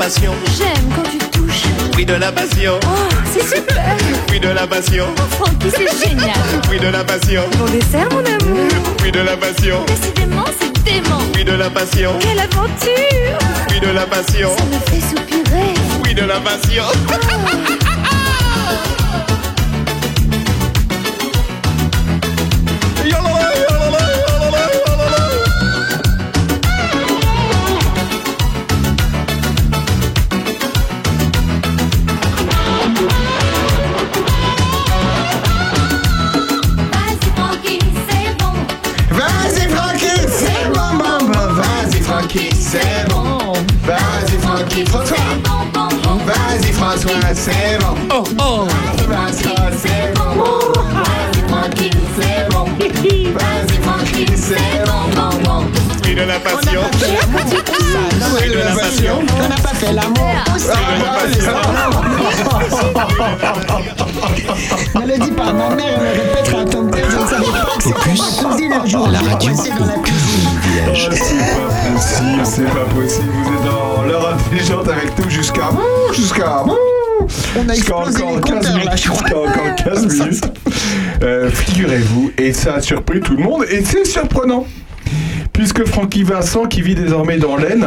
Passion, J'aime quand tu touches. fruit de la passion, Oh, c'est super. fruit de la passion, Francky, c'est génial. fruit de la passion, Bon dessert, mon amour. fruit de la passion, Décidément, c'est dément. fruit de la passion, Quelle aventure fruit de la passion, Ça me fait soupirer. fruit de la passion. Vas-y Vas-y François. Vas-y François, c'est bon. Oh oh. Vas-y François, c'est bon. Vas-y c'est bon. Vas-y c'est bon, bon, bon. Fruit de la passion, fruit de la passion, On n'a pas fait l'amour. Ne le dis pas, ma mère me répétera à ton père, je ne savais pas que c'était ma cousine un jour. La radio au cuisine. Oh, c'est pas possible, c'est pas possible. Vous êtes dans l'heure intelligente avec nous jusqu'à. Jusqu'à. On a Jusqu'à explosé encore les 15 compteurs, minutes. là, je crois. Jusqu'à encore 15 minutes. Euh, Figurez-vous, et ça a surpris tout le monde, et c'est surprenant. Puisque Francky Vincent, qui vit désormais dans l'Aisne,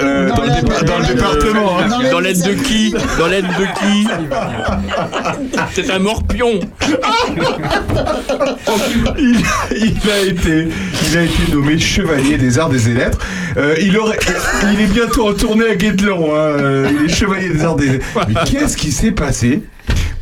euh, dans, le, dépa- dans le département, hein. Dans l'aide de qui Dans l'aide de qui C'est un morpion. il, il a été, il a été nommé chevalier des arts des et lettres. Euh, il, aurait, il est bientôt retourné à Guédelon. hein. Euh, Il est chevalier des arts des et lettres. Mais qu'est-ce qui s'est passé?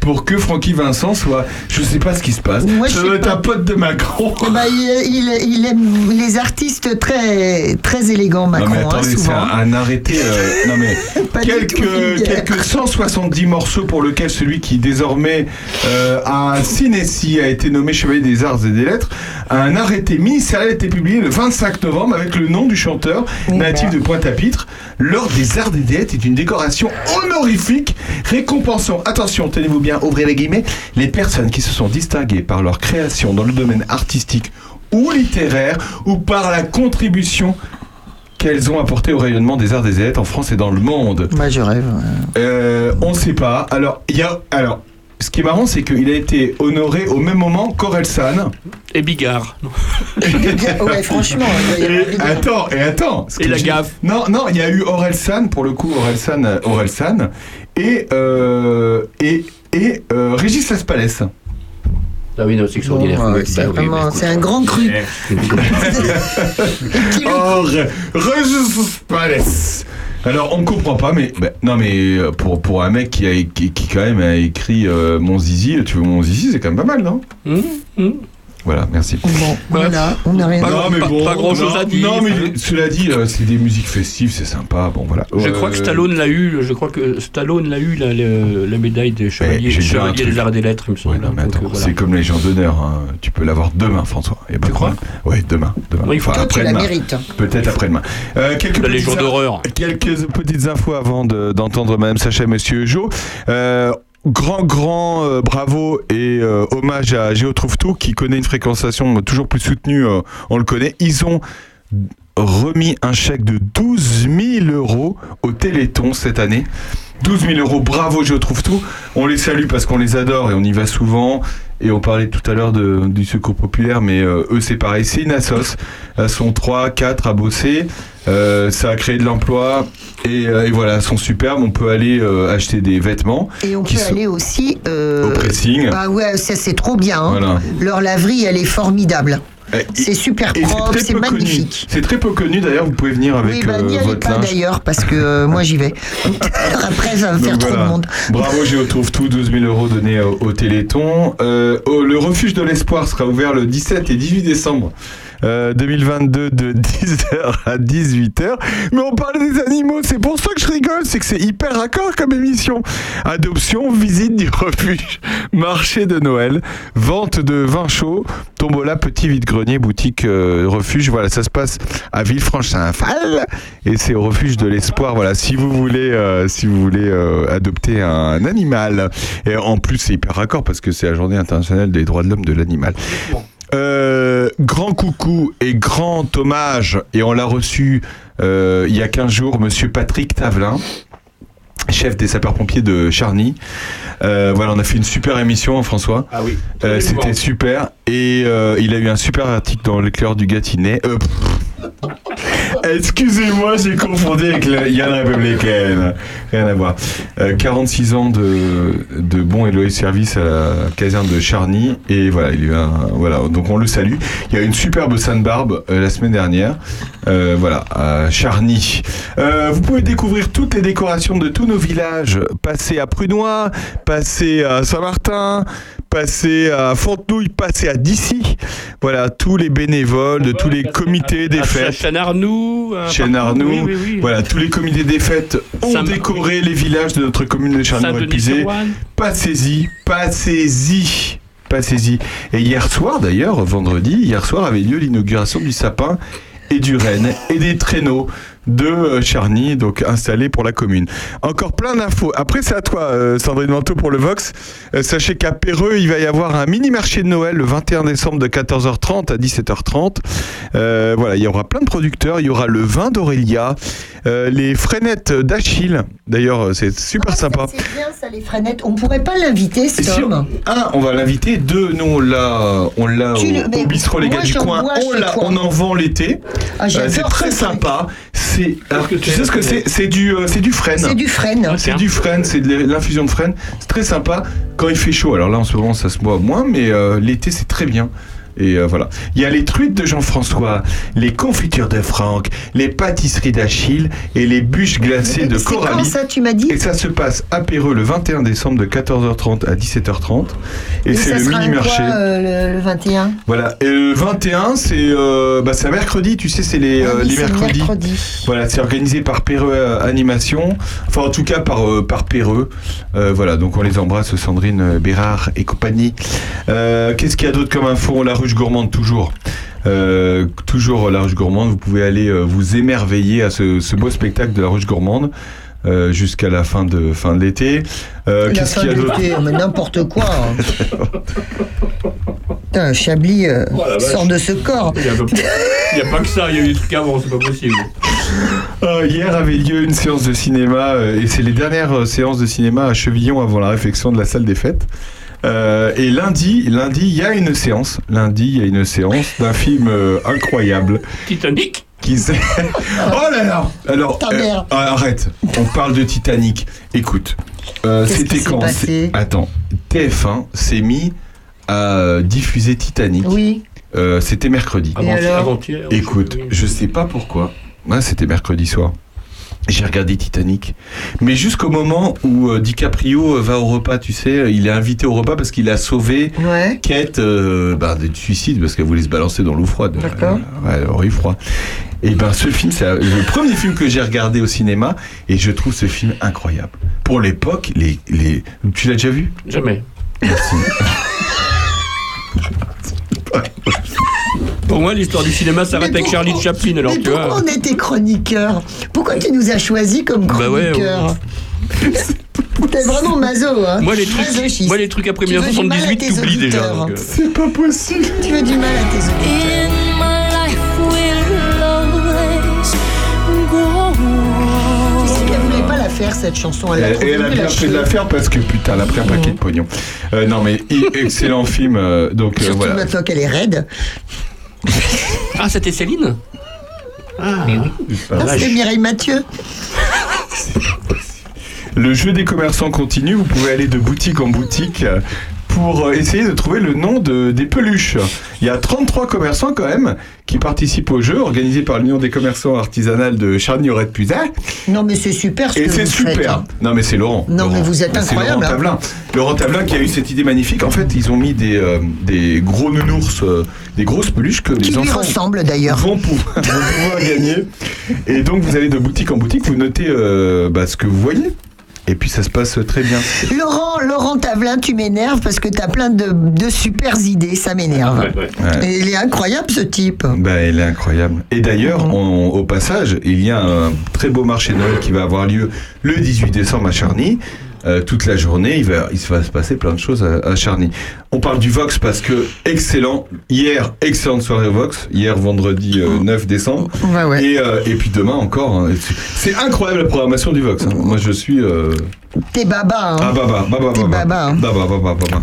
Pour que Francky Vincent soit. Je sais pas ce qui se passe. Moi, Ça doit être un pote de Macron. Eh ben, il, il- il aime les artistes très, très élégants, Non Macron, mais hein, c'est un, un arrêté. euh, non mais quelques, vulgaire. quelques 170 morceaux pour lequel celui qui désormais euh, a un Cinéci a été nommé chevalier des arts et des lettres. Un arrêté ministériel a été publié le 25 novembre avec le nom du chanteur natif de Pointe-à-Pitre. L'ordre des arts et des lettres est une décoration honorifique récompensant, attention, tenez-vous bien, ouvrez les guillemets, les personnes qui se sont distinguées par leur création dans le domaine artistique ou littéraire ou par la contribution qu'elles ont apporté au rayonnement des arts des lettres en France et dans le monde. Moi, je rêve. Euh, on ne sait pas. Alors, il y a. Alors. Ce qui est marrant, c'est qu'il a été honoré au même moment qu'Orelsan. Et Bigard. ouais, franchement. Et attends, et attends. ce Et la gaffe. Non, non, il y a eu Orelsan, pour le coup, Orelsan, Orelsan, et, euh, et, et euh, Régis Laspalès. Ah oui, non, c'est extraordinaire. Bon, Oui, ouais, c'est bah un grand cru. Oh, Ré- Régis Laspalès alors on ne comprend pas, mais bah, non mais euh, pour, pour un mec qui, a, qui, qui quand même a écrit euh, Mon Zizi, tu veux Mon Zizi, c'est quand même pas mal, non? Hum, hum. Voilà, merci. Bon, voilà, on n'a rien Pas- non, mais pas- bon, pas grand-chose non, à dire. Non, mais cela dit, euh, c'est des musiques festives, c'est sympa. Bon, voilà. Je Euh, crois que Stallone l'a eu. Je crois que Stallone l'a eu la, la- la médaille des chevaliers, j'ai déjà un chevaliers truc. des arts des lettres, il me semble. Ouais, euh, voilà. c'est comme la Légion d'honneur. hein. Tu peux l'avoir demain, François. Et Tu crois Oui, demain. demain. Oui, il faut- Toi, tu la mérites. Peut-être après-demain. Euh, quelques Légion in- d'horreur. Quelques petites infos avant de- d'entendre Madame Sacha et Monsieur Jo. Grand, grand euh, bravo et euh, hommage à Géo Trouve Tout qui connaît une fréquentation toujours plus soutenue, euh, on le connaît. Ils ont remis un chèque de 12 000 euros au Téléthon cette année. 12 000 euros, bravo Géo Trouve Tout. On les salue parce qu'on les adore et on y va souvent. Et on parlait tout à l'heure du secours populaire, mais eux c'est pareil, c'est une assos. Elles sont 3, 4 à bosser. Euh, ça a créé de l'emploi et, euh, et voilà, sont superbes. On peut aller euh, acheter des vêtements. Et on qui peut sont- aller aussi. euh, Au pressing. Ah ouais, ça c'est trop bien. hein. Voilà. Leur laverie, elle est formidable. C'est super propre, c'est magnifique. C'est très peu connu d'ailleurs. Vous pouvez venir avec oui, bah, euh, votre pas d'ailleurs parce que euh, moi j'y vais. Après, ça va faire Donc trop voilà. de monde. Bravo, j'ai retrouve tout, 12 000 euros donnés au, au Téléthon. Euh, oh, le refuge de l'espoir sera ouvert le 17 et 18 décembre. Euh, 2022 de 10h à 18h. Mais on parle des animaux, c'est pour ça que je rigole, c'est que c'est hyper raccord comme émission. Adoption, visite du refuge, marché de Noël, vente de vin chaud, tombola, petit vide-grenier, boutique euh, refuge. Voilà, ça se passe à Villefranche-Saint-Phal et c'est au refuge de l'espoir. Voilà, si vous voulez, euh, si vous voulez euh, adopter un animal. Et en plus, c'est hyper raccord parce que c'est la journée internationale des droits de l'homme de l'animal. Euh, grand coucou et grand hommage, et on l'a reçu euh, il y a 15 jours, monsieur Patrick Tavelin, chef des sapeurs-pompiers de Charny. Euh, voilà, on a fait une super émission, François. Ah oui. Euh, C'était super, et euh, il a eu un super article dans l'éclair du Gâtinais. Euh, pff. Excusez-moi, j'ai confondu avec le Yann Républicaine. Rien à voir. Euh, 46 ans de, de bons et loyaux services à la caserne de Charny. Et voilà, il y a voilà, donc on le salue. Il y a une superbe Sainte-Barbe euh, la semaine dernière. Euh, voilà, à Charny. Euh, vous pouvez découvrir toutes les décorations de tous nos villages. Passer à Prunois, passer à Saint-Martin, passer à Fontenouille, passer à Dissy. Voilà, tous les bénévoles de tous les comités des fêtes. Oui, oui, oui. voilà, tous les comités des fêtes ont Saint- décoré les villages de notre commune de Charny-Pisé. Saint-Denis-sur-Ouane. Passez-y, passez-y, passez-y. Et hier soir, d'ailleurs, vendredi, hier soir avait lieu l'inauguration du sapin et du renne et des traîneaux de euh, Charny, donc installés pour la commune. Encore plein d'infos. Après, c'est à toi, euh, Sandrine Manteau, pour le Vox. Euh, sachez qu'à Péreux, il va y avoir un mini-marché de Noël le 21 décembre de 14h30 à 17h30. Euh, voilà, il y aura plein de producteurs. Il y aura le vin d'Aurélia, euh, les freinettes d'Achille. D'ailleurs, c'est super sympa. C'est bien ça, les freinettes. On pourrait pas l'inviter, cet Et si on- homme. un, on va l'inviter. Deux, nous on l'a, on l'a au, le- bistrot Les gars du coin. On, l'a- on en vend l'été. Ah, Euh, c'est très ce sympa. C'est, alors, tu sais ce que c'est? C'est du, euh, c'est du frêne. C'est du frêne. C'est du frêne, c'est de l'infusion de frêne. C'est très sympa quand il fait chaud. Alors là, en ce moment, ça se boit moins, mais euh, l'été, c'est très bien. Et euh, voilà. Il y a les truites de Jean-François, les confitures de Franck, les pâtisseries d'Achille et les bûches glacées de C'est quand Coralie. ça, tu m'as dit Et ça se passe à Péreux le 21 décembre de 14h30 à 17h30. Et, c'est le mini-marché. euh, le, le 21 Voilà. Et le 21, c'est euh, bah, un mercredi, tu sais, c'est les, Ah euh, oui, les mercredis. mercredi. Voilà, c'est organisé par Péreux Animation. Enfin, en tout cas, par, par Péreux. Voilà, donc on les embrasse, Sandrine Bérard et compagnie. Qu'est-ce qu'il y a d'autre comme info? La ruche gourmande, toujours. Euh, toujours la ruche gourmande. Vous pouvez aller euh, vous émerveiller à ce, ce beau spectacle de la ruche gourmande. euh, jusqu'à la fin de fin de l'été. Euh, La Qu'est-ce fin qu'il y a de d'autre l'été, mais n'importe quoi. hein. Putain, Chablis euh, Oh, sort de ce corps. Il n'y a, pas que ça, il y a eu des trucs avant, c'est pas possible. Euh, hier avait lieu une séance de cinéma euh, et c'est les dernières séances de cinéma à Chevillon avant la réflexion de la salle des fêtes. Euh, et lundi, lundi, il y a une séance. Lundi, il y a une séance d'un film euh, incroyable. Titanic Qui oh là là Alors, mère. ah, arrête. On parle de Titanic. Écoute, euh, Qu'est-ce c'était qui s'est quand? Attends, TF1 s'est mis à euh, diffuser Titanic. Oui. Euh, c'était mercredi. Et Avant- alors? avant-hier, Écoute, je sais pas pourquoi. C'était mercredi soir. J'ai regardé Titanic, mais jusqu'au moment où euh, DiCaprio va au repas, tu sais, il est invité au repas parce qu'il a sauvé Ouais. Kate euh, bah, du suicide parce qu'elle voulait se balancer dans l'eau froide. D'accord. Euh, ouais, eu froid. Et ben ce film, c'est euh, le premier film que j'ai regardé au cinéma et je trouve ce film incroyable. Pour l'époque, les, les... tu l'as déjà vu? Jamais. Merci. Pour moi, l'histoire du cinéma s'arrête avec Charlie Chaplin, alors Mais tu pourquoi vois. on était chroniqueur Pourquoi tu nous as choisi comme Bah ouais, chroniqueur T'es vraiment maso, hein Moi, les trucs, Masochiste. moi, les trucs après Tu veux du mal à 1978, tes t'oublies déjà. euh. C'est pas possible. Tu veux du mal à tes auditeurs. Faire cette chanson. Elle trop elle a bien fait de la faire parce que putain, elle a pris un paquet de pognon. Euh, non mais excellent film. euh, donc euh, Surtout voilà. maintenant qu'elle est raide. Ah, c'était Céline Mais oui. Non, c'est Mireille Mathieu. Le jeu des commerçants continue. Vous pouvez aller de boutique en boutique euh, pour euh, essayer de trouver le nom de, des peluches. Il y a 33 commerçants quand même qui participent au jeu organisé par l'Union des commerçants artisanales de Charny-Auret de Puzin. Non, mais c'est super ce Et c'est faites, super. hein. Non, mais c'est Laurent. Non, mais vous êtes incroyable, Laurent hein. Tablin. Laurent Tablin qui a eu cette idée magnifique. En fait, ils ont mis des, euh, des gros nounours, euh, des grosses peluches que Qui les enfants ressemblent d'ailleurs. vont, pou- vont pouvoir gagner. Et donc, vous allez de boutique en boutique, vous notez euh, bah, ce que vous voyez. Et puis, ça se passe très bien. Laurent, Laurent Tavelin, tu m'énerves parce que t'as plein de, de super idées, ça m'énerve. Ouais. Il est incroyable ce type. Bah, elle est incroyable. Et d'ailleurs, on- au passage, il y a un très beau marché de Noël qui va avoir lieu le 18 décembre à Charny. Euh, toute la journée, il va, il va se passer plein de choses à, à Charny. On parle du Vox parce que excellent. Hier, excellente soirée au Vox. Hier, vendredi euh, 9 décembre. Et, euh, et puis demain encore. hein. C'est- C'est incroyable la programmation du Vox. hein. Moi, je suis. T'es baba, hein. Ah, baba, baba, T'es baba. baba, hein. Baba, baba, baba.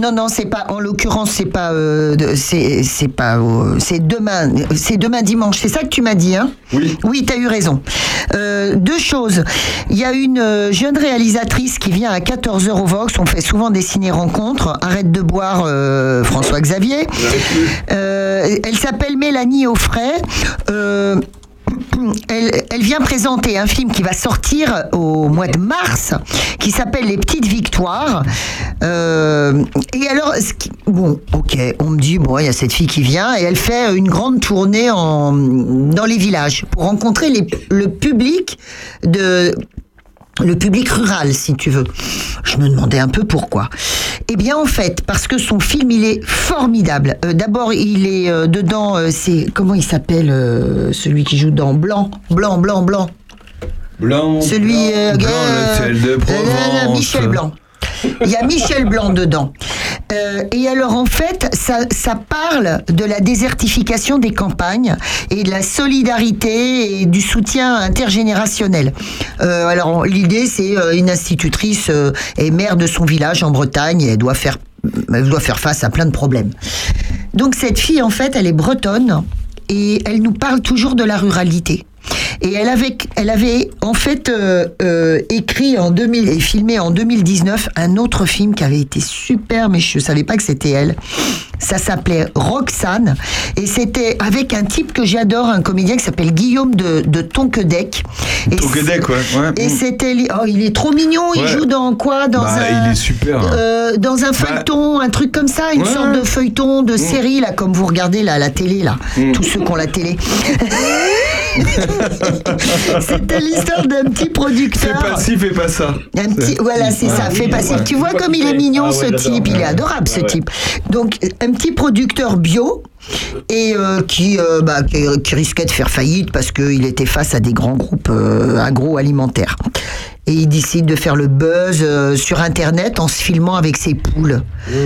Non, non, c'est pas. En l'occurrence, c'est pas. euh, c'est c'est pas. euh, c'est demain. C'est demain dimanche. C'est ça que tu m'as dit, hein? Oui. Oui, t'as eu raison. Euh, deux choses. Il y a une euh, jeune réalisatrice qui vient à 14h au Vox. On fait souvent des ciné-rencontres. Arrête de boire, euh, François Xavier. Euh, elle s'appelle Mélanie Offray. Elle, elle vient présenter un film qui va sortir au mois de mars, qui s'appelle Les Petites Victoires. Euh, et alors, bon, ok, on me dit, bon, il y a cette fille qui vient, et elle fait une grande tournée en, dans les villages pour rencontrer les- le public de le public rural, si tu veux. Je me demandais un peu pourquoi. Eh bien, en fait, parce que son film, il est formidable. Euh, D'abord, il est euh, dedans, euh, c'est comment il s'appelle celui qui joue dans Blanc, Blanc, Blanc, Blanc. Blanc. Celui euh, Blanc, le de Provence. Michel Blanc. Il y a Michel Blanc dedans. Euh, et alors en fait, ça, parle de la désertification des campagnes et de la solidarité et du soutien intergénérationnel. Euh, alors l'idée, c'est euh, une institutrice est maire de son village en Bretagne et doit faire, elle doit faire face à plein de problèmes. Donc cette fille, en fait, elle est bretonne et elle nous parle toujours de la ruralité. Et elle avait, elle avait en fait euh, euh, écrit en 2000 et filmé en 2019 un autre film qui avait été super, mais je savais pas que c'était elle. Ça s'appelait Roxane et c'était avec un type que j'adore, un comédien qui s'appelle Guillaume de, de Tonquedec. Et Tonquedec, ouais. ouais. et c'était, li- oh, il est trop mignon. Il joue dans quoi? Dans Bah, un, il est super. hein. euh, dans un feuilleton, un truc comme ça, une Ouais. sorte de feuilleton de série là, comme vous regardez là, la télé là, Mm. tous ceux qui ont la télé. C'était l'histoire d'un petit Fais producteur. pas ci, fais pas ça. Un petit, voilà, c'est ça, fais passif. Tu vois comme il est mignon ce type, il est adorable ce type. Donc un petit producteur bio et euh, qui, euh, bah, qui, qui risquait de faire faillite parce qu'il était face à des grands groupes euh, agroalimentaires. Et il décide de faire le buzz euh, sur Internet en se filmant avec ses poules.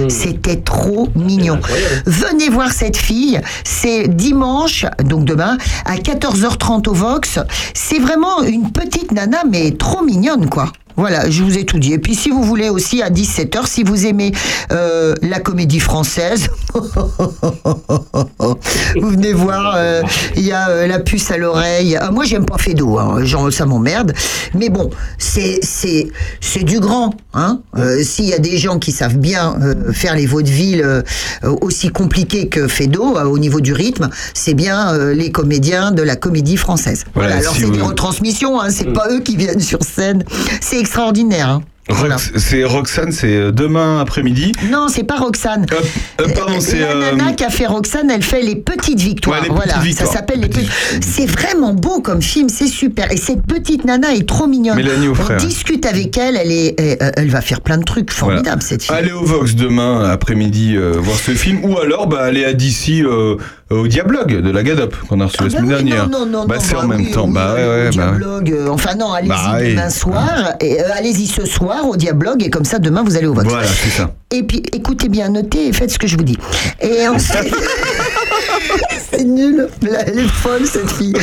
C'était trop mignon. Venez voir cette fille. C'est dimanche, donc demain, à 14h30 au Vox. C'est vraiment une petite nana, mais trop mignonne, quoi. Voilà, je vous ai tout dit. Et puis si vous voulez aussi à 17h, si vous aimez euh, la comédie française, vous venez voir, euh, il y a euh, La puce à l'oreille. Ah, moi j'aime pas Fédo, hein, genre, ça m'emmerde. Mais bon, c'est c'est c'est du grand. Hein. S'il y a des gens qui savent bien faire les vaudevilles aussi compliqués que Fédo au niveau du rythme, c'est bien les comédiens de la comédie française. Voilà, Voilà, alors si c'est vous- des retransmissions, hein, c'est pas eux qui viennent sur scène. C'est extraordinaire. hein. C'est Roxane, c'est euh, demain après-midi. Non, c'est pas Roxane. Euh, pardon, c'est. La euh, nana qui a fait Roxane, elle fait les petites victoires. Ouais, les voilà, petites victoires. ça s'appelle les petites. C'est vraiment beau comme film, c'est super. Et cette petite nana est trop mignonne. Mélanie On ouais. discute avec elle, elle est, elle, elle va faire plein de trucs Voilà. formidables cette fille. Allez au Vox demain après-midi euh, voir ce film ou alors bah, aller à d'ici au Diablogue de la Gadop qu'on a reçu la semaine Ah bah oui, dernière. non, non, non, bah non, c'est bah en même oui, temps. oui, bah ouais, ouais, bah ouais. Diablogue, euh, enfin non, allez-y Bah oui. demain soir. Et, allez-y ce soir au Diablogue et comme ça demain vous allez au Vox. Voilà, c'est ça. Et puis écoutez bien, notez et faites ce que je vous dis. Et ensuite, c'est nul. Elle est folle cette fille.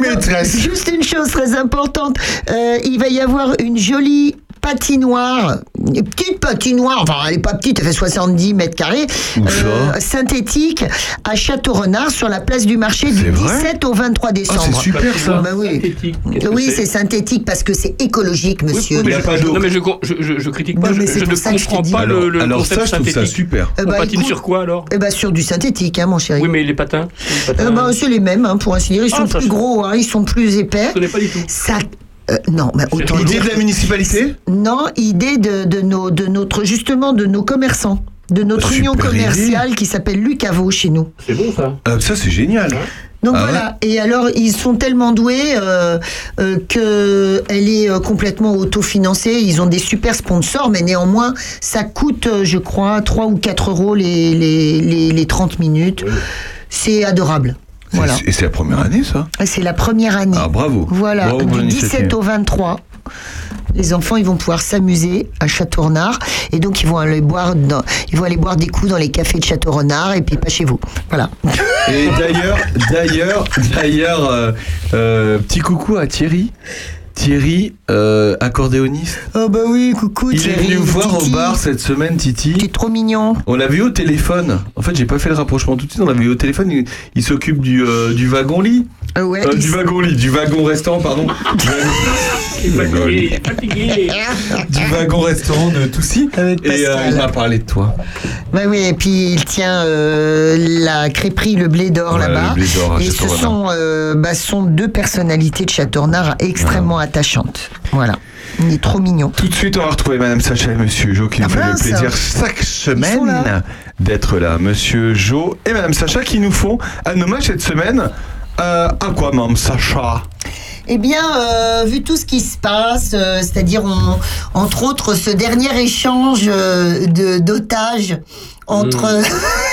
Maîtresse. Juste une chose très importante, euh, il va y avoir une jolie patinoire une petite patinoire, enfin elle est pas petite, elle fait 70 mètres carrés, euh, synthétique à Château-Renard sur la place du marché du 17 au 23 décembre. c'est super, ça. Bah oui, c'est synthétique parce que c'est écologique, monsieur. Oui, mais je, non mais je, je, je, je critique pas, Non, mais je, ne comprends pas Alors- le, le alors concept ça, je trouve ça synthétique. super. Eh On bah, patine écoute- sur quoi alors? Eh ben, sur du synthétique, hein, mon chéri. Oui mais les patins, les patins Euh, bah, c'est les mêmes, hein, pour ainsi dire. Ils Ah, sont plus gros, hein, ils sont plus épais. Je connais pas du tout. Ça, euh, non, mais autant Idée dire. de la municipalité Non, idée de, de nos, de notre, justement, de nos commerçants, de notre Super union idée. commerciale qui s'appelle Lucavo chez nous. C'est bon ça Euh, Ça, c'est génial. Donc Ah voilà. Et alors, ils sont tellement doués euh, euh, que elle est euh, complètement autofinancée. Ils ont des super sponsors, mais néanmoins, ça coûte, euh, je crois, 3 ou 4 euros les, les, les, les 30 minutes. C'est adorable. Voilà. Et c'est la première année, ça C'est la première année. Ah, bravo. Voilà, Bravo du l'initiative. 17 au 23. Les enfants, ils vont pouvoir s'amuser à Château-Renard et donc ils vont aller boire, dans- ils vont aller boire des coups dans les cafés de Château-Renard et puis pas chez vous. Voilà. Et d'ailleurs, d'ailleurs, d'ailleurs, euh, euh, petit coucou à Thierry. Thierry, euh, accordéoniste. Oh bah oui, coucou Il est Thierry. venu me voir au bar cette semaine, Titi. T'es trop mignon. On l'a vu au téléphone. En fait, j'ai pas fait le rapprochement tout de suite. On l'a vu au téléphone. Il, il s'occupe du, euh, du wagon lit. Ah ouais. Euh, il du s- wagon lit, du wagon restaurant, pardon. Du wagon- Fatigué, fatigué. du wagon restaurant de Toussy. Avec Et euh, il m'a parlé de toi. Bah oui, et puis il tient euh, la crêperie Le Blé d'Or Ouais, là-bas. Et ce sont, euh, bah, sont deux personnalités de Château-Renard extrêmement attachantes. Voilà. Il est trop mignon. Tout de suite, on va retrouver Madame Sacha et Monsieur Jo qui nous Ah fait le plaisir chaque semaine d'être là. Monsieur Jo et Madame Sacha qui nous font un hommage cette semaine. Euh, à quoi, Madame Sacha? Eh bien, euh, vu tout ce qui se passe, euh, c'est-à-dire on- entre autres ce dernier échange euh, de d'otages entre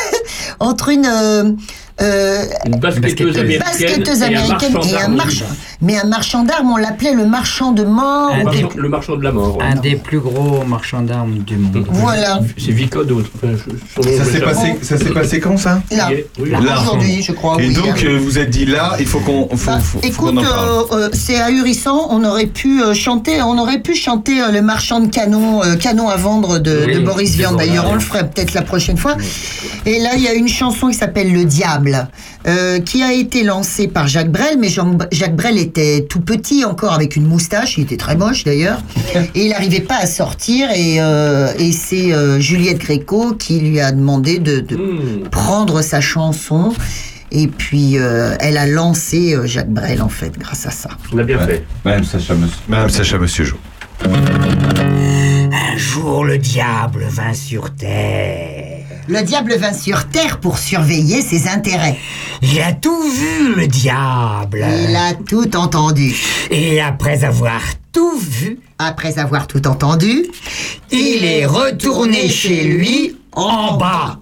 entre une euh, Une basketteuse américaine, basketteuse et un américaine marchand et un d'armes. marchand, mais un marchand d'armes, on l'appelait le marchand de mort. Marchand- quelque- Le marchand de la mort. Un des plus gros marchands d'armes du monde. Voilà. C'est Vicode. Enfin, Ça s'est passé, ça s'est passé quand ça Là, Oui. Là, Là. aujourd'hui, je crois. Et oui, donc, euh, vous êtes dit là, il faut qu'on Bah, écoute, euh, euh, c'est ahurissant. On aurait pu euh, chanter, on aurait pu chanter euh, le marchand de canon, euh, canon à vendre de, Oui, de Boris Vian. D'ailleurs, on le ferait peut-être la prochaine fois. Et là, il y a une chanson qui s'appelle Le Diable, euh, qui a été lancée par Jacques Brel. Mais Jean- Jacques Brel était tout petit encore avec une moustache. Il était très moche d'ailleurs, et il n'arrivait pas à sortir. Et, euh, et c'est euh, Juliette Gréco qui lui a demandé de, de Hmm. prendre sa chanson. Et puis, euh, elle a lancé euh, Jacques Brel, en fait, grâce à ça. On l'a bien fait. Madame Sacha, monsieur, Madame Sacha, Monsieur Jo. Un jour le diable vint sur terre. Le diable vint sur Terre pour surveiller ses intérêts. Il a tout vu, le diable. Il a tout entendu. Et après avoir tout vu, Après avoir tout entendu, il est retourné chez lui en bas.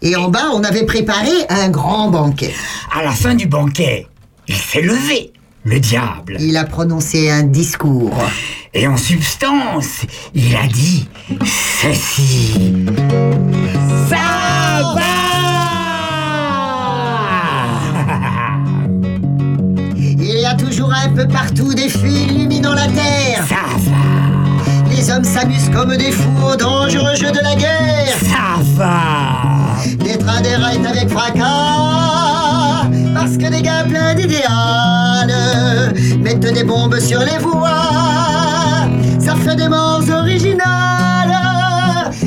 et en bas, on avait préparé un grand banquet. À la fin du banquet, il s'est levé, le diable. Il a prononcé un discours. Et en substance, il a dit ceci. Ça va Il y a toujours un peu partout des fuites illuminant la terre. Ça va Les hommes s'amusent comme des fous au dangereux jeu de la guerre. Ça va Les trains avec fracas Parce que des gars pleins d'idéal Des bombes sur les voies. Ça fait des morts originales.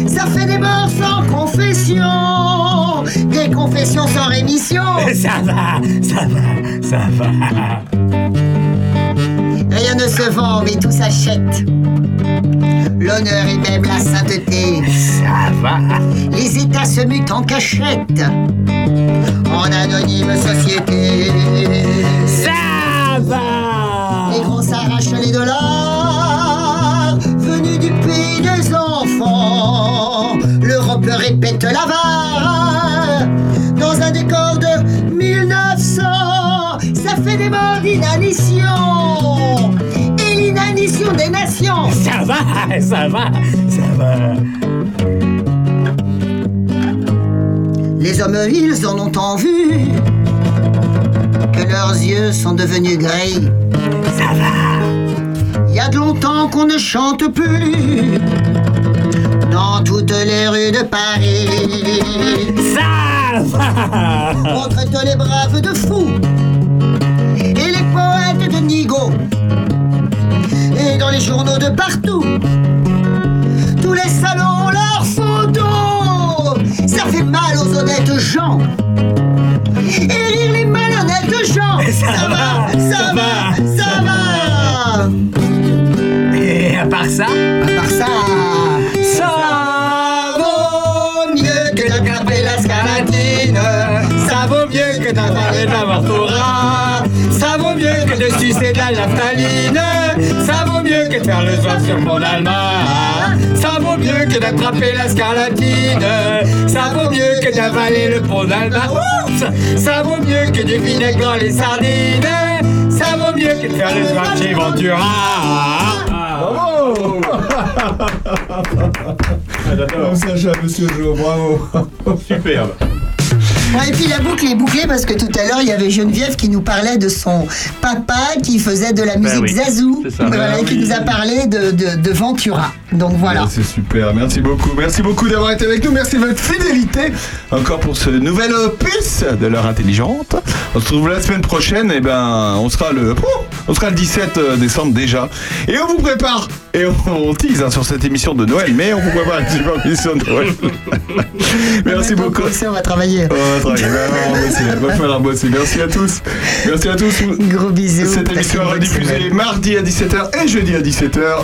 Ça fait des morts sans confession. Des confessions sans rémission. Ça va, ça va, ça va. Rien ne se vend mais tout s'achète. L'honneur et même la sainteté. Ça va. Les États se mutent en cachette. En anonyme société. Ça va Les grands s'arrachent les dollars Venus du pays des enfants. L'Europe répète l'avare Dans un décor de 1900 Ça fait des morts d'inanition Et l'inanition des nations. Ça va, ça va, ça va. Les hommes, ils en ont tant vu que leurs yeux sont devenus gris. Ça va. Il y a de longtemps qu'on ne chante plus dans toutes les rues de Paris. Ça va On traite les braves de fous et les poètes de nigo. Et dans les journaux de partout, tous les salons ont leur photo. Ça fait mal aux honnêtes gens. Et rire les malhonnêtes gens. Ça, va, ça va, ça va. Et à part ça À part ça, ça vaut mieux que la cape et la scalatine. Ça vaut mieux que de la Martora. Ça vaut mieux que de sucer de la naphtaline. Ça faire le soir sur mon allemand. Ça vaut mieux que d'attraper la scarlatine. Ça vaut mieux que d'avaler le pont d'Alma. Ça vaut mieux que du vinaigre dans les sardines. Ça vaut mieux que de faire le soir chez Ventura. Bravo Comme Sacha, monsieur Jo, bravo Superbe. Et puis la boucle est bouclée parce que tout à l'heure il y avait Geneviève qui nous parlait de son papa qui faisait de la musique oui, zazou, ça. voilà, Ben et qui nous a parlé de, de, de Ventura. Donc voilà. Ouais, C'est super, merci beaucoup. Merci beaucoup d'avoir été avec nous. Merci de votre fidélité. Encore pour ce nouvel opus de l'heure intelligente. On se retrouve la semaine prochaine. Et ben, on sera le, oh, on sera le 17 décembre déjà. Et on vous prépare. Et on, on tease hein, sur cette émission de Noël. Mais on vous prépare une super émission de Noël. merci beaucoup. on va travailler. On va travailler. On va falloir bosser. Merci à tous. Merci à tous. Gros bisous. Cette émission est rediffusée mardi à 17h et jeudi à 17h.